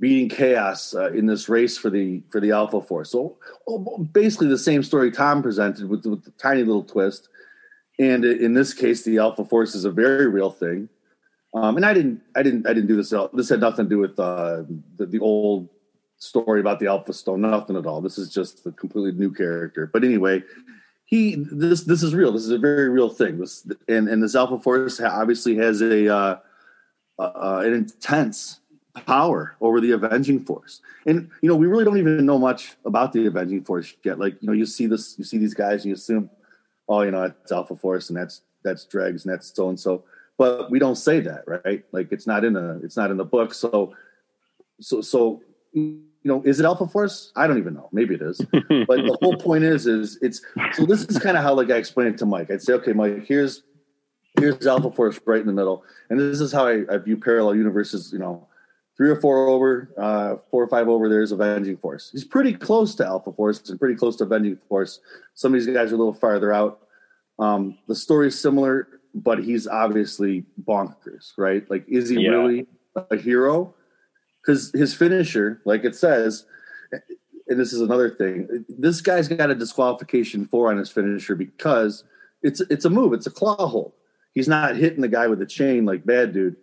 Speaker 2: beating chaos uh, in this race for the for the Alpha Force. So basically the same story Tom presented with, with the tiny little twist. And in this case, the alpha force is a very real thing. Um, and I didn't, I didn't, I didn't do this. This had nothing to do with uh, the, the old story about the Alpha Stone. Nothing at all. This is just a completely new character. But anyway, he this this is real. This is a very real thing. This and and this Alpha Force obviously has a uh, uh, an intense power over the Avenging Force. And you know, we really don't even know much about the Avenging Force yet. Like you know, you see this, you see these guys, and you assume oh, you know, it's Alpha Force and that's that's Dregs and that's so and so. But we don't say that, right? Like it's not in the it's not in the book. So so so you know, is it Alpha Force? I don't even know. Maybe it is. but the whole point is, is it's so this is kind of how like I explain it to Mike. I'd say, okay, Mike, here's here's Alpha Force right in the middle, and this is how I, I view parallel universes. You know, three or four over, uh, four or five over, there's Avenging Force. He's pretty close to Alpha Force and pretty close to Avenging Force. Some of these guys are a little farther out. Um, the story is similar, but he's obviously bonkers, right? Like, is he yeah. really a hero? Because his finisher, like it says, and this is another thing, this guy's got a disqualification for on his finisher because it's it's a move, it's a claw hold. He's not hitting the guy with a chain like Bad Dude,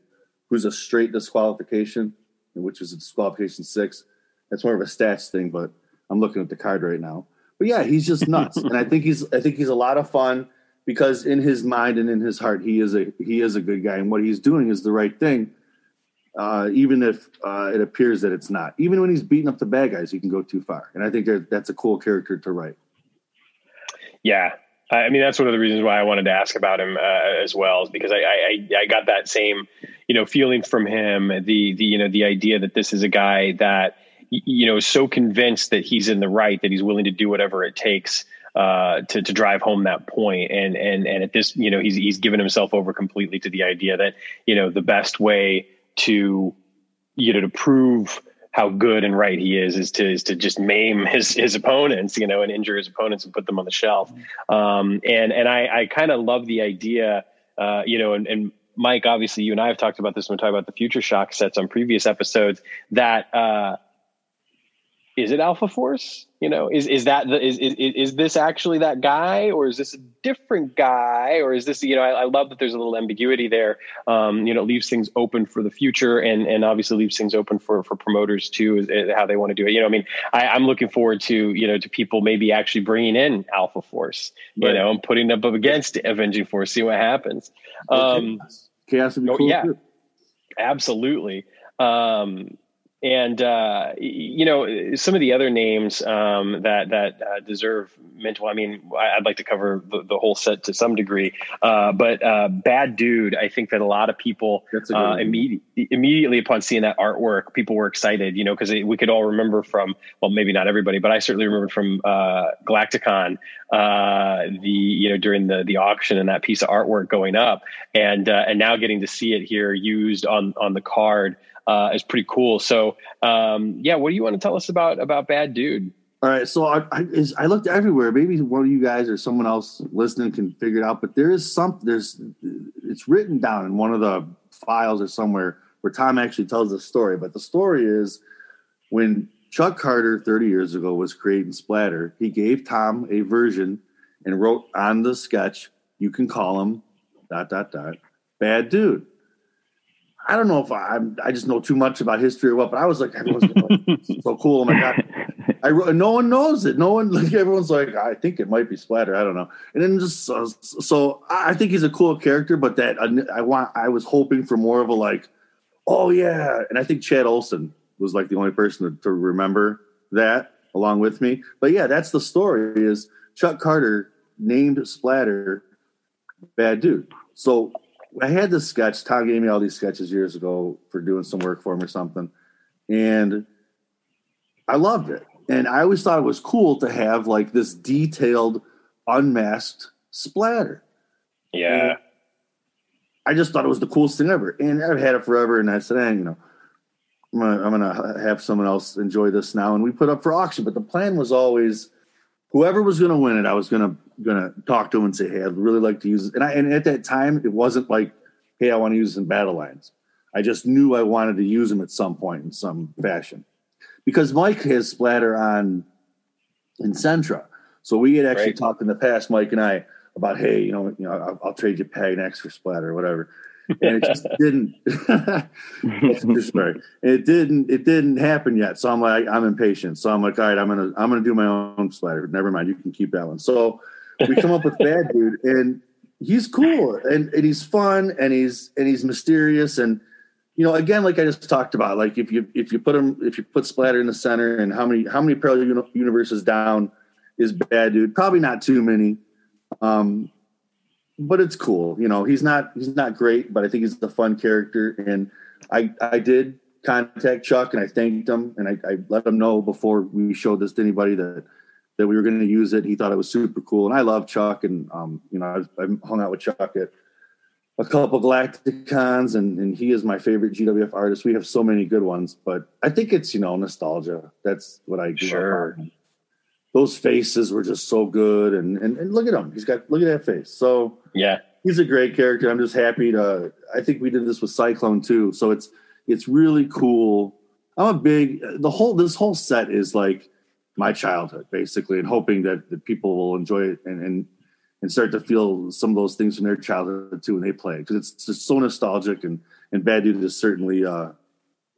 Speaker 2: who's a straight disqualification which is a disqualification six. That's more of a stats thing, but I'm looking at the card right now. But yeah, he's just nuts, and I think he's I think he's a lot of fun. because in his mind and in his heart, he is a he is a good guy, and what he's doing is the right thing. Uh, even if uh, it appears that it's not, even when he's beating up the bad guys, he can go too far, and I think that that's a cool character to write.
Speaker 1: Yeah, I mean that's one of the reasons why I wanted to ask about him uh, as well, is because I, I I got that same you know feeling from him. The the you know the idea that this is a guy that you know is so convinced that he's in the right that he's willing to do whatever it takes uh, to to drive home that. And and and at this, you know, he's he's given himself over completely to the idea that you know the best way to you know to prove how good and right he is is to is to just maim his his opponents, you know, and injure his opponents and put them on the shelf. Um, and and I I kind of love the idea, uh, you know, and, and Mike, obviously, you and I have talked about this when we talk about the future shock sets on previous episodes. That uh, is it Alpha Force? You know, is is that the, is, is is this actually that guy, or is this a different guy, or is this you know? I, I love that there's a little ambiguity there. Um, you know, it leaves things open for the future, and and obviously leaves things open for for promoters too, is, is how they want to do it. You know, I mean, I, I'm looking forward to you know to people maybe actually bringing in Alpha Force, you right. know, and putting them up against Avenging Force, see what happens. Um,
Speaker 2: Chaos would be oh, cool
Speaker 1: yeah, too. absolutely. Um, and uh, you know some of the other names um, that that uh, deserve mental. I mean, I'd like to cover the, the whole set to some degree, uh, but uh, Bad Dude. I think that a lot of people uh, immediately immediately upon seeing that artwork, people were excited. You know, because we could all remember from well, maybe not everybody, but I certainly remember from uh, Galacticon the you know during the the auction and that piece of artwork going up, and and now getting to see it here used on on the card uh, is pretty cool. So, um, yeah, what do you want to tell us about about Bad Dude?
Speaker 2: All right, so I, I, I, looked everywhere. Maybe one of you guys or someone else listening can figure it out. But there is some. There's it's written down in one of the files or somewhere where Tom actually tells the story. But the story is when Chuck Carter 30 years ago was creating Splatter, he gave Tom a version and wrote on the sketch, "You can call him dot dot dot bad dude." I don't know if I, am I just know too much about history or what, but I was like, like, so cool. Oh my God. I, no one knows it. No one, like, everyone's like, I think it might be Splatter. I don't know. And then just, uh, so I think he's a cool character, but that I want, I was hoping for more of a like, oh yeah. And I think Chad Olson was like the only person to, to remember that along with me. But yeah, that's the story is Chuck Carter named Splatter bad dude. So I had this sketch. Tom gave me all these sketches years ago for doing some work for him or something, and I loved it. And I always thought it was cool to have like this detailed, unmasked splatter.
Speaker 1: Yeah. And
Speaker 2: I just thought it was the coolest thing ever, and I've had it forever. And I said, hey, you know, I'm gonna, I'm gonna have someone else enjoy this now, and we put up for auction. But the plan was always whoever was going to win it, I was going to talk to him and say, "Hey, I'd really like to use it." And I and at that time, it wasn't like, "Hey, I want to use in battle lines." I just knew I wanted to use them at some point in some fashion, because Mike has splatter on in Centra, so we had actually right. talked in the past, Mike and I, about, "Hey, you know, you know, I'll, I'll trade you Pag Next for splatter or whatever." and it just didn't. it didn't. It didn't happen yet. So I'm like, I'm impatient. So I'm like, all right, I'm gonna, I'm gonna do my own splatter. Never mind, you can keep that one. So we come up with Bad Dude, and he's cool, and, and he's fun, and he's and he's mysterious, and you know, again, like I just talked about, like if you if you put him, if you put Splatter in the center, and how many how many parallel universes down is Bad Dude? Probably not too many. Um, but it's cool. You know, he's not he's not great, but I think he's a fun character. And I I did contact Chuck and I thanked him and I, I let him know before we showed this to anybody that that we were going to use it. He thought it was super cool, and I love Chuck. And um, you know, I, I hung out with Chuck at a couple Galacticons, and and he is my favorite GWF artist. We have so many good ones, but I think it's you know nostalgia. That's what I.
Speaker 1: Sure
Speaker 2: those faces were just so good. And, and, and look at him. He's got, look at that face. So
Speaker 1: yeah,
Speaker 2: he's a great character. I'm just happy to, I think we did this with Cyclone too. So it's, it's really cool. I'm a big, the whole, this whole set is like my childhood basically, and hoping that, that people will enjoy it and, and, and start to feel some of those things from their childhood too when they play because it's just so nostalgic and and Bad Dude is certainly uh,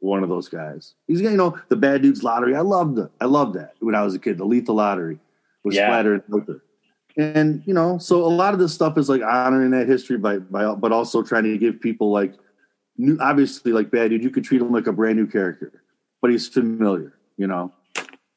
Speaker 2: one of those guys. He's you know the bad dudes lottery. I loved it. I loved that when I was a kid. The lethal lottery was yeah. Splatter and Luther. and you know, so a lot of this stuff is like honoring that history by by, but also trying to give people like new, obviously like bad dude. You could treat him like a brand new character, but he's familiar, you know.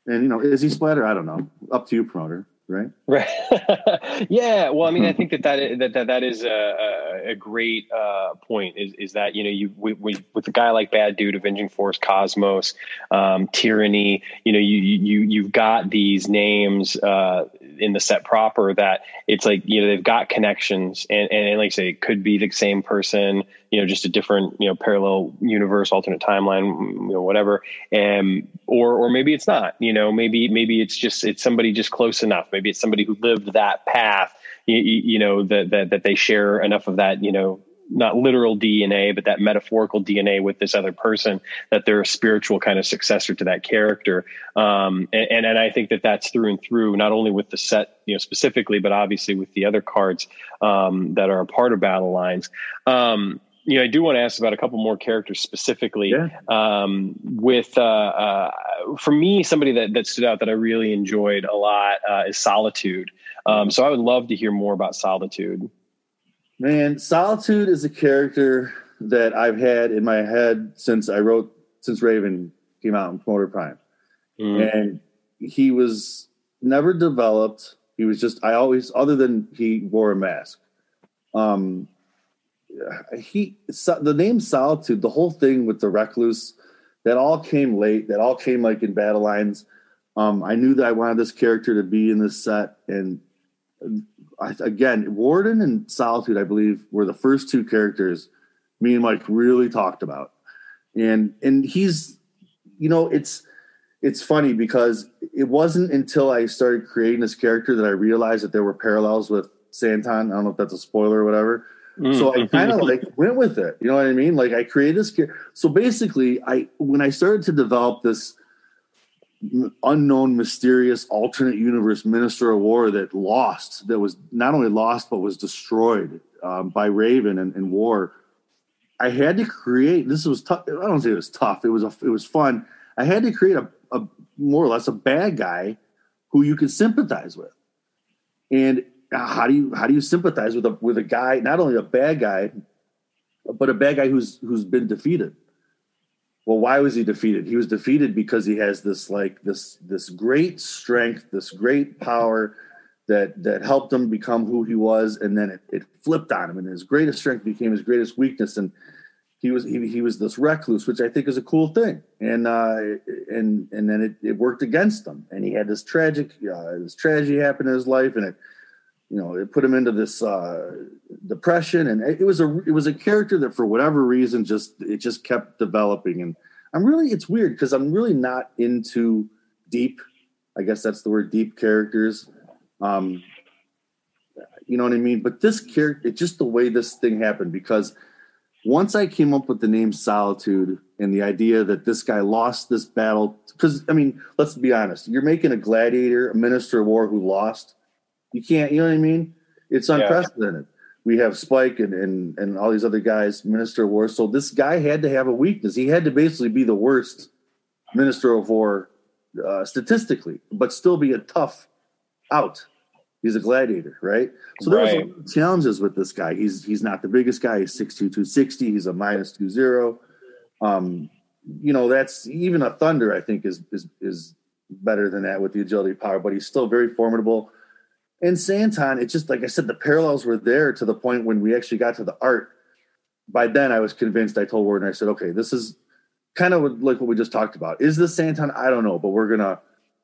Speaker 2: And you know, is he splatter? I don't know. Up to you, promoter right?
Speaker 1: Right. yeah. Well, I mean, I think that that that that, that is a, a great uh, point. Is is that you know you we, we, with a guy like Bad Dude, Avenging Force, Cosmos, um, Tyranny. You know, you you you've got these names uh, in the set proper that it's like you know they've got connections, and and, and like I say, it could be the same person. You know, just a different you know parallel universe, alternate timeline, you know, whatever. And or or maybe it's not. You know, maybe maybe it's just it's somebody just close enough. Maybe it's somebody who lived that path. You, you know that that that they share enough of that. You know not literal DNA, but that metaphorical DNA with this other person, that they're a spiritual kind of successor to that character. Um, and, and, I think that that's through and through, not only with the set, you know, specifically, but obviously with the other cards um, that are a part of Battle Lines. Um, you know, I do want to ask about a couple more characters specifically. Yeah. Um, with uh, uh, for me, somebody that that stood out that I really enjoyed a lot uh, is Solitude. Um, so I would love to hear more about Solitude.
Speaker 2: Man, Solitude is a character that I've had in my head since I wrote since Raven came out in Promoter Prime, mm. and he was never developed. He was just I always other than he wore a mask. Um, he the name Solitude, the whole thing with the Recluse, that all came late. That all came like in Battle Lines. Um, I knew that I wanted this character to be in this set, and again, Warden and Solitude, I believe, were the first two characters me and Mike really talked about. And and he's, you know, it's it's funny because it wasn't until I started creating this character that I realized that there were parallels with Santon. I don't know if that's a spoiler or whatever. Mm. So I kind of like went with it. You know what I mean? Like I created this. So basically, I when I started to develop this unknown, mysterious, alternate universe minister of war that lost, that was not only lost but was destroyed um, by Raven and, and, War. I had to create. This was tough. I don't say it was tough. It was a, it was fun. I had to create a, a more or less a bad guy who you could sympathize with. And how do you how do you sympathize with a with a guy not only a bad guy, but a bad guy who's who's been defeated? Well why was he defeated? He was defeated because he has this like this this great strength this great power that that helped him become who he was and then it, it flipped on him and his greatest strength became his greatest weakness and he was he, he was this recluse which i think is a cool thing and uh and and then it, it worked against him and he had this tragic uh, this tragedy happen in his life and it you know it put him into this uh depression. And it was a it was a character that for whatever reason just it just kept developing. And i'm really it's weird because i'm really not into deep i guess that's the word deep characters. Um you know what i mean? But this character it's just the way this thing happened because once i came up with the name solitude and the idea that this guy lost this battle because i mean let's be honest you're making a gladiator a minister of war who lost you can't, you know what I mean? It's unprecedented. Yeah. We have Spike and, and and all these other guys, Minister of War. So this guy had to have a weakness. He had to basically be the worst Minister of War uh, statistically, but still be a tough out. He's a gladiator, right? So there right. was challenges with this guy. He's he's not the biggest guy. He's 6'2", 260. He's a minus two zero. Um, you know, that's even a Thunder. I think is is is better than that with the agility power, but he's still very formidable and Santon, it's just like I said, the parallels were there to the point when we actually got to the art. By then, I was convinced. I told Warden, I said, "Okay, this is kind of like what we just talked about. Is this Santon? I don't know, but we're gonna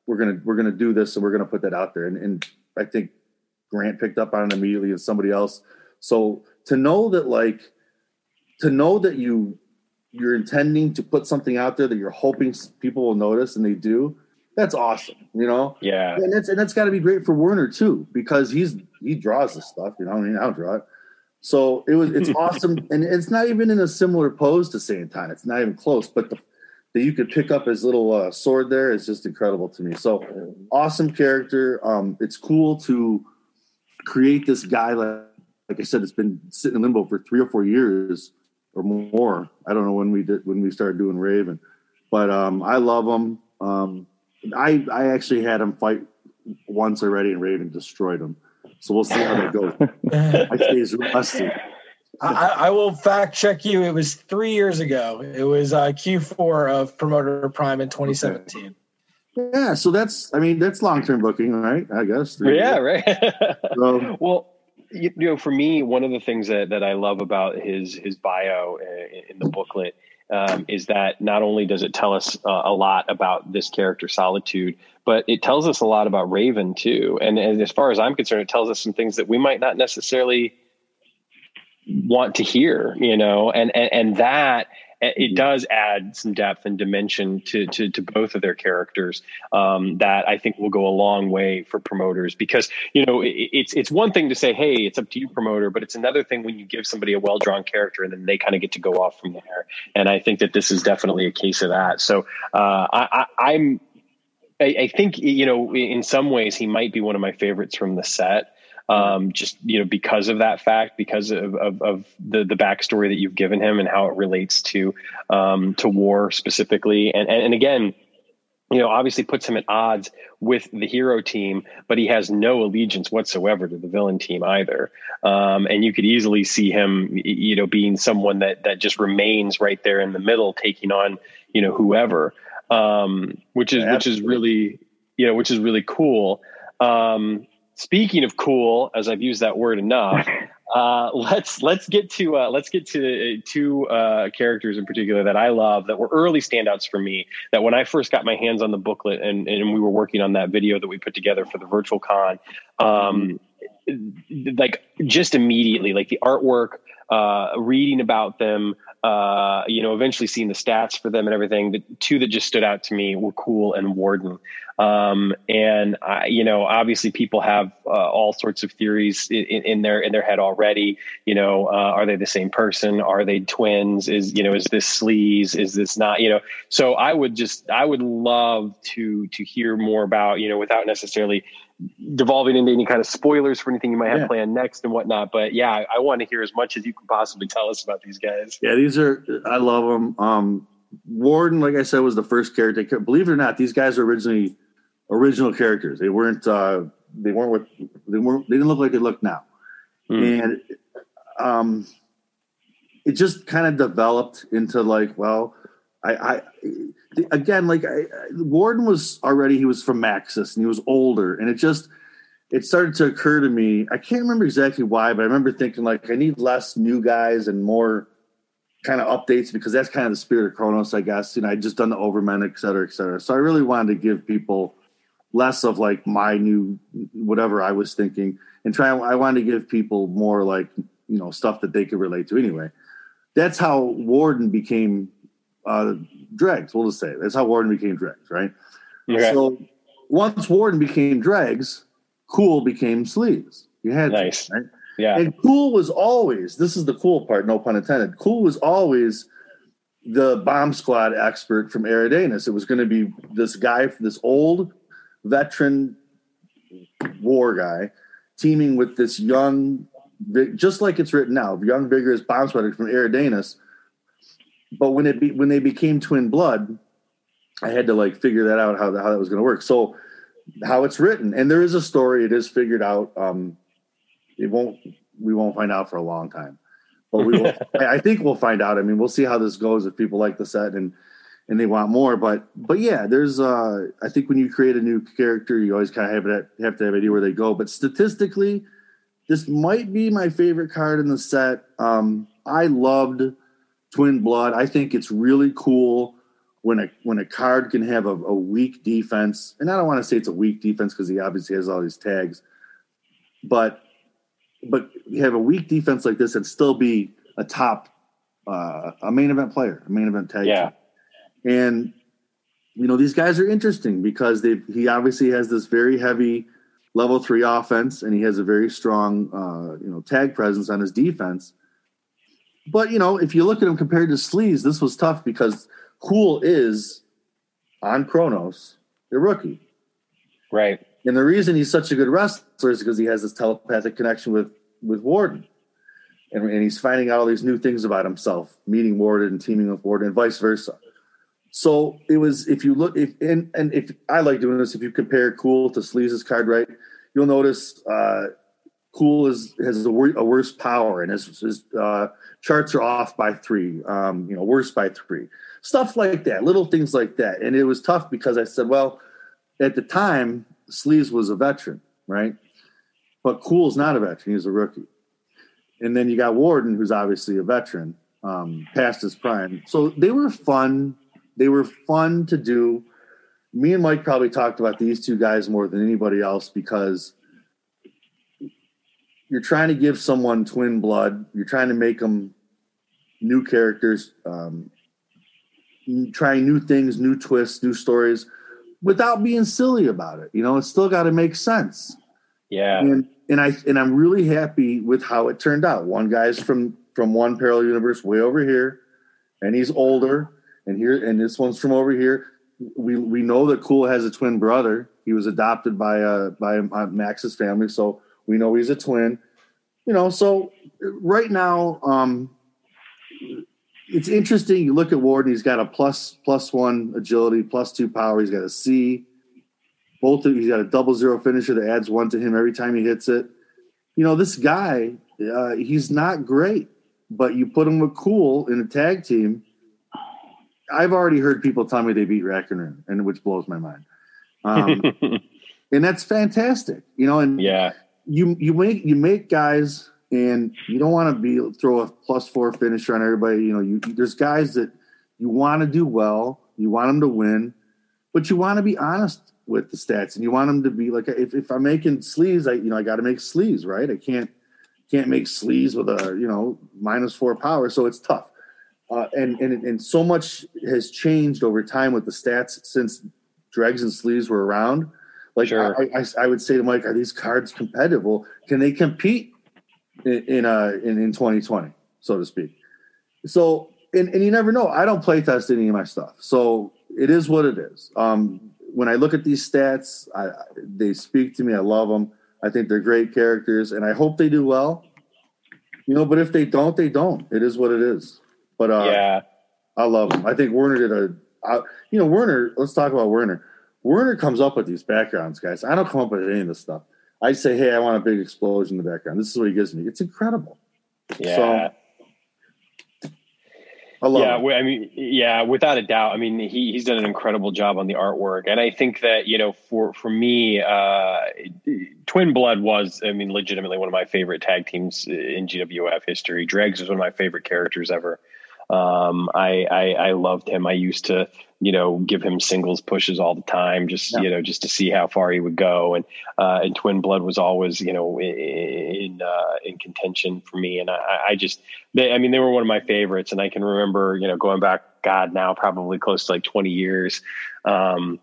Speaker 2: we're gonna we're gonna do this, and we're gonna put that out there." And, and I think Grant picked up on it immediately, and somebody else. So to know that, like, to know that you you're intending to put something out there that you're hoping people will notice, and they do that's awesome, you know.
Speaker 1: Yeah,
Speaker 2: and that's and that's got to be great for Warner too because he's he draws the stuff, you know. I mean, I don't draw it, so it was it's awesome, and it's not even in a similar pose to Santon. It's not even close, but the that you could pick up his little uh, sword there is just incredible to me. So awesome character. Um, it's cool to create this guy like like I said, it's been sitting in limbo for three or four years or more. I don't know when we did when we started doing Raven, but um, I love him. Um, I I actually had him fight once already, and Raven destroyed him. So we'll see how that goes. My stays rusty.
Speaker 3: I, I, will fact check you. It was three years ago. It was uh, Q4 of Promoter Prime in 2017.
Speaker 2: Yeah, so that's I mean that's long term booking, right? I guess.
Speaker 1: Yeah, years. right. so, well, you, know, for me, one of the things that, that I love about his his bio in, in the booklet um, is that not only does it tell us uh, a lot about this character Solitude, but it tells us a lot about Raven too. And, and as far as I'm concerned, it tells us some things that we might not necessarily want to hear, you know, and, and, and that it mm-hmm. does add some depth and dimension to, to, to both of their characters um, that I think will go a long way for promoters because, you know, it, it's, it's one thing to say, Hey, it's up to you promoter, but it's another thing when you give somebody a well-drawn character and then they kind of get to go off from there. And I think that this is definitely a case of that. So uh, I, I, I'm, I, I think, you know, in some ways he might be one of my favorites from the set um, just you know because of that fact, because of, of, of, the the backstory that you've given him and how it relates to um, to war specifically, and, and and again, you know, obviously puts him at odds with the hero team, but he has no allegiance whatsoever to the villain team either. Um, and you could easily see him, you know, being someone that that just remains right there in the middle, taking on you know whoever, um, which is Absolutely. which is really you know which is really cool. Um, speaking of cool, as I've used that word enough, uh, let's let's get to uh, let's get to uh, two uh, characters in particular that I love that were early standouts for me. That when I first got my hands on the booklet and and we were working on that video that we put together for the virtual con, um, like just immediately, like the artwork, uh, reading about them, uh, you know, eventually seeing the stats for them and everything. The two that just stood out to me were Cool and Warden. Um, and I, you know, obviously people have uh, all sorts of theories in, in, their in their head already. You know, uh, are they the same person? Are they twins? Is you know, is this sleaze? Is this not? You know, so I would just I would love to to hear more about you know without necessarily devolving into any kind of spoilers for anything you might have yeah. planned next and whatnot. But yeah, I, I, want to hear as much as you can possibly tell us about these guys.
Speaker 2: Yeah, these are I love them. Um, Warden, like I said, was the first character. Believe it or not, these guys are originally original characters. They weren't. Uh, they weren't what they weren't. They didn't look like they look now, mm. and um, it just kind of developed into like, well, I, I again, like I, Warden was already he was from Maxis and he was older, and it just it started to occur to me. I can't remember exactly why, but I remember thinking like I need less new guys and more kind of updates because that's kind of the spirit of Kronos, I guess. You know, I just done the Overmen, et cetera, et cetera. So I really wanted to give people less of like my new whatever I was thinking and try. I wanted to give people more like you know stuff that they could relate to anyway. That's how Warden became uh, dregs. We'll just say that's how Warden became dregs, right? Okay. So once Warden became dregs, Cool became Sleaze. You had
Speaker 1: nice,
Speaker 2: to, right?
Speaker 1: Yeah.
Speaker 2: And Cool was always this is the cool part, no pun intended. Cool was always the bomb squad expert from Eridanus. It was going to be this guy, this old veteran war guy, teaming with this young, just like it's written now, young vigorous bomb squad from Eridanus but when it be, when they became twin blood, I had to like figure that out how, how that was going to work. So how it's written, and there is a story. It is figured out. Um, it won't. We won't find out for a long time, but we will. I think we'll find out. I mean, we'll see how this goes if people like the set and and they want more. But but yeah, there's. uh I think when you create a new character, you always kind of have it have to have an idea where they go. But statistically, this might be my favorite card in the set. Um, I loved twin blood. I think it's really cool when a when a card can have a, a weak defense, and I don't want to say it's a weak defense because he obviously has all these tags, but but you have a weak defense like this and still be a top uh, a main event player, a main event tag.
Speaker 1: Yeah.
Speaker 2: Team. And you know these guys are interesting because they he obviously has this very heavy level three offense and he has a very strong uh, you know tag presence on his defense but you know, if you look at him compared to Sleaze, this was tough because Cool is on Kronos, a rookie.
Speaker 1: Right.
Speaker 2: And the reason he's such a good wrestler is because he has this telepathic connection with with Warden. And, and he's finding out all these new things about himself, meeting Warden and teaming with Warden and vice versa. So it was if you look if and and if I like doing this, if you compare Cool to Sleaze's card right, you'll notice uh Cool is has a, wor- a worse power, and his, his uh, charts are off by three. Um, you know, worse by three. Stuff like that, little things like that. And it was tough because I said, well, at the time, Sleaze was a veteran, right? But Cool's not a veteran; he's a rookie. And then you got Warden, who's obviously a veteran, um, past his prime. So they were fun. They were fun to do. Me and Mike probably talked about these two guys more than anybody else because you're trying to give someone twin blood. You're trying to make them new characters, um, trying new things, new twists, new stories, without being silly about it. You know, it's still got to make sense.
Speaker 1: Yeah.
Speaker 2: And and I and I'm really happy with how it turned out. One guy's from from one parallel universe way over here, and he's older, and here and this one's from over here. We we know that Cool has a twin brother. He was adopted by uh by uh, Max's family, so we know he's a twin. You know, so right now, um, it's interesting. You look at Warden; he's got a plus plus one agility, plus two power. He's got a C. Both of, he's got a double zero finisher that adds one to him every time he hits it. You know, this guy, uh, he's not great, but you put him with Cool in a tag team. I've already heard people tell me they beat Reckoner, and which blows my mind. Um, and that's fantastic, you know. And
Speaker 1: yeah,
Speaker 2: you you make you make guys, and you don't want to be throw a plus four finisher on everybody. You know, you there's guys that you want to do well, you want them to win, but you want to be honest with the stats, and you want them to be like if, if I'm making Sleaze, I you know I got to make Sleaze right. I can't can't make Sleaze with a you know minus four power, so it's tough. Uh, and and and so much has changed over time with the stats since Dregs and Sleaze were around. Like sure. I, I, I, would say to Mike, are these cards competitive? Well, can they compete in in, uh, in in 2020, so to speak? So and, and you never know. I don't play test any of my stuff, so it is what it is. Um, when I look at these stats, I, they speak to me. I love them. I think they're great characters, and I hope they do well. You know, but if they don't, they don't. It is what it is. But uh,
Speaker 1: yeah,
Speaker 2: I love them. I think Werner did a. Uh, you know, Werner. Let's talk about Werner. Werner comes up with these backgrounds, guys. I don't come up with any of this stuff. I say, hey, I want a big explosion in the background. This is what he gives me. It's incredible.
Speaker 1: Yeah. So, I love yeah, him. I mean, yeah, without a doubt. I mean, he, he's done an incredible job on the artwork, and I think that you know, for for me, uh, Twin Blood was, I mean, legitimately one of my favorite tag teams in GWF history. Dregs was one of my favorite characters ever. Um, I, I, I loved him. I used to, you know, give him singles pushes all the time, just yeah. you know, just to see how far he would go. And uh, and Twin Blood was always, you know, in uh, in contention for me. And I, I just, they, I mean, they were one of my favorites. And I can remember, you know, going back, God, now probably close to like twenty years. Um,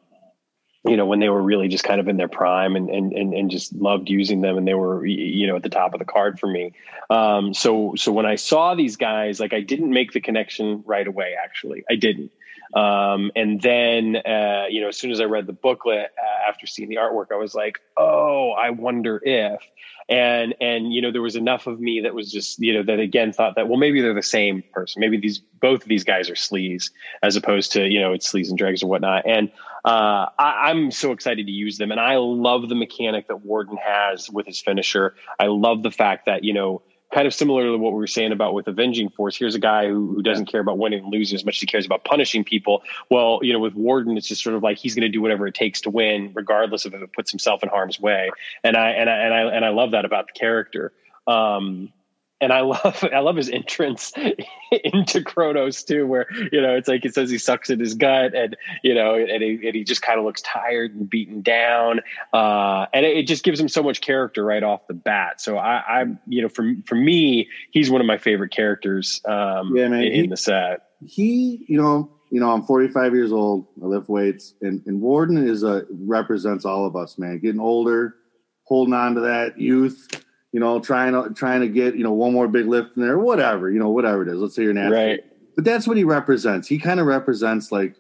Speaker 1: you know, when they were really just kind of in their prime and, and, and, and just loved using them and they were, you know, at the top of the card for me. Um, so, so when I saw these guys, like I didn't make the connection right away, actually, I didn't. Um, and then, uh, you know, as soon as I read the booklet uh, after seeing the artwork, I was like, oh, I wonder if, and and you know there was enough of me that was just you know that again thought that well maybe they're the same person. Maybe these both of these guys are sleaze as opposed to you know it's sleaze and dregs or whatnot. And uh, I, i'm so excited to use them. And i love the mechanic that warden has with his finisher. I love the fact that you know kind of similar to what we were saying about with Avenging Force. Here's a guy who, who doesn't care about winning and losing as much as he cares about punishing people. Well, you know, with Warden, it's just sort of like he's going to do whatever it takes to win, regardless of if it puts himself in harm's way. And I and I and I and I love that about the character. Um, and I love I love his entrance into Kronos too, where you know it's like it says he sucks in his gut, and you know, and he, and he just kind of looks tired and beaten down, uh, and it, it, just gives him so much character right off the bat. So I, am you know, for for me, he's one of my favorite characters um, yeah, man. in, he, in the set.
Speaker 2: He, you know, you know, I'm 45 years old. I lift weights, and, and Warden is a represents all of us, man. Getting older, holding on to that youth you know, trying to trying to get you know one more big lift in there, whatever you know, whatever it is. Let's say you're an athlete, right. but that's what he represents. He kind of represents like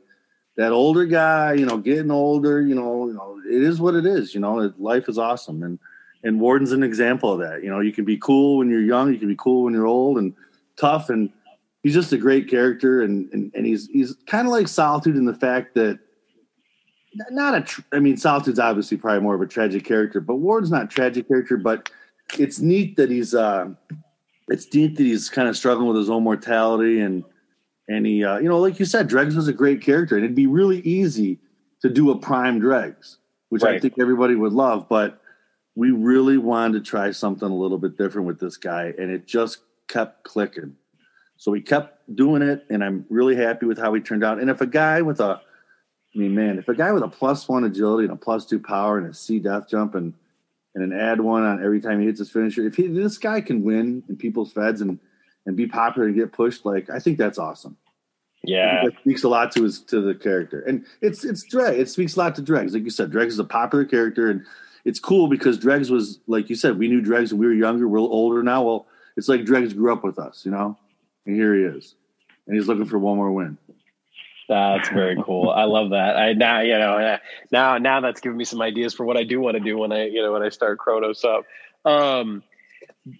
Speaker 2: that older guy, you know, getting older. You know, you know, it is what it is. You know, life is awesome, and and Warden's an example of that. You know, you can be cool when you're young, you can be cool when you're old, and tough, and he's just a great character, and and, and he's he's kind of like Solitude in the fact that not a. I mean, Solitude's obviously probably more of a tragic character, but Warden's not a tragic character, but it's neat that he's uh, it's neat that he's kind of struggling with his own mortality and and he uh, you know like you said, Dregs was a great character and it'd be really easy to do a prime Dregs, which right. I think everybody would love, but we really wanted to try something a little bit different with this guy, and it just kept clicking. So we kept doing it, and I'm really happy with how he turned out. And if a guy with a, I mean, man, if a guy with a plus one agility and a plus two power and a C death jump and and an add one on every time he hits his finisher, if he, this guy can win in people's feds and and be popular and get pushed, like I think that's awesome.
Speaker 1: Yeah,
Speaker 2: that speaks a lot to his to the character, and it's it's Dreg. It speaks a lot to Dregs, like you said. Dregs is a popular character, and it's cool because Dregs was like you said. We knew Dregs when we were younger. We're older now. Well, it's like Dregs grew up with us, you know and here he is, and he's looking for one more win.
Speaker 1: That's very cool. I love that. I now you know now now that's giving me some ideas for what I do want to do when I you know when I start Kronos up. Um,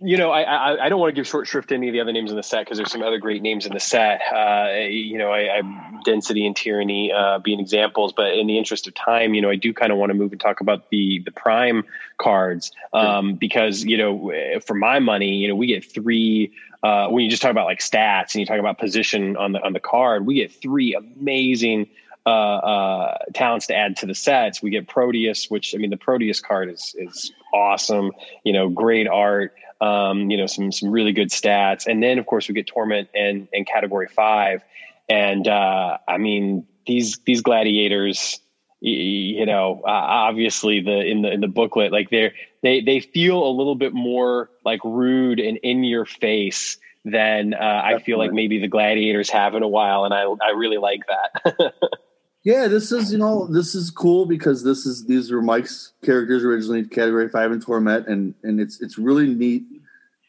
Speaker 1: you know, I, I, I don't want to give short shrift to any of the other names in the set because there's some other great names in the set. Uh, you know, I, I density and tyranny uh, being examples, but in the interest of time, you know, I do kind of want to move and talk about the the prime cards um, because you know, for my money, you know, we get three. Uh, when you just talk about like stats and you talk about position on the on the card, we get three amazing uh, uh, talents to add to the sets. We get Proteus, which I mean, the Proteus card is is awesome. You know, great art um, you know, some some really good stats, and then of course we get Torment and and Category Five, and uh, I mean these these gladiators, you know, uh, obviously the in the in the booklet, like they're they they feel a little bit more like rude and in your face than uh, I feel like maybe the gladiators have in a while, and I I really like that.
Speaker 2: yeah, this is you know this is cool because this is these were Mike's characters originally, Category Five and Torment, and and it's it's really neat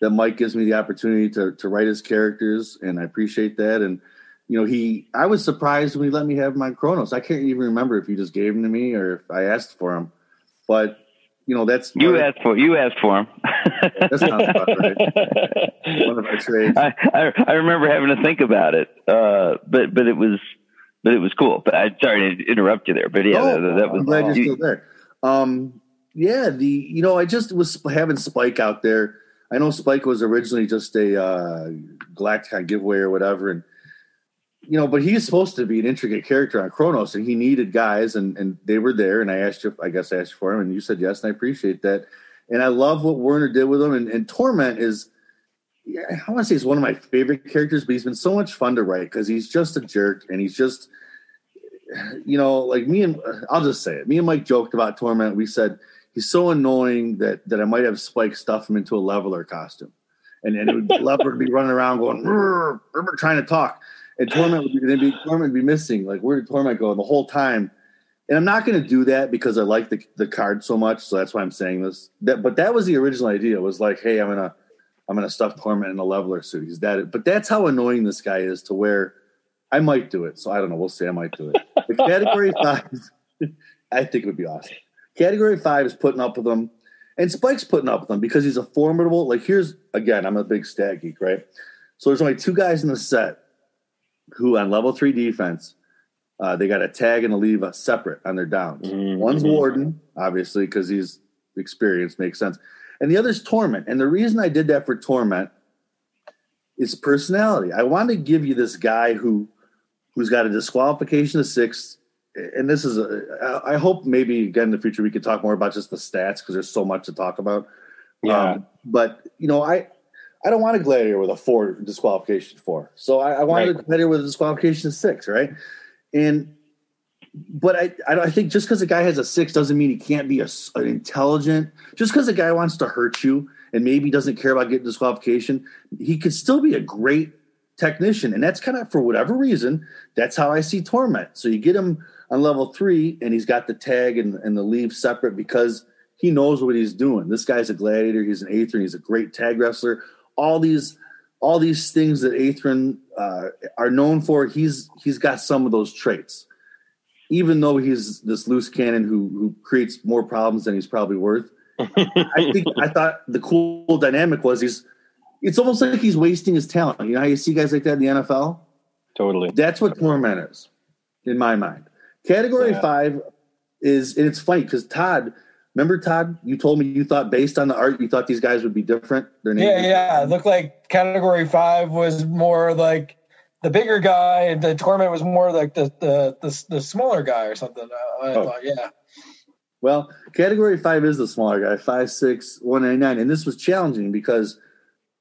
Speaker 2: that Mike gives me the opportunity to to write his characters, and I appreciate that. And you know, he I was surprised when he let me have my Kronos. I can't even remember if he just gave them to me or if I asked for them, but you know that's
Speaker 4: you asked for you asked for him.
Speaker 2: that sounds about right. One of our trades.
Speaker 4: I, I, I remember having to think about it, uh, but but it was but it was cool. But I'm sorry to interrupt you there, but yeah,
Speaker 2: oh,
Speaker 4: that, that, was.
Speaker 2: I'm glad you're still there. Um, yeah, the you know I just was having Spike out there I know Spike was originally just a uh, Galacticon giveaway or whatever, and you know, but he's supposed to be an intricate character on Kronos, and he needed guys, and and they were there. And I asked you, I guess I asked for him, and you said yes, and I appreciate that. And I love what Werner did with him. And, and Torment is, yeah, I want to say he's one of my favorite characters, but he's been so much fun to write because he's just a jerk, and he's just, you know, like me and I'll just say it. Me and Mike joked about Torment. We said he's so annoying that that I might have Spike stuff him into a leveler costume, and and it would, leveler would be running around going trying to talk, and Torment would be, be Torment would be missing. Like where did Torment go the whole time? And I'm not going to do that because I like the the card so much, so that's why I'm saying this. That but that was the original idea. Was like, hey, I'm gonna I'm gonna stuff Torment in a leveler suit. He's that, but that's how annoying this guy is to where I might do it. So I don't know. We'll see. I might do it. The category five, I think it would be awesome. Category five is putting up with them, and Spike's putting up with them because he's a formidable. Like here's again, I'm a big stat geek, right? So there's only two guys in the set who on level three defense, uh, they got a tag and a leave a separate on their downs. Mm-hmm. One's Warden, obviously, because he's experienced, makes sense, and the other's Torment. And the reason I did that for Torment is personality. I wanted to give you this guy who who's got a disqualification of six and this is a, I hope maybe again in the future we could talk more about just the stats because there's so much to talk about.
Speaker 1: Yeah. Um,
Speaker 2: but you know, I I don't want a gladiator with a four disqualification four. So I, I wanted right. a gladiator with a disqualification of six, right? And but I I, I think just because a guy has a six doesn't mean he can't be a, an intelligent. Just because a guy wants to hurt you and maybe doesn't care about getting disqualification, he could still be a great technician. And that's kind of for whatever reason, that's how I see Torment. So you get him on level three, and he's got the tag and, and the leave separate because he knows what he's doing. This guy's a gladiator. He's an Atherin. He's a great tag wrestler. All these all these things that Atherin uh, are known for, he's he's got some of those traits. Even though he's this loose cannon who who creates more problems than he's probably worth. I think I thought the cool dynamic was he's it's almost like he's wasting his talent. You know how you see guys like that in the NFL?
Speaker 1: Totally.
Speaker 2: That's what Torment is, in my mind. Category yeah. five is, and it's funny because Todd, Remember, Todd? You told me you thought based on the art, you thought these guys would be different.
Speaker 3: Their yeah, yeah. It looked like Category Five was more like the bigger guy, and the Torment was more like the the the, the smaller guy or something. I, I oh. thought, yeah.
Speaker 2: Well, Category Five is the smaller guy, five six one ninety nine, and this was challenging because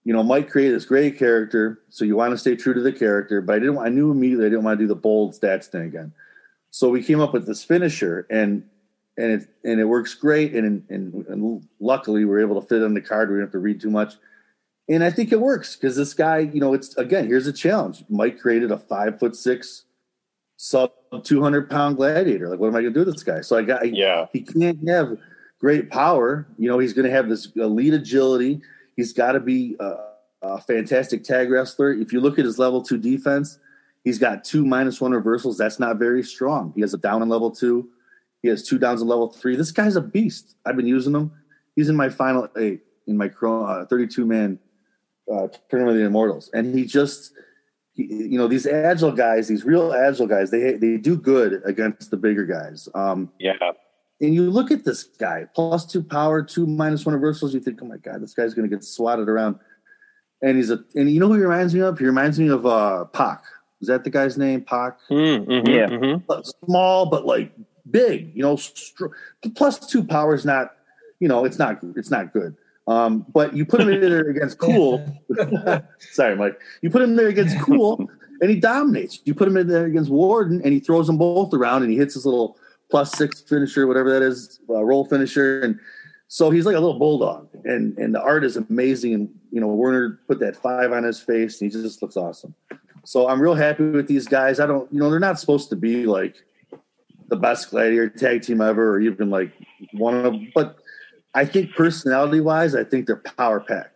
Speaker 2: you know Mike created this great character, so you want to stay true to the character. But I didn't. I knew immediately I didn't want to do the bold stats thing again. So we came up with this finisher, and and it and it works great. And and, and luckily, we're able to fit on the card. We don't have to read too much. And I think it works because this guy, you know, it's again here's a challenge. Mike created a five foot six sub 200 pound gladiator. Like, what am I going to do with this guy? So I got,
Speaker 1: yeah,
Speaker 2: he can't have great power. You know, he's going to have this elite agility. He's got to be a, a, fantastic tag wrestler. If you look at his level two defense, he's got two minus one reversals. That's not very strong. He has a down in level two. He has two downs in level three. This guy's a beast. I've been using him. He's in my final eight in my uh, 32 man uh, tournament of the Immortals, and he just you know these agile guys, these real agile guys, they they do good against the bigger guys. Um,
Speaker 1: yeah.
Speaker 2: And you look at this guy, plus two power, two minus one reversals. You think, oh my god, this guy's going to get swatted around. And he's a, and you know who he reminds me of? He reminds me of uh Pac. Is that the guy's name? Pac.
Speaker 1: Mm, mm-hmm,
Speaker 2: yeah.
Speaker 1: Mm-hmm.
Speaker 2: Small but like big. You know, str- plus two power is not. You know, it's not. It's not good. Um, but you put him in there against Cool. Sorry, Mike. You put him there against Cool, and he dominates. You put him in there against Warden, and he throws them both around, and he hits his little plus six finisher, whatever that is, uh, roll finisher, and so he's like a little bulldog. And and the art is amazing. And you know, Werner put that five on his face, and he just looks awesome. So I'm real happy with these guys. I don't, you know, they're not supposed to be like the best gladiator tag team ever, or even like one of them, but I think personality wise, I think they're power packed.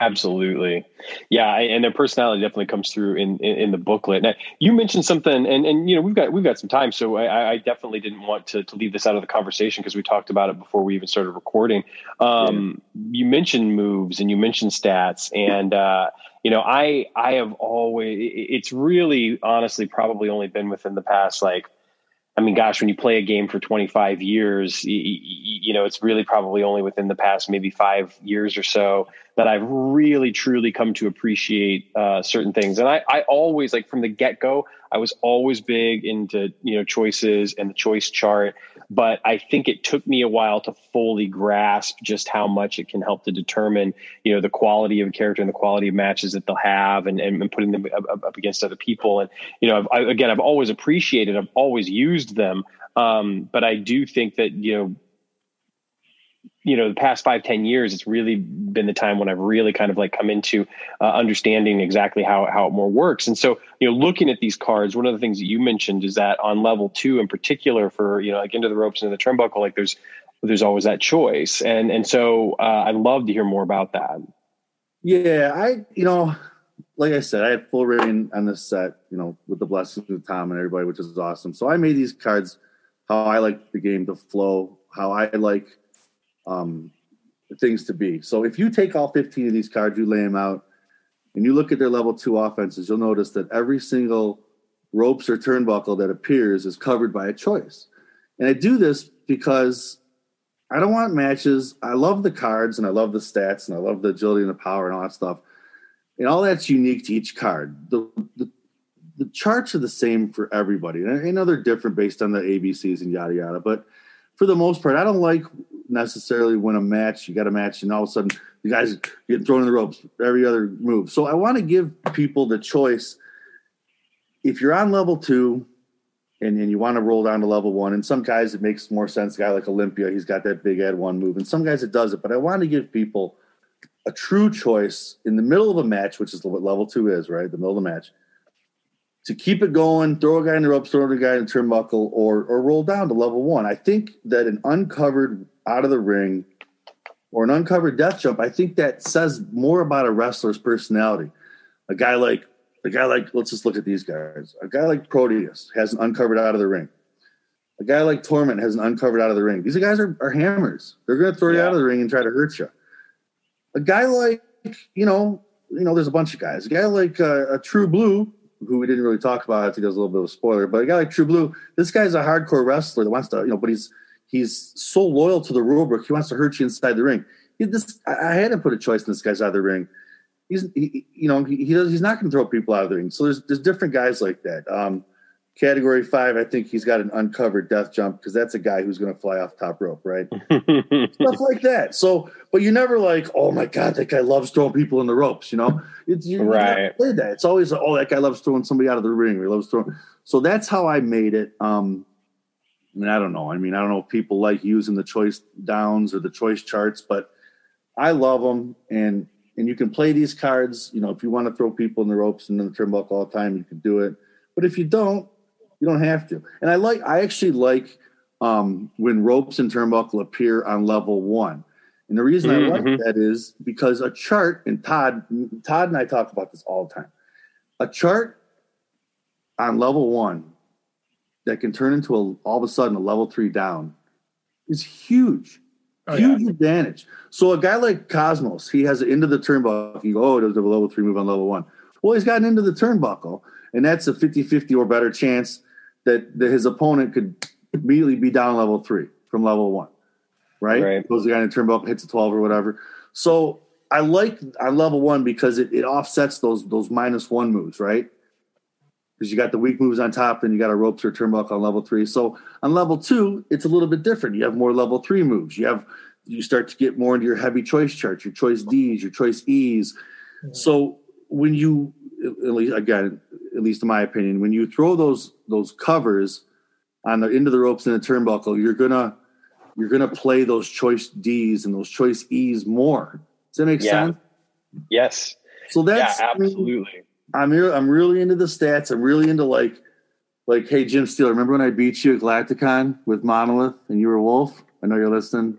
Speaker 1: Absolutely, yeah, and their personality definitely comes through in in, in the booklet. Now, you mentioned something, and and you know we've got we've got some time, so I, I definitely didn't want to to leave this out of the conversation because we talked about it before we even started recording. Um, yeah. You mentioned moves and you mentioned stats, and uh, you know I I have always it's really honestly probably only been within the past like I mean, gosh, when you play a game for 25 years, you, you, know, it's really probably only within the past maybe five years or so that I've really truly come to appreciate uh, certain things. And I, I always like from the get go, I was always big into, you know, choices and the choice chart but I think it took me a while to fully grasp just how much it can help to determine, you know, the quality of a character and the quality of matches that they'll have and, and, and putting them up, up, against other people. And, you know, I, again, I've always appreciated, I've always used them. Um, but I do think that, you know, you know the past five ten years it's really been the time when i've really kind of like come into uh, understanding exactly how how it more works. And so you know looking at these cards one of the things that you mentioned is that on level two in particular for you know like into the ropes and the turnbuckle like there's there's always that choice. And and so uh, i'd love to hear more about that.
Speaker 2: Yeah i you know like i said i had full reign on this set you know with the blessings of tom and everybody which is awesome. So i made these cards how i like the game to flow how i like um, things to be. So if you take all 15 of these cards, you lay them out, and you look at their level two offenses, you'll notice that every single ropes or turnbuckle that appears is covered by a choice. And I do this because I don't want matches. I love the cards and I love the stats and I love the agility and the power and all that stuff. And all that's unique to each card. The, the, the charts are the same for everybody. And I know they're different based on the ABCs and yada yada. But for the most part, I don't like necessarily win a match. You got a match, and all of a sudden the guys get thrown in the ropes every other move. So I want to give people the choice. If you're on level two and, and you want to roll down to level one, and some guys it makes more sense. A guy like Olympia, he's got that big ad one move, and some guys it does it. But I want to give people a true choice in the middle of a match, which is what level two is, right? The middle of the match to keep it going, throw a guy in the ropes, throw a guy in the turnbuckle, or or roll down to level one. I think that an uncovered out of the ring or an uncovered death jump, I think that says more about a wrestler's personality. A guy like a guy like let's just look at these guys. A guy like Proteus has an uncovered out of the ring. A guy like Torment has an uncovered out of the ring. These guys are, are hammers. They're going to throw yeah. you out of the ring and try to hurt you. A guy like you know, you know, there's a bunch of guys. A guy like uh, a True Blue who we didn't really talk about. I think there's a little bit of a spoiler, but a guy like True Blue, this guy's a hardcore wrestler that wants to, you know, but he's he's so loyal to the rule book. He wants to hurt you inside the ring. He, this I had to put a choice in this guy's out of the ring. He's he, you know he, he does he's not going to throw people out of the ring. So there's there's different guys like that. Um, category five, I think he's got an uncovered death jump because that's a guy who's going to fly off top rope, right? Stuff like that. So, but you never like, oh my god, that guy loves throwing people in the ropes. You know, it's you,
Speaker 1: right.
Speaker 2: You that. It's always oh that guy loves throwing somebody out of the ring. Or he loves throwing. So that's how I made it. Um, I mean, I don't know. I mean, I don't know if people like using the choice downs or the choice charts, but I love them. And and you can play these cards. You know, if you want to throw people in the ropes and in the turnbuckle all the time, you can do it. But if you don't, you don't have to. And I like. I actually like um, when ropes and turnbuckle appear on level one. And the reason mm-hmm. I like mm-hmm. that is because a chart, and Todd, Todd and I talk about this all the time. A chart on level one that can turn into a all of a sudden a level three down is huge. Oh, huge yeah. advantage. So a guy like Cosmos, he has it into the turnbuckle. You go, oh, does a level three move on level one? Well, he's gotten into the turnbuckle, and that's a 50-50 or better chance that, that his opponent could immediately be down level three from level one. Right? Right. Goes the guy in the turnbuckle, hits a 12 or whatever. So I like on level one because it, it offsets those those minus one moves, right? Because you got the weak moves on top, and you got a rope or turnbuckle on level three. So on level two, it's a little bit different. You have more level three moves. You have you start to get more into your heavy choice charts, your choice D's, your choice E's. Mm-hmm. So when you, at least again, at least in my opinion, when you throw those those covers on the into the ropes in the turnbuckle, you're gonna you're gonna play those choice D's and those choice E's more. Does that make yeah. sense?
Speaker 1: Yes.
Speaker 2: So that's
Speaker 1: yeah, absolutely.
Speaker 2: I'm here, I'm really into the stats. I'm really into like like hey Jim Steele, remember when I beat you at Galacticon with Monolith and you were Wolf? I know you're listening.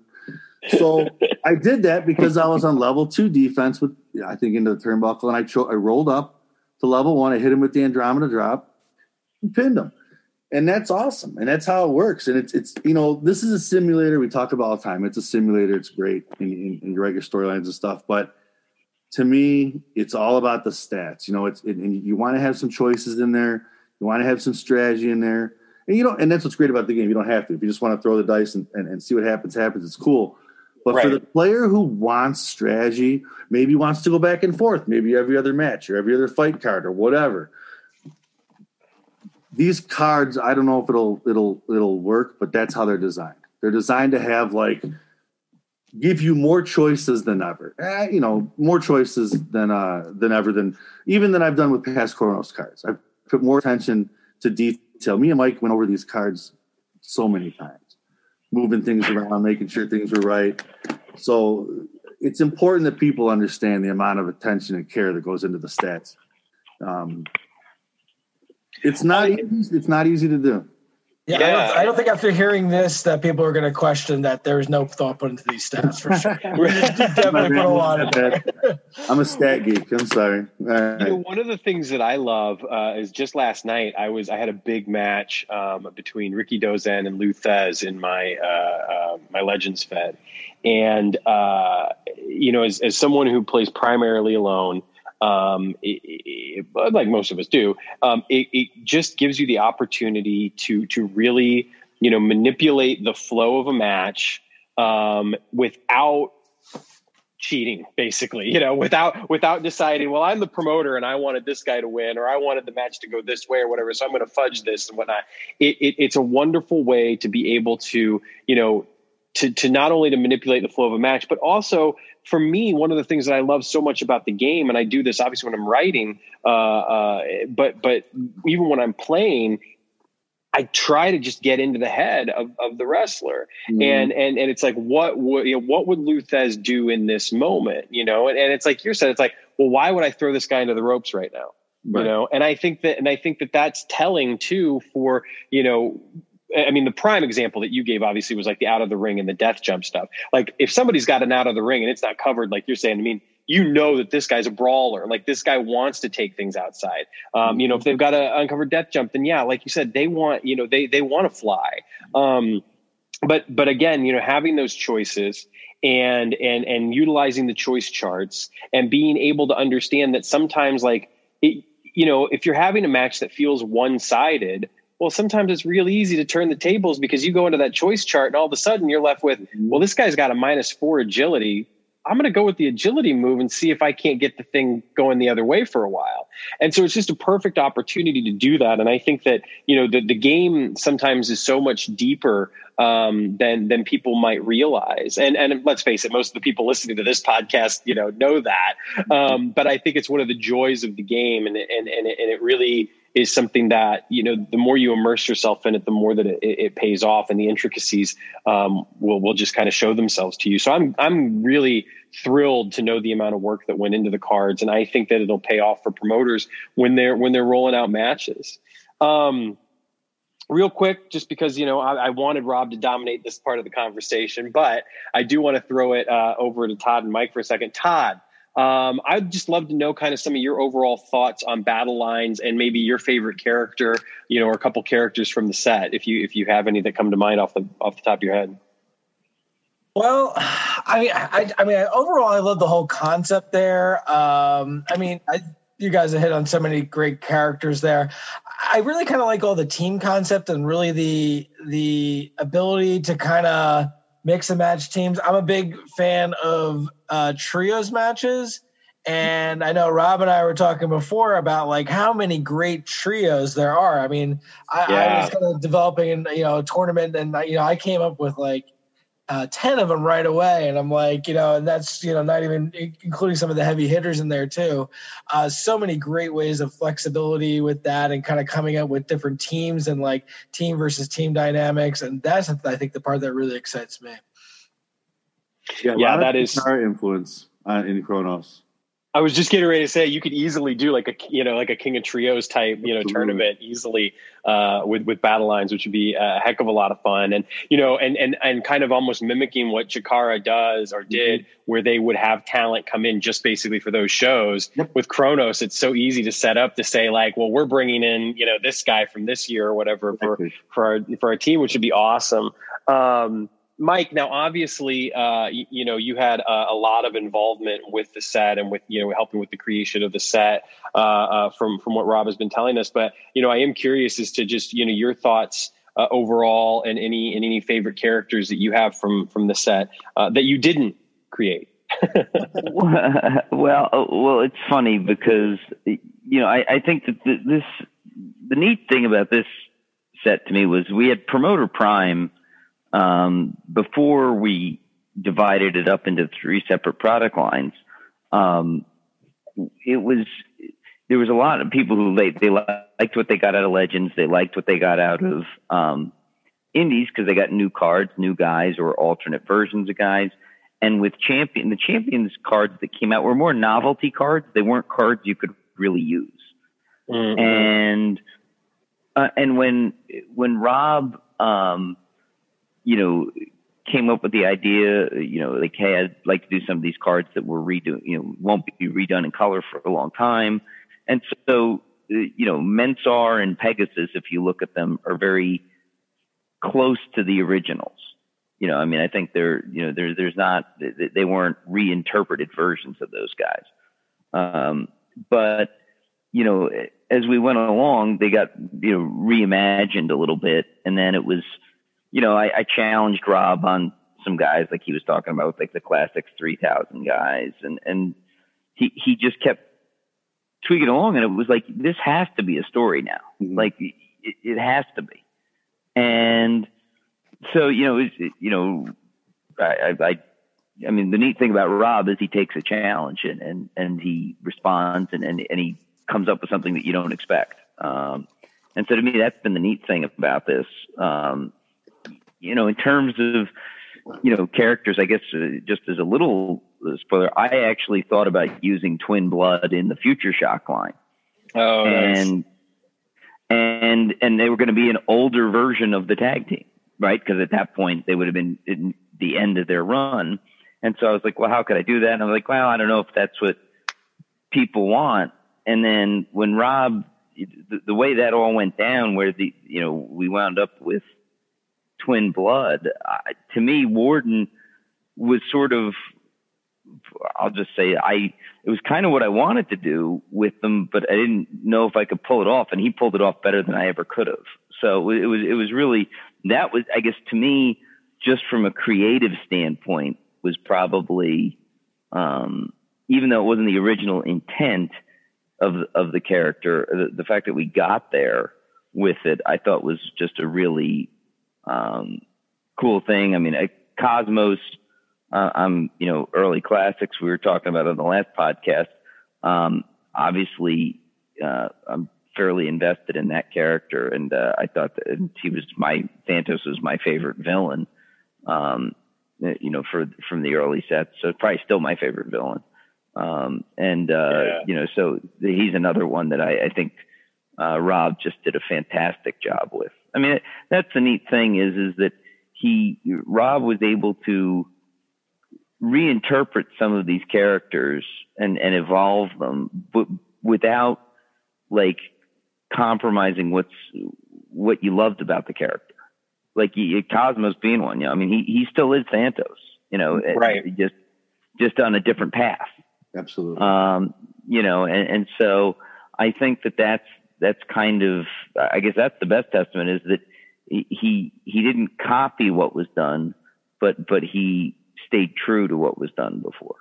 Speaker 2: So I did that because I was on level two defense with I think into the turnbuckle and I cho- I rolled up to level one. I hit him with the Andromeda drop and pinned him. And that's awesome. And that's how it works. And it's it's you know, this is a simulator we talk about all the time. It's a simulator, it's great in, in, in regular storylines and stuff, but to me, it's all about the stats. You know, it's it, and you want to have some choices in there. You want to have some strategy in there, and you know, and that's what's great about the game. You don't have to. If you just want to throw the dice and, and, and see what happens, happens. It's cool. But right. for the player who wants strategy, maybe wants to go back and forth, maybe every other match or every other fight card or whatever. These cards, I don't know if it'll it'll it'll work, but that's how they're designed. They're designed to have like give you more choices than ever. Eh, you know, more choices than uh, than ever than even than I've done with past Kronos cards. I've put more attention to detail. Me and Mike went over these cards so many times, moving things around, making sure things were right. So it's important that people understand the amount of attention and care that goes into the stats. Um, it's not easy. It's not easy to do.
Speaker 3: Yeah, yeah. I, don't, I, don't, think after hearing this that people are going to question that there is no thought put into these stats for sure. definitely
Speaker 2: put a lot of it. I'm a stat geek. I'm sorry.
Speaker 1: Right. You know, one of the things that I love uh, is just last night I was I had a big match um, between Ricky Dozen and Lou Thesz in my uh, uh, my Legends Fed, and uh, you know, as, as someone who plays primarily alone um, it, it, like most of us do, um, it, just gives you the opportunity to to really you know manipulate the flow of a match um, without cheating basically you know without without deciding well i'm the promoter and i wanted this guy to win or i wanted the match to go this way or whatever so i'm going to fudge this and whatnot. It, it, it's a wonderful way to be able to you know to to not only to manipulate the flow of a match but also for me, one of the things that I love so much about the game, and I do this obviously when I'm writing, uh, uh, but but even when I'm playing, I try to just get into the head of, of the wrestler, mm. and and and it's like what would you know, what would Lou Thesz do in this moment, you know? And, and it's like you said, it's like, well, why would I throw this guy into the ropes right now? Right. You know, and I think that, and I think that that's telling too for you know I mean, the prime example that you gave obviously was like the out of the ring and the death jump stuff. Like, if somebody's got an out of the ring and it's not covered, like you're saying, I mean, you know that this guy's a brawler. Like this guy wants to take things outside. Um, you know, if they've got an uncovered death jump, then yeah, like you said, they want, you know, they they want to fly. Um, but but again, you know, having those choices and and and utilizing the choice charts and being able to understand that sometimes, like, it, you know, if you're having a match that feels one sided Well, sometimes it's real easy to turn the tables because you go into that choice chart and all of a sudden you're left with, mm-hmm. well, this guy's got a minus four agility. I'm going to go with the agility move and see if I can't get the thing going the other way for a while. And so it's just a perfect opportunity to do that. And I think that, you know, the, the game sometimes is so much deeper um, than than people might realize. And and let's face it, most of the people listening to this podcast, you know, know that. Um, but I think it's one of the joys of the game, and and and it, and it really is something that you know the more you immerse yourself in it the more that it, it pays off and the intricacies um, will will just kind of show themselves to you so i'm i'm really thrilled to know the amount of work that went into the cards and i think that it'll pay off for promoters when they're when they're rolling out matches um, real quick, just because you know I, I, wanted Rob to dominate this part of the conversation, but I do want to throw it uh, over to Todd and Mike for a second. Todd, um, I'd just love to know kind of some of your overall thoughts on battle lines and maybe your favorite character, you know, or a couple characters from the set, if you if you have any that come to mind off the off the top of your head.
Speaker 3: Well, I mean, I, I mean, overall, I love the whole concept there. Um, I mean, I, you guys have hit on so many great characters there. I really kind of like all the team concept and really the the ability to kind of mix and match teams. I'm a big fan of uh, trios matches. And I know Rob and I were talking before about like how many great trios there are. I mean, I, yeah. I was kind of developing, you know, a tournament, and you know, I came up with like uh, 10 of them right away. And I'm like, you know, and that's, you know, not even including some of the heavy hitters in there too. Uh, so many great ways of flexibility with that and kind of coming up with different teams and like team versus team dynamics. And that's, I think, the part that really excites me.
Speaker 2: Yeah, yeah that is our influence uh, in Kronos.
Speaker 1: I was just getting ready to say you could easily do like a you know like a King of Trios type you know Absolutely. tournament easily uh, with with battle lines, which would be a heck of a lot of fun, and you know and and and kind of almost mimicking what Chikara does or did, mm-hmm. where they would have talent come in just basically for those shows. Yep. With Kronos, it's so easy to set up to say like, well, we're bringing in you know this guy from this year or whatever exactly. for for our for our team, which would be awesome. Um, Mike, now obviously, uh, you, you, know, you had a, lot of involvement with the set and with you know helping with the creation of the set uh, uh, from from what Rob has been telling us. But you know, I am curious as to just you know your thoughts uh, overall and any and any favorite characters that you have from from the set uh, that you didn't create.
Speaker 4: well, well, it's funny because you know I, I think that this the neat thing about this set to me was we had promoter prime um, before we divided it up into three separate product lines, um, it was there was a lot of people who they they liked what they got out of Legends, they liked what they got out of um, Indies because they got new cards, new guys, or alternate versions of guys. And with champion, the champions cards that came out were more novelty cards. They weren't cards you could really use. Mm-hmm. And uh, and when when Rob um, you know, came up with the idea, you know, like, hey, I'd like to do some of these cards that were redo, you know, won't be redone in color for a long time. And so, you know, Mensar and Pegasus, if you look at them, are very close to the originals. You know, I mean, I think they're, you know, there, there's not, they weren't reinterpreted versions of those guys. Um, but, you know, as we went along, they got, you know, reimagined a little bit. And then it was, you know, I, I challenged Rob on some guys like he was talking about, like the classics 3000 guys. And, and he, he just kept tweaking along and it was like, this has to be a story now. Mm-hmm. Like it, it, has to be. And so, you know, it, you know, I, I, I mean, the neat thing about Rob is he takes a challenge and, and, and he responds and, and, and he comes up with something that you don't expect. Um, and so to me, that's been the neat thing about this. Um, you know, in terms of, you know, characters, I guess uh, just as a little spoiler, I actually thought about using Twin Blood in the Future Shock line.
Speaker 1: Oh,
Speaker 4: and
Speaker 1: nice.
Speaker 4: and and they were going to be an older version of the tag team, right? Because at that point they would have been in the end of their run. And so I was like, well, how could I do that? And I'm like, well, I don't know if that's what people want. And then when Rob, the, the way that all went down, where the you know we wound up with twin blood. Uh, to me, Warden was sort of, I'll just say, I, it was kind of what I wanted to do with them, but I didn't know if I could pull it off. And he pulled it off better than I ever could have. So it was it was really that was I guess to me just from a creative standpoint was probably um, even though it wasn't the original intent of of the character, the, the, fact that we got there with it, I thought was just a really um, cool thing. I mean, I, Cosmos, uh, I'm you know early classics we were talking about on the last podcast. Um, obviously, uh, I'm fairly invested in that character, and uh, I thought that he was my Thantos was my favorite villain. Um, you know, for from the early sets, so probably still my favorite villain. Um, and uh, yeah. you know, so he's another one that I, I think uh, Rob just did a fantastic job with. I mean, that's the neat thing is is that he Rob was able to reinterpret some of these characters and and evolve them, but without like compromising what's what you loved about the character. Like he, Cosmos being one, you know, I mean, he he still is Santos, you know,
Speaker 1: right?
Speaker 4: Just just on a different path.
Speaker 2: Absolutely.
Speaker 4: Um, you know, and, and so I think that that's that's kind of I guess that's the best testament is that he he didn't copy what was done, but but he stayed true to what was done before.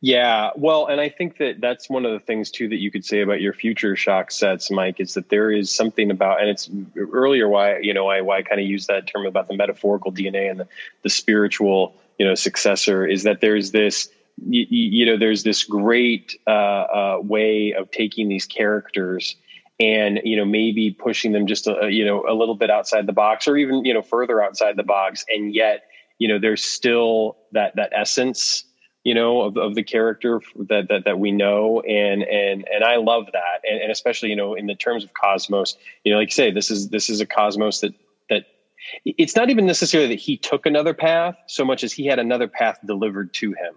Speaker 1: Yeah, well, and I think that that's one of the things too that you could say about your future shock sets, Mike, is that there is something about, and it's earlier why you know I why I kind of use that term about the metaphorical DNA and the, the spiritual you know successor is that there's this you, you know there's this great uh, uh, way of taking these characters and you know maybe pushing them just a, you know a little bit outside the box or even you know further outside the box. And yet you know there's still that that essence you know of, of the character that, that that we know. And and and i love that. And, and especially you know in the terms of cosmos you know like you say this is this is a cosmos that that it's not even necessarily that he took another path so much as he had another path delivered to him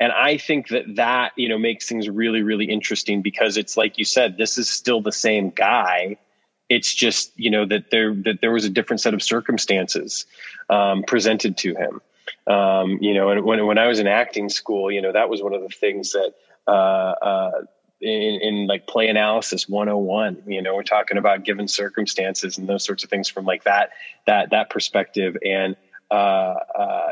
Speaker 1: and i think that that you know makes things really really interesting because it's like you said this is still the same guy. It's just you know that there that there was a different set of circumstances um, presented to him. Um, you know, and when when I was in acting school, you know, that was one of the things that uh, uh, in, in like play analysis 101 you know we're talking about given circumstances and those sorts of things from like that that that perspective. And uh, uh,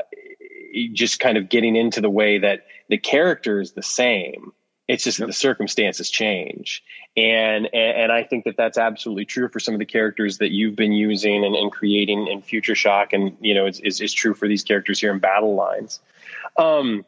Speaker 1: just kind of getting into the way that the character is the same it's just yep. the circumstances change, and, and, and I think that that's absolutely true for some of the characters that you've been using and, and creating in Future Shock, and you know is, is, is true for these characters here in Battle Lines. Um,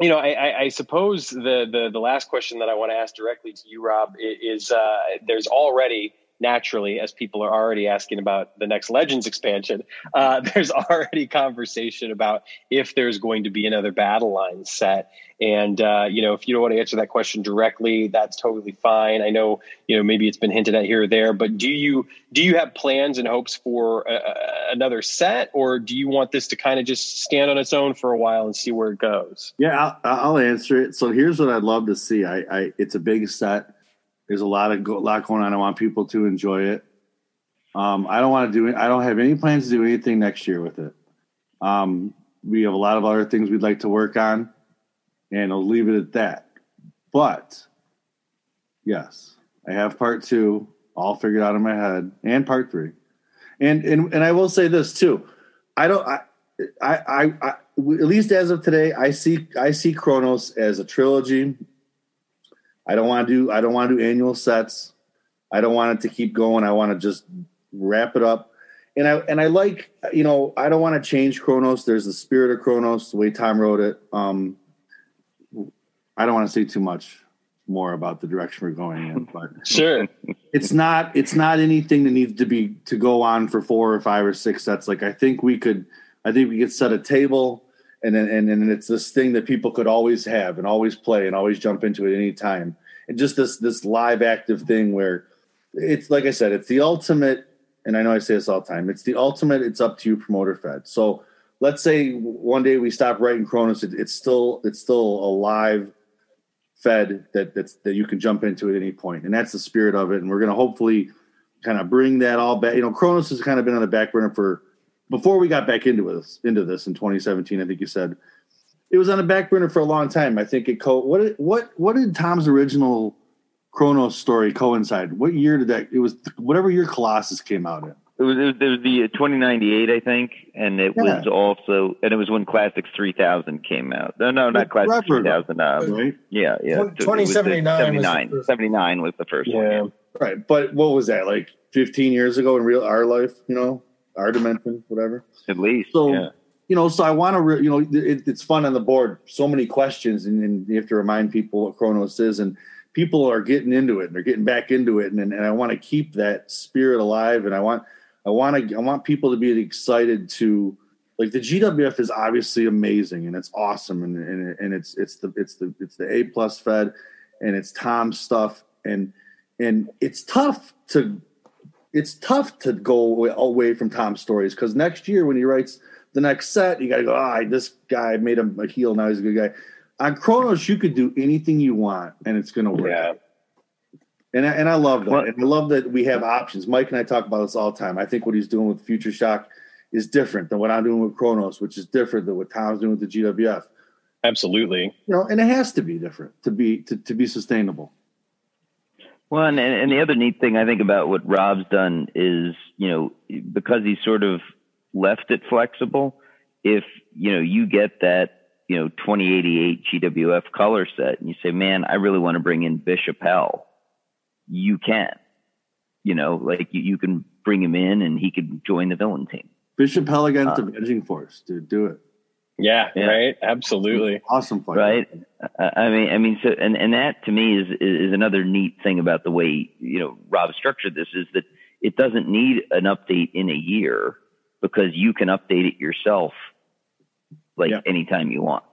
Speaker 1: you know, I, I, I, suppose the, the the last question that I want to ask directly to you, Rob, is uh, there's already naturally, as people are already asking about the next Legends expansion, uh, there's already conversation about if there's going to be another battle line set. And uh, you know, if you don't want to answer that question directly, that's totally fine. I know, you know, maybe it's been hinted at here or there, but do you do you have plans and hopes for a, a, another set, or do you want this to kind of just stand on its own for a while and see where it goes?
Speaker 2: Yeah, I'll, I'll answer it. So here's what I'd love to see. I, I it's a big set there's a lot of go, lot going on. I want people to enjoy it. Um, I don't want to do. I don't have any plans to do anything next year with it. Um, we have a lot of other things we'd like to work on, and I'll leave it at that. But yes, I have part two all figured out in my head, and part three, and and and I will say this too. I don't. I, I, I, I at least as of today, I see I see Kronos as a trilogy I don't want to do I don't want to do annual sets. I don't want it to keep going. I want to just wrap it up. And I and I like you know I don't want to change Kronos. There's the spirit of Kronos, the way Tom wrote it. Um, I don't want to say too much more about the direction we're going in, but
Speaker 1: sure,
Speaker 2: it's not it's not anything that needs to be to go on for four or five or six sets. Like I think we could, I think we could set a table and and, and it's this thing that people could always have and always play and always jump into at any time. And just this this live active thing where it's like i said it's the ultimate and i know i say this all the time it's the ultimate it's up to you promoter fed. So let's say one day we stop writing Kronos, it, it's still it's still a live fed that that's that you can jump into at any point. And that's the spirit of it. And we're going to hopefully kind of bring that all back you know Kronos has kind of been on the back burner for before we got back into this into this in 2017, I think you said it was on the back burner for a long time. I think it co- what what what did Tom's original Kronos story coincide? What year did that? It was whatever year Colossus came out in.
Speaker 4: It was, it was, it was the 2098, I think, and it
Speaker 2: Yeah.
Speaker 4: was also, and it was when Classics 3000 came out. No, no, not Classics
Speaker 2: Forever
Speaker 4: 3000. Uh,
Speaker 2: Right,
Speaker 4: yeah, yeah.
Speaker 3: Tw- 2079 was the
Speaker 4: 79.
Speaker 3: first.
Speaker 4: 79 was the first one.
Speaker 1: Yeah.
Speaker 2: right. But what was that like? 15 years ago in real our life, you know, our dimension, whatever.
Speaker 4: At least.
Speaker 2: So,
Speaker 4: yeah.
Speaker 2: you know, so I want to, re- you know, it, it's fun on the board. So many questions, and, and you have to remind people what Kronos is, and people are getting into it, and they're getting back into it, and, and I want to keep that spirit alive, and I want, I want to, I want people to be excited to, like the GWF is obviously amazing, and it's awesome, and and, and it's it's the it's the it's the A plus Fed, and it's Tom's stuff, and and it's tough to. It's tough to go away- from Tom's stories because next year when he writes the next set, you got to go, ah, this guy made him a heel. Now he's a good guy. On Kronos, you could do anything you want and it's going to work.
Speaker 1: Yeah.
Speaker 2: And I, and I love that.
Speaker 4: Well-
Speaker 2: and I love that we have options. Mike and I talk about this all the time. I think what he's doing with Future Shock is different than what I'm doing with Kronos, which is different than what Tom's doing with the GWF.
Speaker 1: Absolutely.
Speaker 2: You know, and it has to be different to be to, to be sustainable.
Speaker 4: Well, and, and the other neat thing I think about what Rob's done is, you know, because he's sort of left it flexible, if, you know, you get that, you know, 2088 GWF color set and you say, man, I really want to bring in Bishop Hell, you can. You know, like you, you can bring him in and he could join the villain team.
Speaker 2: Bishop Hell against
Speaker 4: Uh,
Speaker 2: the Avenging Force, dude. Do it.
Speaker 1: Yeah,
Speaker 4: Yeah.
Speaker 1: right. Absolutely.
Speaker 2: Awesome fight.
Speaker 4: Right. I I mean, I mean, so, and, and that to me is, is another neat thing about the way, you know, Rob structured this is that it doesn't need an update in a year because you can update it yourself like
Speaker 2: Yeah.
Speaker 4: anytime you want.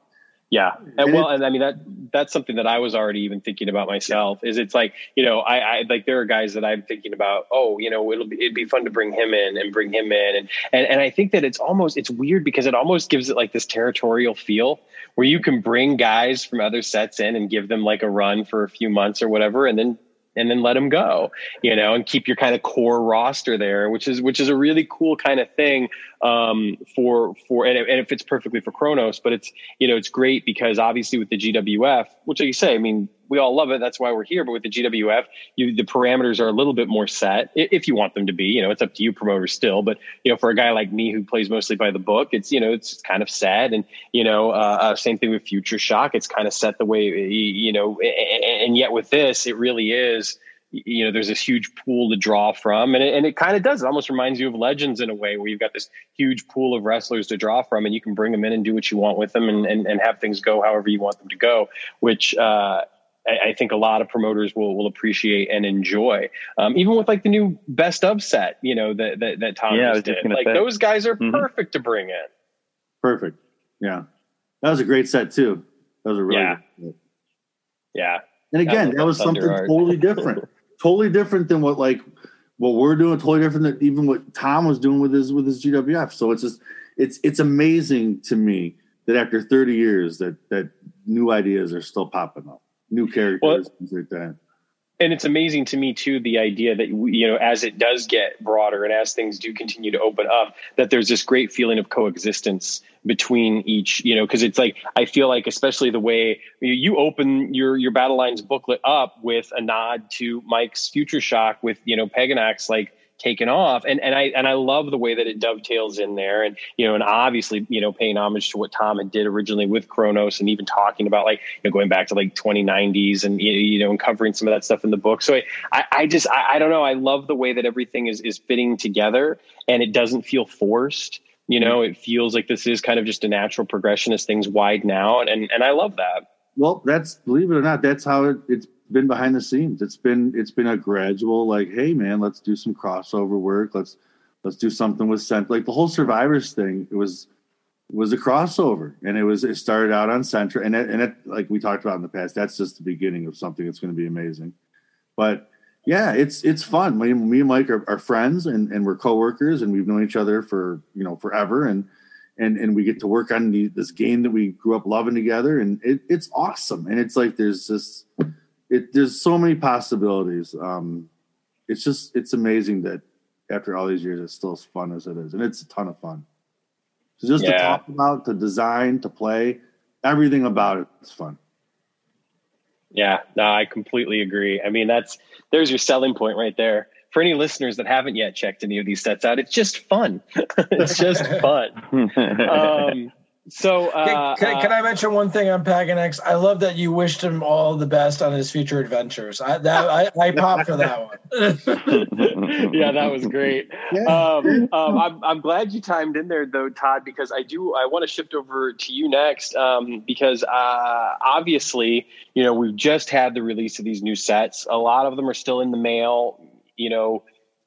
Speaker 1: Yeah.
Speaker 2: And
Speaker 1: well, and I mean that that's something that I was already even thinking about myself. Is it's like you know I, I like there are guys that I'm thinking about. Oh, you know it'll be it'd be fun to bring him in and bring him in and and and I think that it's almost it's weird because it almost gives it like this territorial feel where you can bring guys from other sets in and give them like a run for a few months or whatever, and then and then let them go, you know, and keep your kind of core roster there, which is which is a really cool kind of thing um, for for and it, and it fits perfectly for Kronos. But it's you know it's great because obviously with the GWF, which like you say, I mean we all love it. That's why we're here. But with the GWF, you, the parameters are a little bit more set if you want them to be. You know, it's up to you, promoters, still. But you know, for a guy like me who plays mostly by the book, it's you know it's kind of sad. And you know, uh, uh, same thing with Future Shock. It's kind of set the way you know. And yet with this, it really is you know there's this huge pool to draw from and it, and it kind of does it almost reminds you of legends in a way where you've got this huge pool of wrestlers to draw from and you can bring them in and do what you want with them and, and, and have things go however you want them to go which uh, I, I think a lot of promoters will will appreciate and enjoy um, even with like the new best of set you know that that, that Tom
Speaker 4: Yeah, I
Speaker 1: just
Speaker 4: was just
Speaker 1: did like
Speaker 4: say.
Speaker 1: those guys are
Speaker 4: Mhm.
Speaker 1: perfect to bring in
Speaker 2: Perfect. Yeah. That was a great set too. That was a really
Speaker 1: Yeah.
Speaker 2: good set.
Speaker 1: yeah
Speaker 2: And again,
Speaker 1: was
Speaker 2: that was something
Speaker 1: Art.
Speaker 2: totally different. totally different than what like what we're doing, totally different than even what Tom was doing with his with his GWF. So it's just it's it's amazing to me that after 30 years that that new ideas are still popping up. New characters, things like that.
Speaker 1: and it's amazing to me too the idea that you know as it does get broader and as things do continue to open up that there's this great feeling of coexistence between each you know because it's like i feel like especially the way you- open your your battle lines booklet up with a nod to mike's future shock with you know peganax like taken off. And and i and i love the way that it dovetails in there. And you know and obviously you know paying homage to what tom had did originally with kronos and even talking about like you know going back to like 2090s and you know and covering some of that stuff in the book. So i i, I just I, I don't know. I love the way that everything is is fitting together and it doesn't feel forced you know it feels like this is kind of just a natural progression as things widen out and and i love that
Speaker 2: Well, that's believe it or not, that's how it, it's been behind the scenes. It's been it's been a gradual like, hey man, let's do some crossover work. Let's let's do something with Cent. Like the whole Survivors thing, it was was a crossover, and it was it started out on Centra, and it, and it like we talked about in the past, that's just the beginning of something that's going to be amazing. But yeah, it's it's fun. Me, me and Mike are, are friends, and and we're coworkers, and we've known each other for you know forever, and and and we get to work on the, this game that we grew up loving together, and it, it's awesome. And it's like there's this, it there's so many possibilities. Um, it's just it's amazing that after all these years, it's still as fun as it is, and it's a ton of fun. So just to talk about, to design, to play, everything about it is fun.
Speaker 1: Yeah, no, I completely agree. I mean, that's there's your selling point right there. For any listeners that haven't yet checked any of these sets out, it's just fun. it's just fun. Um, so, uh,
Speaker 3: can, can, can, I mention one thing on Paganics? I love that you wished him all the best on his future adventures. I that, I, I pop for that
Speaker 1: one. yeah, that was great. Yeah. Um, um, I'm, I'm glad you timed in there though, Todd, because I do I want to shift over to you next um, because uh, obviously you know we've just had the release of these new sets. A lot of them are still in the mail. You know,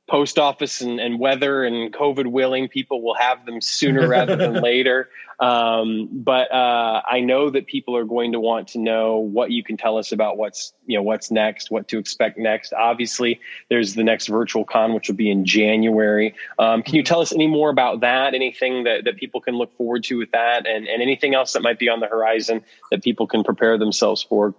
Speaker 1: post office and, and, weather and COVID willing, people will have them sooner rather than later. Um, but uh, I know that people are going to want to know what you can tell us about what's you know what's next, what to expect next. Obviously, there's the next virtual con, which will be in January. Um, can you tell us any more about that? Anything that, that people can look forward to with that, and, and anything else that might be on the horizon that people can prepare themselves for?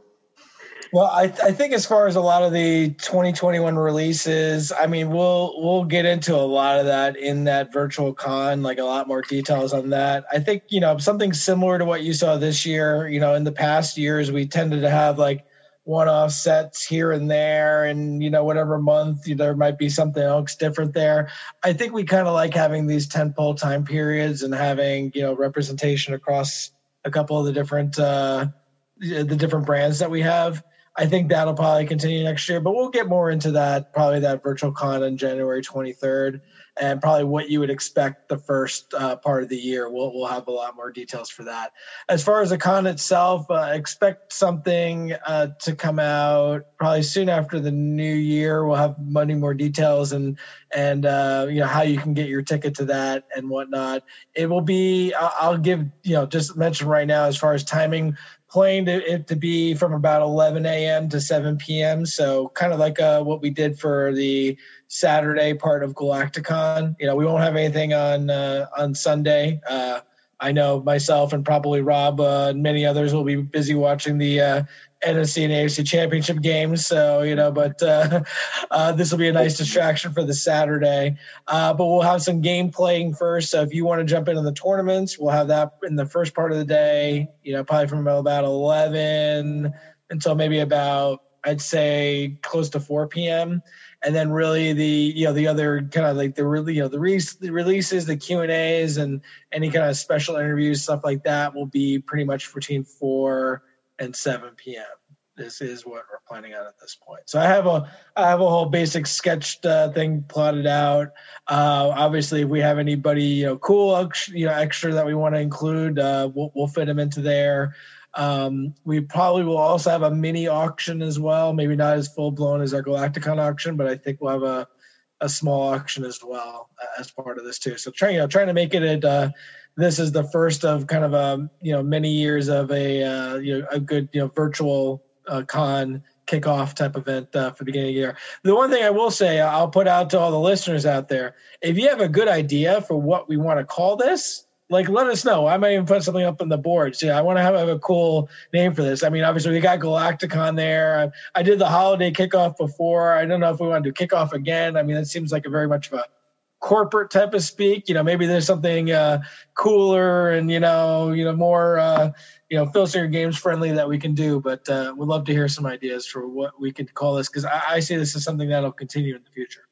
Speaker 3: Well, I, I think as far as a lot of the 2021 releases, I mean, we'll we'll get into a lot of that in that virtual con, like a lot more details on that. I think you know something similar to what you saw this year. You know, in the past years, we tended to have like one-off sets here and there, and you know, whatever month you there might be something else different there. I think we kind of like having these tentpole time periods and having you know representation across a couple of the different uh, the different brands that we have. I think that'll probably continue next year, but we'll get more into that probably that virtual con on January 23rd, and probably what you would expect the first uh, part of the year. We'll we'll have a lot more details for that. As far as the con itself, uh, expect something uh, to come out probably soon after the new year. We'll have many more details and and uh, you know how you can get your ticket to that and whatnot. It will be. I'll give you know just mention right now as far as timing planned it to be from about 11 a.m. to 7 p.m. So kind of like uh, what we did for the Saturday part of Galacticon. You know, we won't have anything on uh, on Sunday. Uh, I know myself and probably Rob uh, and many others will be busy watching the uh, NFC and AFC championship games. So, you know, but uh, uh, this will be a nice distraction for the Saturday. Uh, but we'll have some game playing first. So if you want to jump into the tournaments, we'll have that in the first part of the day, you know, probably from about 11 until maybe about, I'd say close to 4 p.m. And then really the, you know, the other kind of like the really, you know, the, re- the releases, the Q and A's and any kind of special interviews, stuff like that will be pretty much between four and 7 p.m. This is what we're planning on at this point. So I have a I have a whole basic sketched uh, thing plotted out. Uh, obviously, if we have anybody you know cool you know extra that we want to include, uh, we'll, we'll fit them into there. Um, we probably will also have a mini auction as well. Maybe not as full blown as our Galacticon auction, but I think we'll have a a small auction as well uh, as part of this too. So trying you know trying to make it a, uh, this is the first of kind of a you know many years of a uh, you know a good you know virtual uh, con kickoff type event uh, for the beginning of the year. The one thing I will say, I'll put out to all the listeners out there: if you have a good idea for what we want to call this, like let us know. I might even put something up on the boards. Yeah, I want to have, have a cool name for this. I mean, obviously we got Galacticon there. I, I, did the holiday kickoff before. I don't know if we want to do kickoff again. I mean, it seems like a very much of a corporate type of speak. You know, maybe there's something uh, cooler and you know, you know, more uh, you know, Phil Games friendly that we can do. But uh, we'd love to hear some ideas for what we could call this because I, I see this as something that'll continue in the future.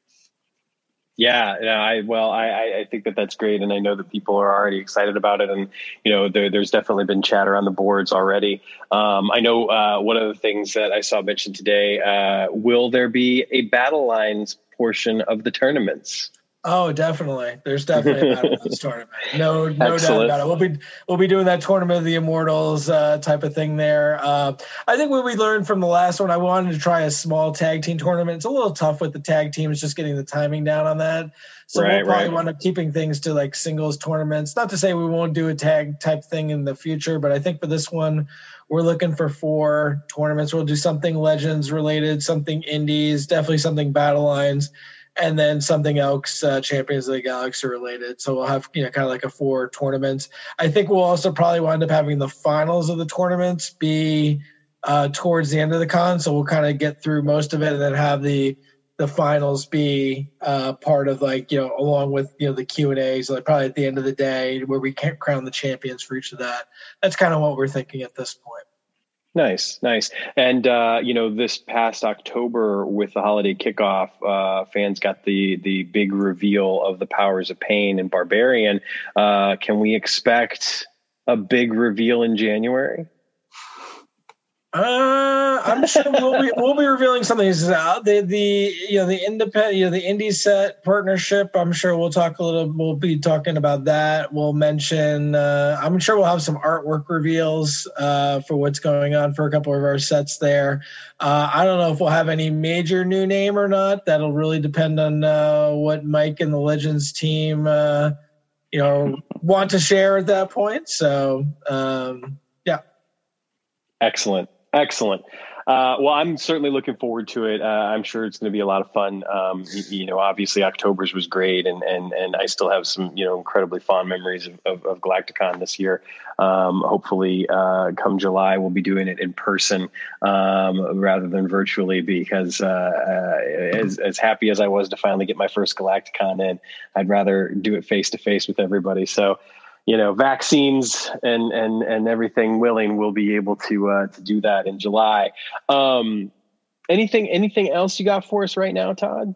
Speaker 1: Yeah, yeah. I well, I, I think that that's great, and I know that people are already excited about it, and you know, there, there's definitely been chatter on the boards already. Um, I know uh, one of the things that I saw mentioned today. Uh, will there be a battle lines portion of the tournaments?
Speaker 3: Oh, definitely. There's definitely a battle this tournament. No, no Excellent. doubt about it. We'll be we'll be doing that tournament of the immortals uh, type of thing there. Uh, I think what we learned from the last one, I wanted to try a small tag team tournament. It's a little tough with the tag teams, just getting the timing down on that. So right, we'll probably right. wind up keeping things to like singles tournaments. Not to say we won't do a tag type thing in the future, but I think for this one, we're looking for four tournaments. We'll do something legends related, something indies, definitely something battle lines and then something else uh, Champions of the Galaxy related. So we'll have you know kind of like a four tournaments. I think we'll also probably wind up having the finals of the tournaments be uh, towards the end of the con. So we'll kind of get through most of it and then have the the finals be uh, part of like you know along with you know the Q and A's like probably at the end of the day where we can't crown the champions for each of that. That's kind of what we're thinking at this point.
Speaker 1: Nice, nice. And uh, you know, this past October with the holiday kickoff, uh, fans got the the big reveal of the powers of pain and barbarian. Uh, can we expect a big reveal in January?
Speaker 3: Uh, I'm sure we'll be we'll be revealing something. Uh, the the you know the independent you know the indie set partnership. I'm sure we'll talk a little. We'll be talking about that. We'll mention. Uh, I'm sure we'll have some artwork reveals uh, for what's going on for a couple of our sets there. Uh, I don't know if we'll have any major new name or not. That'll really depend on uh, what Mike and the Legends team uh, you know want to share at that point. So um, yeah.
Speaker 1: Excellent. Excellent. Uh, well, I'm certainly looking forward to it. Uh, I'm sure it's going to be a lot of fun. Um, you, you, know, obviously October's was great, and and and I still have some you know incredibly fond memories of, of, of Galacticon this year. Um, hopefully, uh, come July, we'll be doing it in person um, rather than virtually because uh, uh, as as happy as I was to finally get my first Galacticon in, I'd rather do it face to face with everybody. So you know, vaccines and and and everything willing, we'll be able to uh, to do that in July. Um, anything anything else you got for us right now, Todd?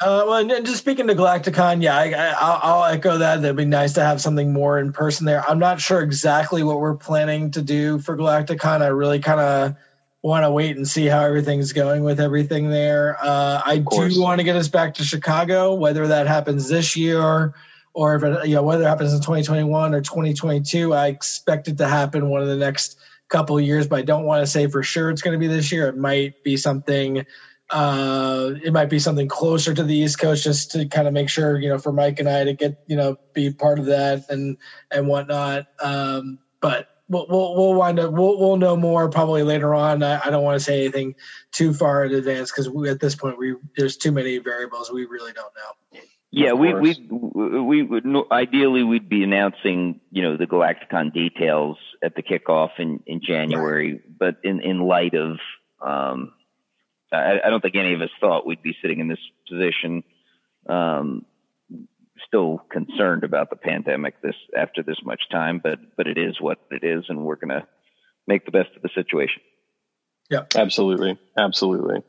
Speaker 3: Uh, well, and just speaking to Galacticon, yeah, I, will echo that. It'd be nice to have something more in person there. I'm not sure exactly what we're planning to do for Galacticon. I really kind of want to wait and see how everything's going with everything there. Uh, I do want to get us back to Chicago, whether that happens this year or if it, you know whether it happens in 2021 or 2022 i expect it to happen one of the next couple of years but i don't want to say for sure it's going to be this year it might be something uh, it might be something closer to the east coast just to kind of make sure you know for mike and i to get you know be part of that and and whatnot um, but We'll, we'll, we'll wind up we'll, we'll know more probably later on. I, I don't want to say anything too far in advance because at this point we there's too many variables. We really don't know.
Speaker 4: Yeah, we we we would ideally we'd be announcing you know the Galacticon details at the kickoff in in January, but in in light of um, I, I, don't think any of us thought we'd be sitting in this position. Um, still concerned about the pandemic this after this much time, but but it is what it is, and we're gonna make the best of the situation.
Speaker 1: Yeah, absolutely, absolutely.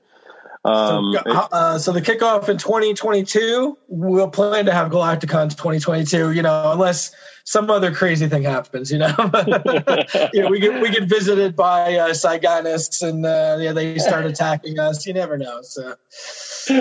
Speaker 3: Um, so, uh, so, the kickoff in 2022, we'll plan to have Galacticon 2022. You know, unless some other crazy thing happens. You know, you know we get we get visited by uh, Cygonists and uh, yeah, they start attacking us. You never know. So,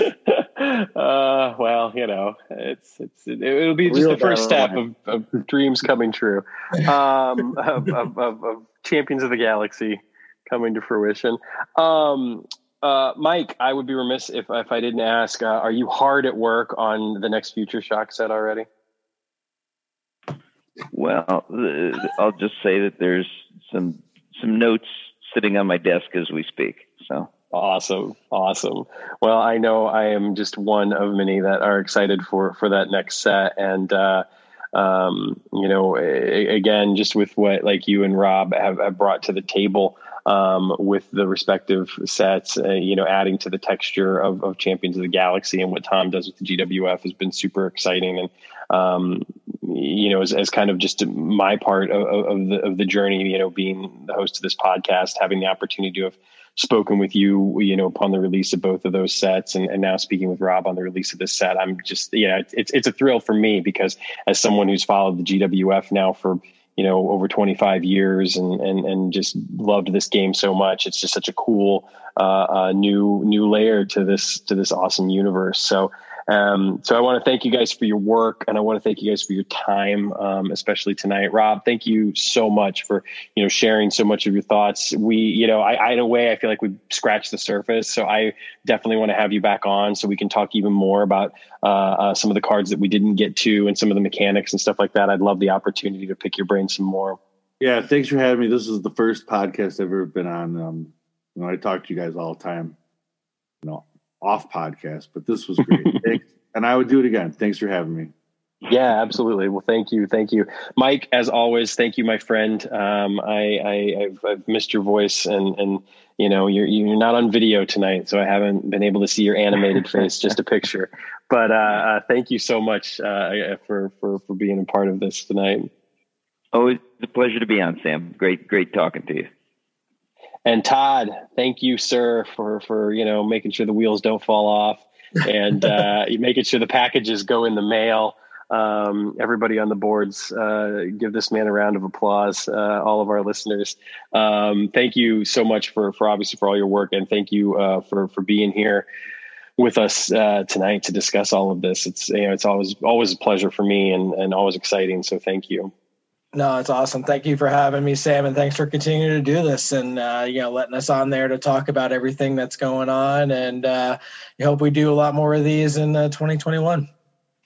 Speaker 1: uh, well, you know, it's it's it'll be just Real the first step of, of, dreams coming true, um, of, of, of, champions of the galaxy coming to fruition. Um, uh, Mike, I would be remiss if if I didn't ask. Uh, are you hard at work on the next Future Shock set already?
Speaker 4: Well, I'll just say that there's some some notes sitting on my desk as we speak. So
Speaker 1: awesome, awesome. Well, I know I am just one of many that are excited for for that next set, and uh, um, you know, again, just with what like you and Rob have, have brought to the table um, with the respective sets, uh, you know, adding to the texture of, of, Champions of the Galaxy and what Tom does with the GWF has been super exciting. And, um, you know, as, as, kind of just my part of, of, the, of the journey, you know, being the host of this podcast, having the opportunity to have spoken with you, you know, upon the release of both of those sets and, and now speaking with Rob on the release of this set, I'm just, yeah, it's, it's a thrill for me because as someone who's followed the GWF now for, you know over 25 years and and and just loved this game so much. It's just such a cool uh, uh, new new layer to this to this awesome universe. So um, so I want to thank you guys for your work, and I want to thank you guys for your time, um, especially tonight. Rob, thank you so much for you know sharing so much of your thoughts. We, you know, I, I in a way I feel like we scratched the surface, so I definitely want to have you back on so we can talk even more about uh, uh, some of the cards that we didn't get to and some of the mechanics and stuff like that. I'd love the opportunity to pick your brain some more.
Speaker 2: Yeah, thanks for having me. This is the first podcast I've ever been on. Um, you know, I talk to you guys all the time. You know, off podcast, but this was great. And I would do it again. Thanks for having me.
Speaker 1: Yeah, absolutely. Well, thank you, thank you, Mike. As always, thank you, my friend. Um, I, I have I've missed your voice, and and you know you're you're not on video tonight, so I haven't been able to see your animated face, just a picture. But uh, uh, thank you so much uh, for for for being a part of this tonight.
Speaker 4: Always a pleasure to be on, Sam. Great, great talking to you.
Speaker 1: And Todd, thank you, sir, for for you know making sure the wheels don't fall off and uh, making sure the packages go in the mail. Um, everybody on the boards, uh, give this man a round of applause. Uh, all of our listeners, um, thank you so much for for obviously for all your work, and thank you uh, for for being here with us uh, tonight to discuss all of this. It's you know it's always always a pleasure for me and and always exciting. So thank you.
Speaker 3: No, it's awesome. Thank you for having me, Sam, and thanks for continuing to do this and uh, you know letting us on there to talk about everything that's going on. And uh, I hope we do a lot more of these in uh, 2021.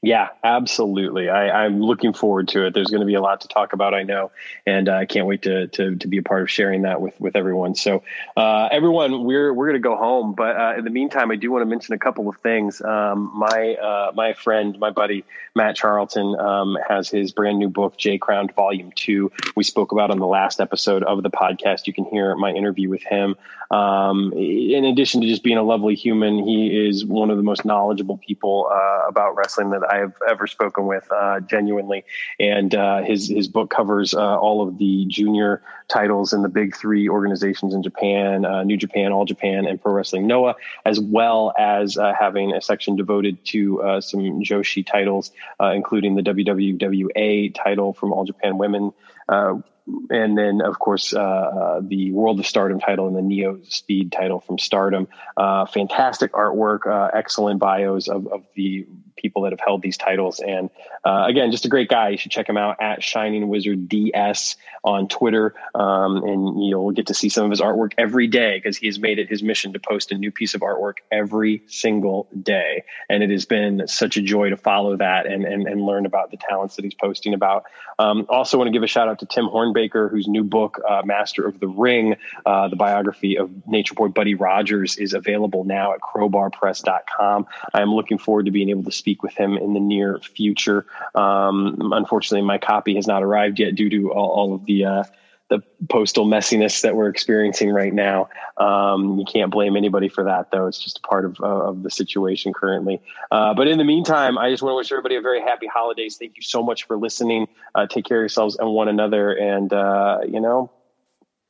Speaker 1: Yeah, absolutely. I, am looking forward to it. There's going to be a lot to talk about, I know, and uh, I can't wait to, to to be a part of sharing that with with everyone. So, uh, everyone, we're we're going to go home, but uh, in the meantime, I do want to mention a couple of things. Um, my uh, my friend, my buddy Matt Charlton, um, has his brand new book, J Crowned Volume Two. We spoke about on the last episode of the podcast. You can hear my interview with him. Um, in addition to just being a lovely human, he is one of the most knowledgeable people uh, about wrestling that I have ever spoken with, uh, genuinely. And uh, his his book covers uh, all of the junior titles in the big three organizations in Japan, uh, New Japan, All Japan, and Pro Wrestling Noah, as well as uh, having a section devoted to some Joshi titles, including the WWWA title from All Japan Women. Uh, and then of course uh, uh, the World of Stardom title and the Neo Speed title from Stardom. Uh, fantastic artwork, uh, excellent bios of, of the people that have held these titles, and again, just a great guy. You should check him out at Shining Wizard DS on Twitter, um, and you'll get to see some of his artwork every day because he has made it his mission to post a new piece of artwork every single day, and it has been such a joy to follow that and and, and learn about the talents that he's posting about. Um, also, want to give a shout out to Tim Hornbaker, whose new book, uh, Master of the Ring, uh, the biography of Nature Boy Buddy Rogers, is available now at crowbarpress.com. I am looking forward to being able to speak with him in the near future. Um, unfortunately, my copy has not arrived yet due to all, all of the uh, the postal messiness that we're experiencing right now. Um, you can't blame anybody for that, though. It's just a part of, uh, of the situation currently. Uh, but in the meantime, I just want to wish everybody a very happy holidays. Thank you so much for listening. Uh, take care of yourselves and one another, and uh, you know,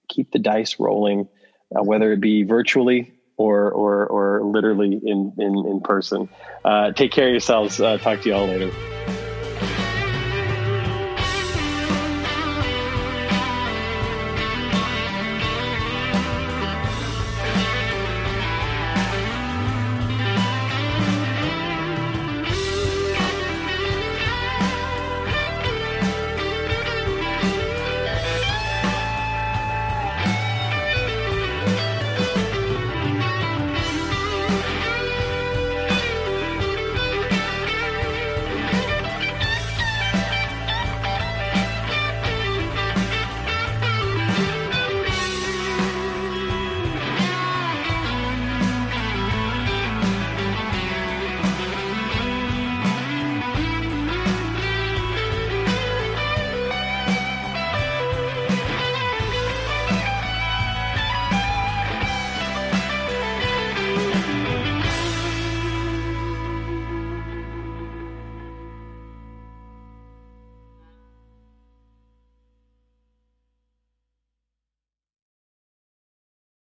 Speaker 1: keep the dice rolling, uh, whether it be virtually or or or literally in in in person. Uh, take care of yourselves. talk to you all later.